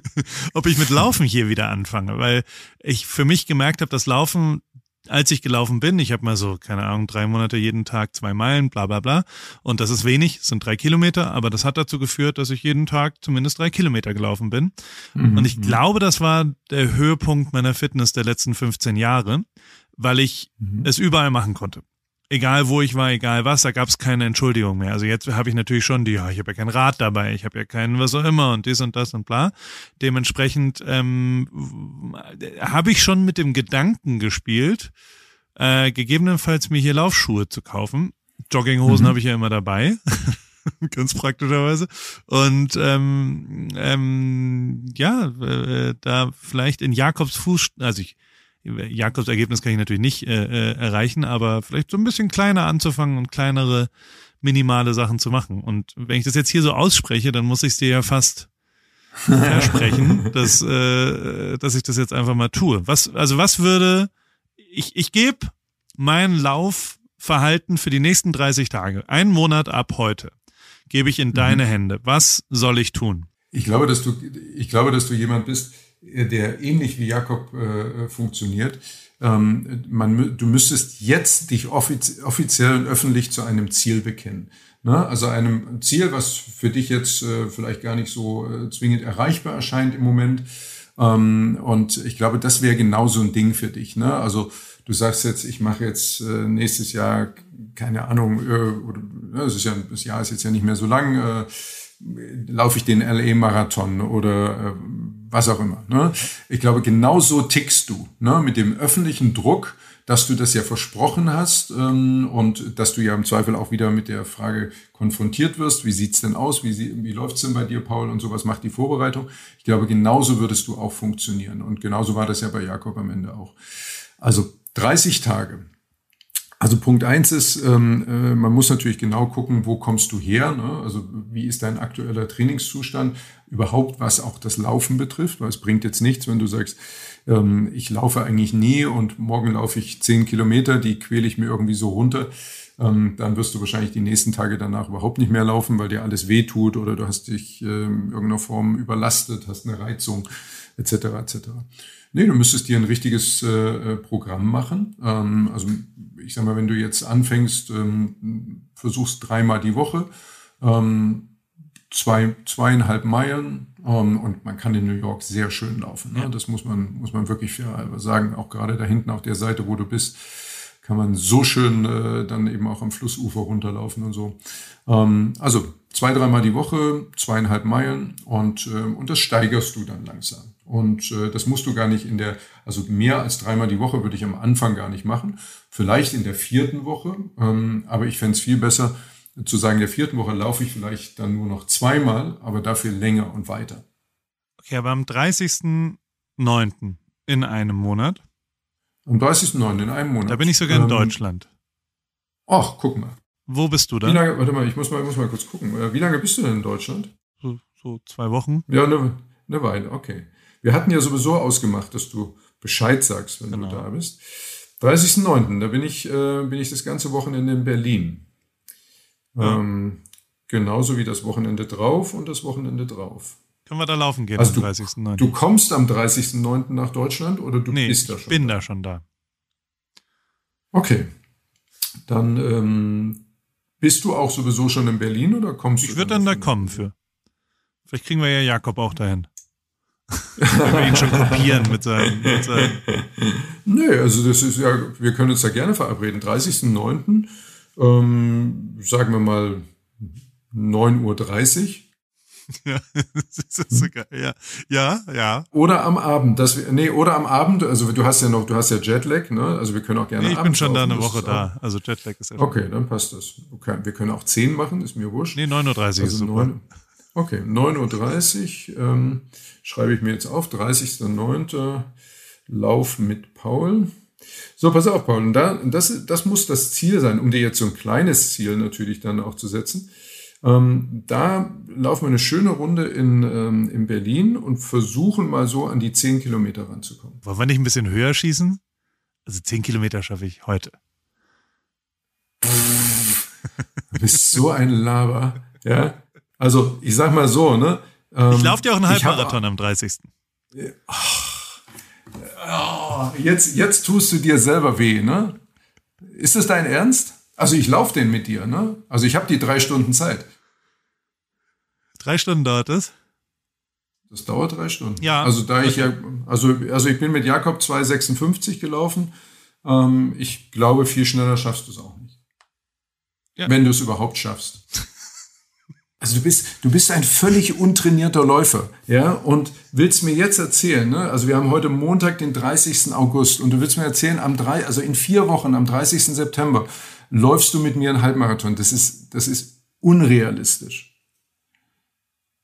B: ob ich mit Laufen hier wieder anfange, weil ich für mich gemerkt habe, dass Laufen, als ich gelaufen bin, ich habe mal so, keine Ahnung, drei Monate jeden Tag zwei Meilen, bla bla bla, und das ist wenig, es sind drei Kilometer, aber das hat dazu geführt, dass ich jeden Tag zumindest drei Kilometer gelaufen bin.
C: Mhm.
B: Und ich glaube, das war der Höhepunkt meiner Fitness der letzten 15 Jahre, weil ich
C: Mhm.
B: es überall machen konnte. Egal wo ich war, egal was, da gab es keine Entschuldigung mehr. Also jetzt habe ich natürlich schon die, ja, ich habe ja kein Rad dabei, ich habe ja keinen was auch immer und dies und das und bla. Dementsprechend ähm, habe ich schon mit dem Gedanken gespielt, äh, gegebenenfalls mir hier Laufschuhe zu kaufen. Jogginghosen
C: Mhm.
B: habe ich ja immer dabei. Ganz praktischerweise. Und ähm, ähm, ja, äh, da vielleicht in Jakobs Fuß, also ich, Jakobs Ergebnis kann ich natürlich nicht äh, äh, erreichen, aber vielleicht so ein bisschen kleiner anzufangen und kleinere minimale Sachen zu machen. Und wenn ich das jetzt hier so ausspreche, dann muss ich es dir ja fast versprechen, dass, äh, dass ich das jetzt einfach mal tue. Was, also was würde, ich, ich gebe mein Laufverhalten für die nächsten 30 Tage, einen Monat ab heute, gebe ich in deine Hände. Was soll ich tun?
C: Ich glaube, dass du, ich glaube, dass du jemand bist, der ähnlich wie Jakob äh, funktioniert. Ähm, man, du müsstest jetzt dich offiz offiziell und öffentlich zu einem Ziel bekennen. Ne? Also einem Ziel, was für dich jetzt äh, vielleicht gar nicht so äh, zwingend erreichbar erscheint im Moment. Ähm, und ich glaube, das wäre genau so ein Ding für dich. Ne? Also du sagst jetzt, ich mache jetzt äh, nächstes Jahr, keine Ahnung, äh, oder, ja, es ist ja, das Jahr ist jetzt ja nicht mehr so lang, äh, laufe ich den LA-Marathon oder äh, was auch immer. Ne? Ich glaube, genau so tickst du, ne? mit dem öffentlichen Druck, dass du das ja versprochen hast ähm, und dass du ja im Zweifel auch wieder mit der Frage konfrontiert wirst, wie sieht's denn aus, wie, sie, wie läuft's denn bei dir, Paul, und sowas macht die Vorbereitung. Ich glaube, genauso würdest du auch funktionieren und genauso war das ja bei Jakob am Ende auch. Also 30 Tage. Also Punkt eins ist, ähm, äh, man muss natürlich genau gucken, wo kommst du her, ne? also wie ist dein aktueller Trainingszustand, überhaupt was auch das Laufen betrifft, weil es bringt jetzt nichts, wenn du sagst, ähm, ich laufe eigentlich nie und morgen laufe ich zehn Kilometer, die quäle ich mir irgendwie so runter, ähm, dann wirst du wahrscheinlich die nächsten Tage danach überhaupt nicht mehr laufen, weil dir alles wehtut oder du hast dich ähm, in irgendeiner Form überlastet, hast eine Reizung etc. etc. Nee, du müsstest dir ein richtiges äh, äh, Programm machen. Ähm, also ich sag mal, wenn du jetzt anfängst, ähm, versuchst dreimal die Woche, ähm, zwei, zweieinhalb Meilen ähm, und man kann in New York sehr schön laufen. Ne? Das muss man, muss man wirklich fairerweise sagen. Auch gerade da hinten auf der Seite, wo du bist, kann man so schön äh, dann eben auch am Flussufer runterlaufen und so. Ähm, also zwei, dreimal die Woche, zweieinhalb Meilen und, äh, und das steigerst du dann langsam. Und äh, das musst du gar nicht in der, also mehr als dreimal die Woche würde ich am Anfang gar nicht machen. Vielleicht in der vierten Woche, ähm, aber ich fände es viel besser zu sagen, in der vierten Woche laufe ich vielleicht dann nur noch zweimal, aber dafür länger und weiter.
B: Okay, aber am 30.09. in einem Monat,
C: Am 30.09. in einem Monat.
B: da bin ich sogar in
C: Ähm,
B: Deutschland.
C: Ach, guck mal.
B: Wo bist du dann?
C: lange, warte mal, ich muss mal, muss mal kurz gucken. Äh, Wie lange bist du denn in Deutschland?
B: So, so zwei Wochen.
C: Ja, eine, eine Weile, okay. Wir hatten ja sowieso ausgemacht, dass du Bescheid sagst, wenn
B: Genau.
C: du da bist. 30.09., da bin ich, äh, bin ich das ganze Wochenende in Berlin. Ähm, genauso wie das Wochenende drauf und das Wochenende drauf.
B: Können wir da laufen gehen
C: Also
B: am
C: du-
B: 30.09.?
C: Du kommst am 30.09. nach Deutschland oder du
B: nee,
C: bist da
B: ich
C: schon?
B: bin da schon da.
C: Okay. Dann ähm, bist du auch sowieso schon in Berlin oder kommst du?
B: Ich würde dann da kommen für. Vielleicht kriegen wir ja Jakob auch dahin. Wenn wir ihn schon kopieren mit seinen, mit seinen
C: Nee, also das ist ja, wir können uns da gerne verabreden. 30.09., ähm, sagen wir mal 9.30 Uhr.
B: ja, das ist so geil. Ja, ja, ja.
C: Oder am Abend, dass wir, nee, oder am Abend, also du hast ja noch, du hast ja Jetlag, ne? Also wir können auch gerne
B: Nee, ich bin
C: abends
B: schon da
C: laufen,
B: eine
C: das
B: Woche
C: ist
B: da. Also Jetlag ist ja
C: okay, dann passt das. Okay, wir können auch 10 machen, ist mir wurscht.
B: Nee, 9.30 Uhr ist
C: Also
B: super.
C: 9, okay, 9.30 Uhr ähm, schreibe ich mir jetzt auf, 30.09. Lauf mit Paul. So, pass auf, Paul. Und da, das, das muss das Ziel sein, um dir jetzt so ein kleines Ziel natürlich dann auch zu setzen. Ähm, da laufen wir eine schöne Runde in, ähm, in Berlin und versuchen mal so an die 10 Kilometer ranzukommen.
B: Wollen wir nicht ein bisschen höher schießen? Also 10 Kilometer schaffe ich heute.
C: Du bist so ein Laber. Ja. Also, ich sag mal so, ne? Ähm,
B: Ich laufe dir auch einen
C: ich hab-
B: Halbmarathon am 30.
C: Oh, jetzt, jetzt tust du dir selber weh, ne? Ist das dein Ernst? Also ich laufe den mit dir, ne? Also ich habe die drei Stunden Zeit.
B: Drei Stunden dauert es.
C: Das dauert drei Stunden.
B: Ja.
C: Also da ich ja, also, also ich bin mit Jakob 2,56 gelaufen. Ähm, ich glaube, viel schneller schaffst du es auch nicht.
B: Ja.
C: Wenn du es überhaupt schaffst. Also du bist, du bist ein völlig untrainierter Läufer, ja, und willst mir jetzt erzählen, ne? Also wir haben heute Montag, den 30. August, und du willst mir erzählen, am drei, also in vier Wochen, am 30. September, läufst du mit mir einen Halbmarathon. Das ist, das ist unrealistisch.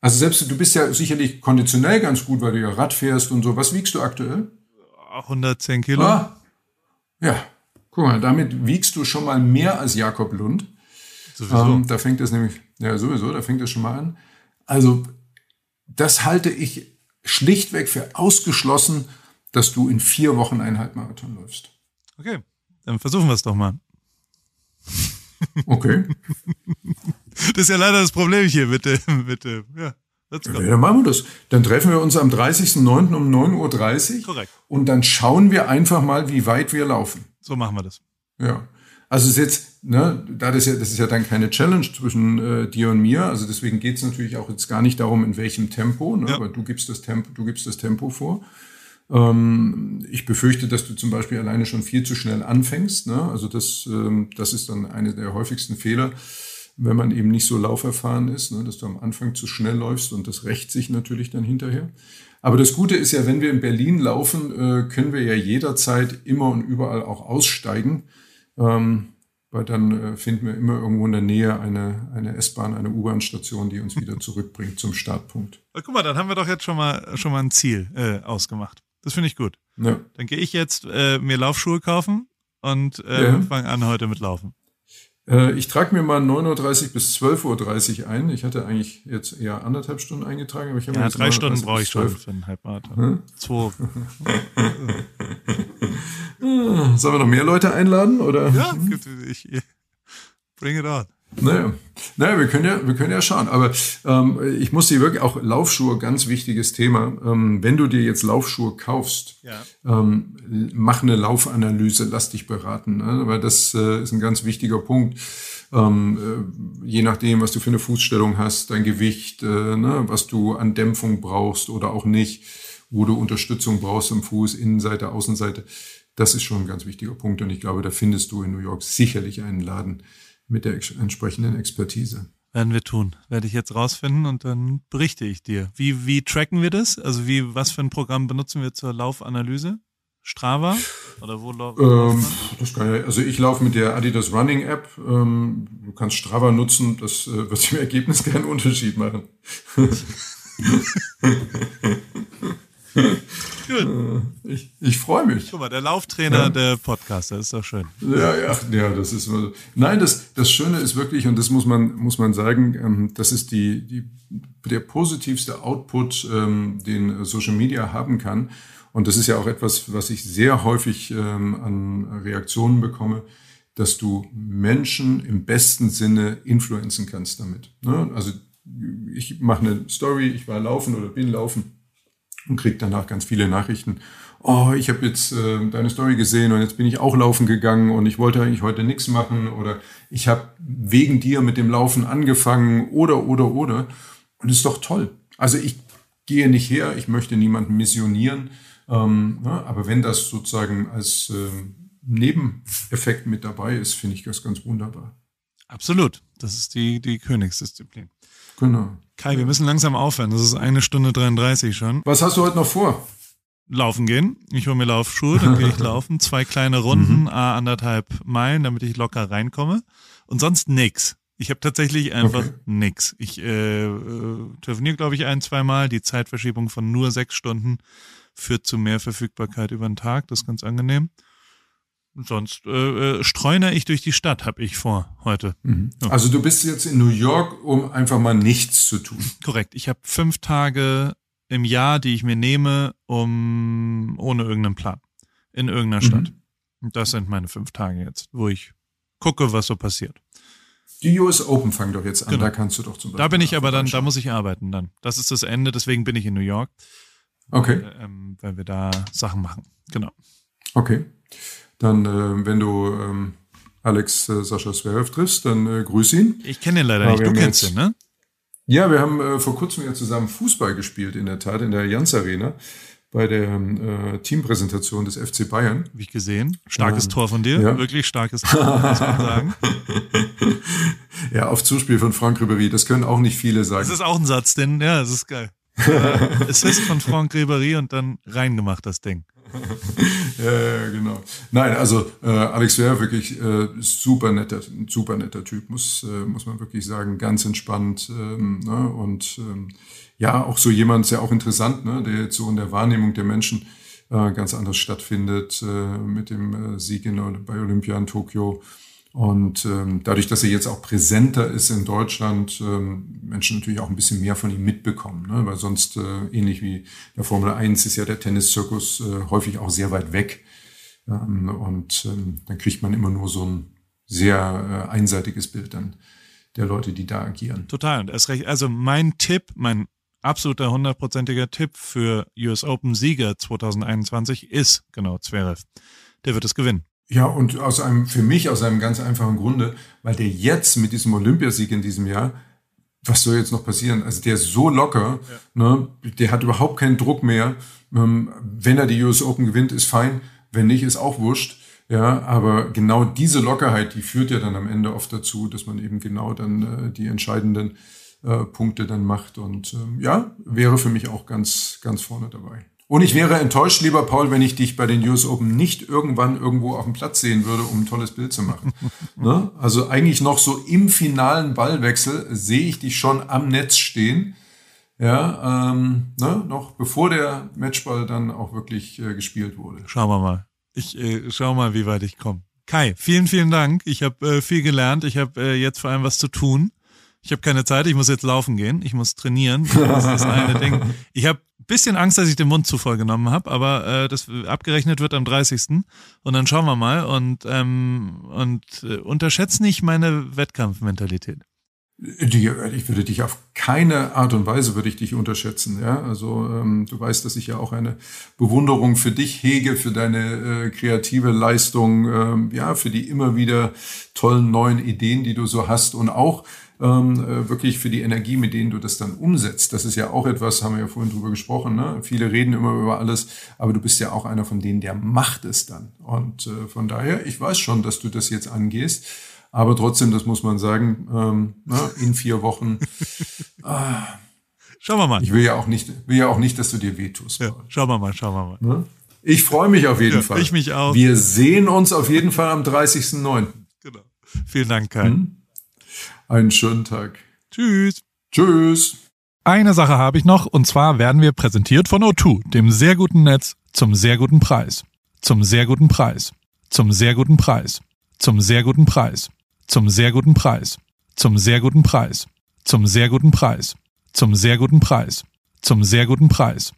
C: Also selbst du bist ja sicherlich konditionell ganz gut, weil du ja Rad fährst und so. Was wiegst du aktuell?
B: 110 Kilo.
C: Ah, ja. Guck mal, damit wiegst du schon mal mehr als Jakob Lund. Ähm, da fängt es nämlich, ja sowieso, da fängt es schon mal an. Also das halte ich schlichtweg für ausgeschlossen, dass du in vier Wochen einen Halbmarathon läufst.
B: Okay, dann versuchen wir es doch mal.
C: Okay,
B: Das ist ja leider das Problem hier mit dem, mit dem, ja,
C: ja, dann machen wir das. Dann treffen wir uns am 30.09. um 9.30 Uhr.
B: Korrekt.
C: Und dann schauen wir einfach mal, wie weit wir laufen.
B: So machen wir das.
C: Ja. Also es ist jetzt, ne, da das ja, das ist ja dann keine Challenge zwischen äh, dir und mir. Also deswegen geht es natürlich auch jetzt gar nicht darum, in welchem Tempo, ne,
B: Ja.
C: aber du gibst das Tempo, du gibst das Tempo vor. Ähm, ich befürchte, dass du zum Beispiel alleine schon viel zu schnell anfängst. Ne? Also das, ähm, das ist dann eine der häufigsten Fehler, wenn man eben nicht so lauferfahren ist, ne? dass du am Anfang zu schnell läufst und das rächt sich natürlich dann hinterher. Aber das Gute ist ja, wenn wir in Berlin laufen, äh, können wir ja jederzeit immer und überall auch aussteigen. Ähm, weil dann äh, finden wir immer irgendwo in der Nähe eine, eine S-Bahn, eine U-Bahn-Station, die uns wieder zurückbringt zum Startpunkt.
B: Guck mal, dann haben wir doch jetzt schon mal, schon mal ein Ziel äh, ausgemacht. Das finde ich gut.
C: Ja.
B: Dann gehe ich jetzt äh, mir Laufschuhe kaufen und äh,
C: Ja.
B: fange an heute mit Laufen.
C: Äh, ich trage mir mal 9.30 Uhr bis 12.30 Uhr ein. Ich hatte eigentlich jetzt eher anderthalb Stunden eingetragen, aber ich habe
B: Ja, drei
C: 9.30
B: Stunden brauche ich schon
C: 12.
B: für einen Halbmarathon.
C: Hm?
B: Zwei.
C: Sollen wir noch mehr Leute einladen? Oder?
B: Ja, ich, ich, bring it on.
C: Naja, naja wir, können ja, wir können ja schauen. Aber ähm, ich muss dir wirklich auch Laufschuhe, ganz wichtiges Thema. Ähm, wenn du dir jetzt Laufschuhe kaufst,
B: Ja.
C: ähm, mach eine Laufanalyse, lass dich beraten. Ne? Weil das äh, ist ein ganz wichtiger Punkt. Ähm, äh, je nachdem, was du für eine Fußstellung hast, dein Gewicht, äh, ne? was du an Dämpfung brauchst oder auch nicht, wo du Unterstützung brauchst am Fuß, Innenseite, Außenseite. Das ist schon ein ganz wichtiger Punkt. Und ich glaube, da findest du in New York sicherlich einen Laden mit der entsprechenden Expertise.
B: Werden wir tun. Werde ich jetzt rausfinden und dann berichte ich dir. Wie, wie tracken wir das? Also wie, was für ein Programm benutzen wir zur Laufanalyse? Strava? Oder wo
C: Ähm, das kann ja, also ich laufe mit der Adidas Running App. Ähm, du kannst Strava nutzen, das äh, wird im Ergebnis keinen Unterschied machen. Gut. Ich, ich freue mich.
B: Guck mal, der Lauftrainer ja. der Podcaster ist doch schön.
C: Ja, ja, ja, das ist. Nein, das, das Schöne ist wirklich, und das muss man, muss man sagen, ähm, das ist die, die, der positivste Output, ähm, den Social Media haben kann. Und das ist ja auch etwas, was ich sehr häufig ähm, an Reaktionen bekomme, dass du Menschen im besten Sinne influenzen kannst damit. Ne? Also ich mache eine Story, ich war laufen oder bin laufen und kriege danach ganz viele Nachrichten. Oh, ich habe jetzt äh, deine Story gesehen und jetzt bin ich auch laufen gegangen und ich wollte eigentlich heute nichts machen oder ich habe wegen dir mit dem Laufen angefangen oder oder oder und ist doch toll. Also ich gehe nicht her, ich möchte niemanden missionieren, ähm, ja, aber wenn das sozusagen als äh, Nebeneffekt mit dabei ist, finde ich das ganz wunderbar.
B: Absolut, das ist die die Königsdisziplin.
C: Genau.
B: Kai, wir müssen langsam aufhören. Das ist eine Stunde 33 schon.
C: Was hast du heute noch vor?
B: Laufen gehen. Ich hole mir Laufschuhe, dann gehe ich laufen. Zwei kleine Runden, mhm. a anderthalb Meilen, damit ich locker reinkomme. Und sonst nix. Ich habe tatsächlich einfach okay. nix. Ich äh, äh, telefoniere, glaube ich, ein, zweimal. Die Zeitverschiebung von nur sechs Stunden führt zu mehr Verfügbarkeit über den Tag. Das ist ganz angenehm. Sonst äh, äh, streune ich durch die Stadt, habe ich vor heute.
C: Mhm. Ja. Also du bist jetzt in New York, um einfach mal nichts zu tun.
B: Korrekt. Ich habe fünf Tage im Jahr, die ich mir nehme, um ohne irgendeinen Plan in irgendeiner Stadt. Mhm. Das sind meine fünf Tage jetzt, wo ich gucke, was so passiert.
C: Die US Open fangen doch jetzt an, genau. da kannst du doch zum
B: Beispiel. Da bin ich aber dann, da muss ich arbeiten dann. Das ist das Ende, deswegen bin ich in New York.
C: Okay.
B: Äh, ähm, weil wir da Sachen machen. Genau.
C: Okay. Dann, äh, wenn du ähm, Alex äh, Sascha Zverev triffst, dann äh, grüß ihn.
B: Ich kenne ihn leider nicht. Du kennst ihn, ne?
C: Ja, wir haben äh, vor kurzem ja zusammen Fußball gespielt, in der Tat, in der Jans Arena bei der äh, Teampräsentation des FC Bayern.
B: Wie ich gesehen. Starkes ähm, Tor von dir. Ja. Wirklich starkes Tor, muss man sagen.
C: ja, auf Zuspiel von Frank Ribéry. Das können auch nicht viele sagen.
B: Das ist auch ein Satz, denn ja, das ist geil. es ist von Frank Ribéry und dann reingemacht, das Ding.
C: ja, genau. Nein, also äh, Alex wäre wirklich äh, super netter, super netter Typ, muss, äh, muss man wirklich sagen, ganz entspannt ähm, ne? und ähm, ja, auch so jemand, sehr auch interessant, ne? der jetzt so in der Wahrnehmung der Menschen äh, ganz anders stattfindet äh, mit dem äh, Sieg in, bei Olympia in Tokio und ähm, dadurch, dass er jetzt auch präsenter ist in Deutschland, ähm, Menschen natürlich auch ein bisschen mehr von ihm mitbekommen. Ne? Weil sonst, äh, ähnlich wie der Formel 1, ist ja der Tenniszirkus äh, häufig auch sehr weit weg. Ähm, und ähm, dann kriegt man immer nur so ein sehr äh, einseitiges Bild dann der Leute, die da agieren.
B: Total. Und erst recht. Also mein Tipp, mein absoluter hundertprozentiger Tipp für US Open Sieger 2021 ist genau Zverev. Der wird es gewinnen.
C: Ja, und aus einem, für mich aus einem ganz einfachen Grunde, weil der jetzt mit diesem Olympiasieg in diesem Jahr, was soll jetzt noch passieren? Also der ist so locker, ja. ne, der hat überhaupt keinen Druck mehr. Ähm, wenn er die US Open gewinnt, ist fein. Wenn nicht, ist auch wurscht. Ja, aber genau diese Lockerheit, die führt ja dann am Ende oft dazu, dass man eben genau dann äh, die entscheidenden äh, Punkte dann macht. Und ähm, ja, wäre für mich auch ganz, ganz vorne dabei. Und ich wäre enttäuscht, lieber Paul, wenn ich dich bei den US Open nicht irgendwann irgendwo auf dem Platz sehen würde, um ein tolles Bild zu machen. ne? Also eigentlich noch so im finalen Ballwechsel sehe ich dich schon am Netz stehen. Ja, ähm, ne? noch bevor der Matchball dann auch wirklich äh, gespielt wurde.
B: Schauen wir mal. Ich äh, schau mal, wie weit ich komme. Kai, vielen, vielen Dank. Ich habe äh, viel gelernt. Ich habe äh, jetzt vor allem was zu tun. Ich habe keine Zeit. Ich muss jetzt laufen gehen. Ich muss trainieren. Das ist das eine Ding. Ich habe bisschen Angst, dass ich den Mund zu voll genommen habe, aber äh, das abgerechnet wird am 30. Und dann schauen wir mal und, ähm, und äh, unterschätzt nicht meine Wettkampfmentalität.
C: Ich würde dich auf keine Art und Weise würde ich dich unterschätzen. Ja, also ähm, du weißt, dass ich ja auch eine Bewunderung für dich hege, für deine äh, kreative Leistung, ähm, ja, für die immer wieder tollen neuen Ideen, die du so hast und auch ähm, äh, wirklich für die Energie, mit denen du das dann umsetzt. Das ist ja auch etwas, haben wir ja vorhin drüber gesprochen. Ne? Viele reden immer über alles, aber du bist ja auch einer von denen, der macht es dann. Und äh, von daher, ich weiß schon, dass du das jetzt angehst. Aber trotzdem, das muss man sagen, ähm, ne, in vier Wochen.
B: Ah, schauen wir mal.
C: Ich will ja auch nicht, will ja auch nicht, dass du dir wehtust.
B: Ja, schauen wir mal, schauen wir
C: mal. Ne? Ich freue mich auf jeden
B: ja,
C: Fall.
B: Ich mich auch.
C: Wir sehen uns auf jeden Fall am 30.09.
B: Genau. Vielen Dank, Kai. Hm?
C: Einen schönen Tag.
B: Tschüss.
C: Tschüss.
B: Eine Sache habe ich noch, und zwar werden wir präsentiert von O2, dem sehr guten Netz, zum sehr guten Preis. Zum sehr guten Preis. Zum sehr guten Preis. Zum sehr guten Preis. Zum sehr guten Preis. Zum sehr guten Preis. Zum sehr guten Preis. Zum sehr guten Preis. Zum sehr guten Preis.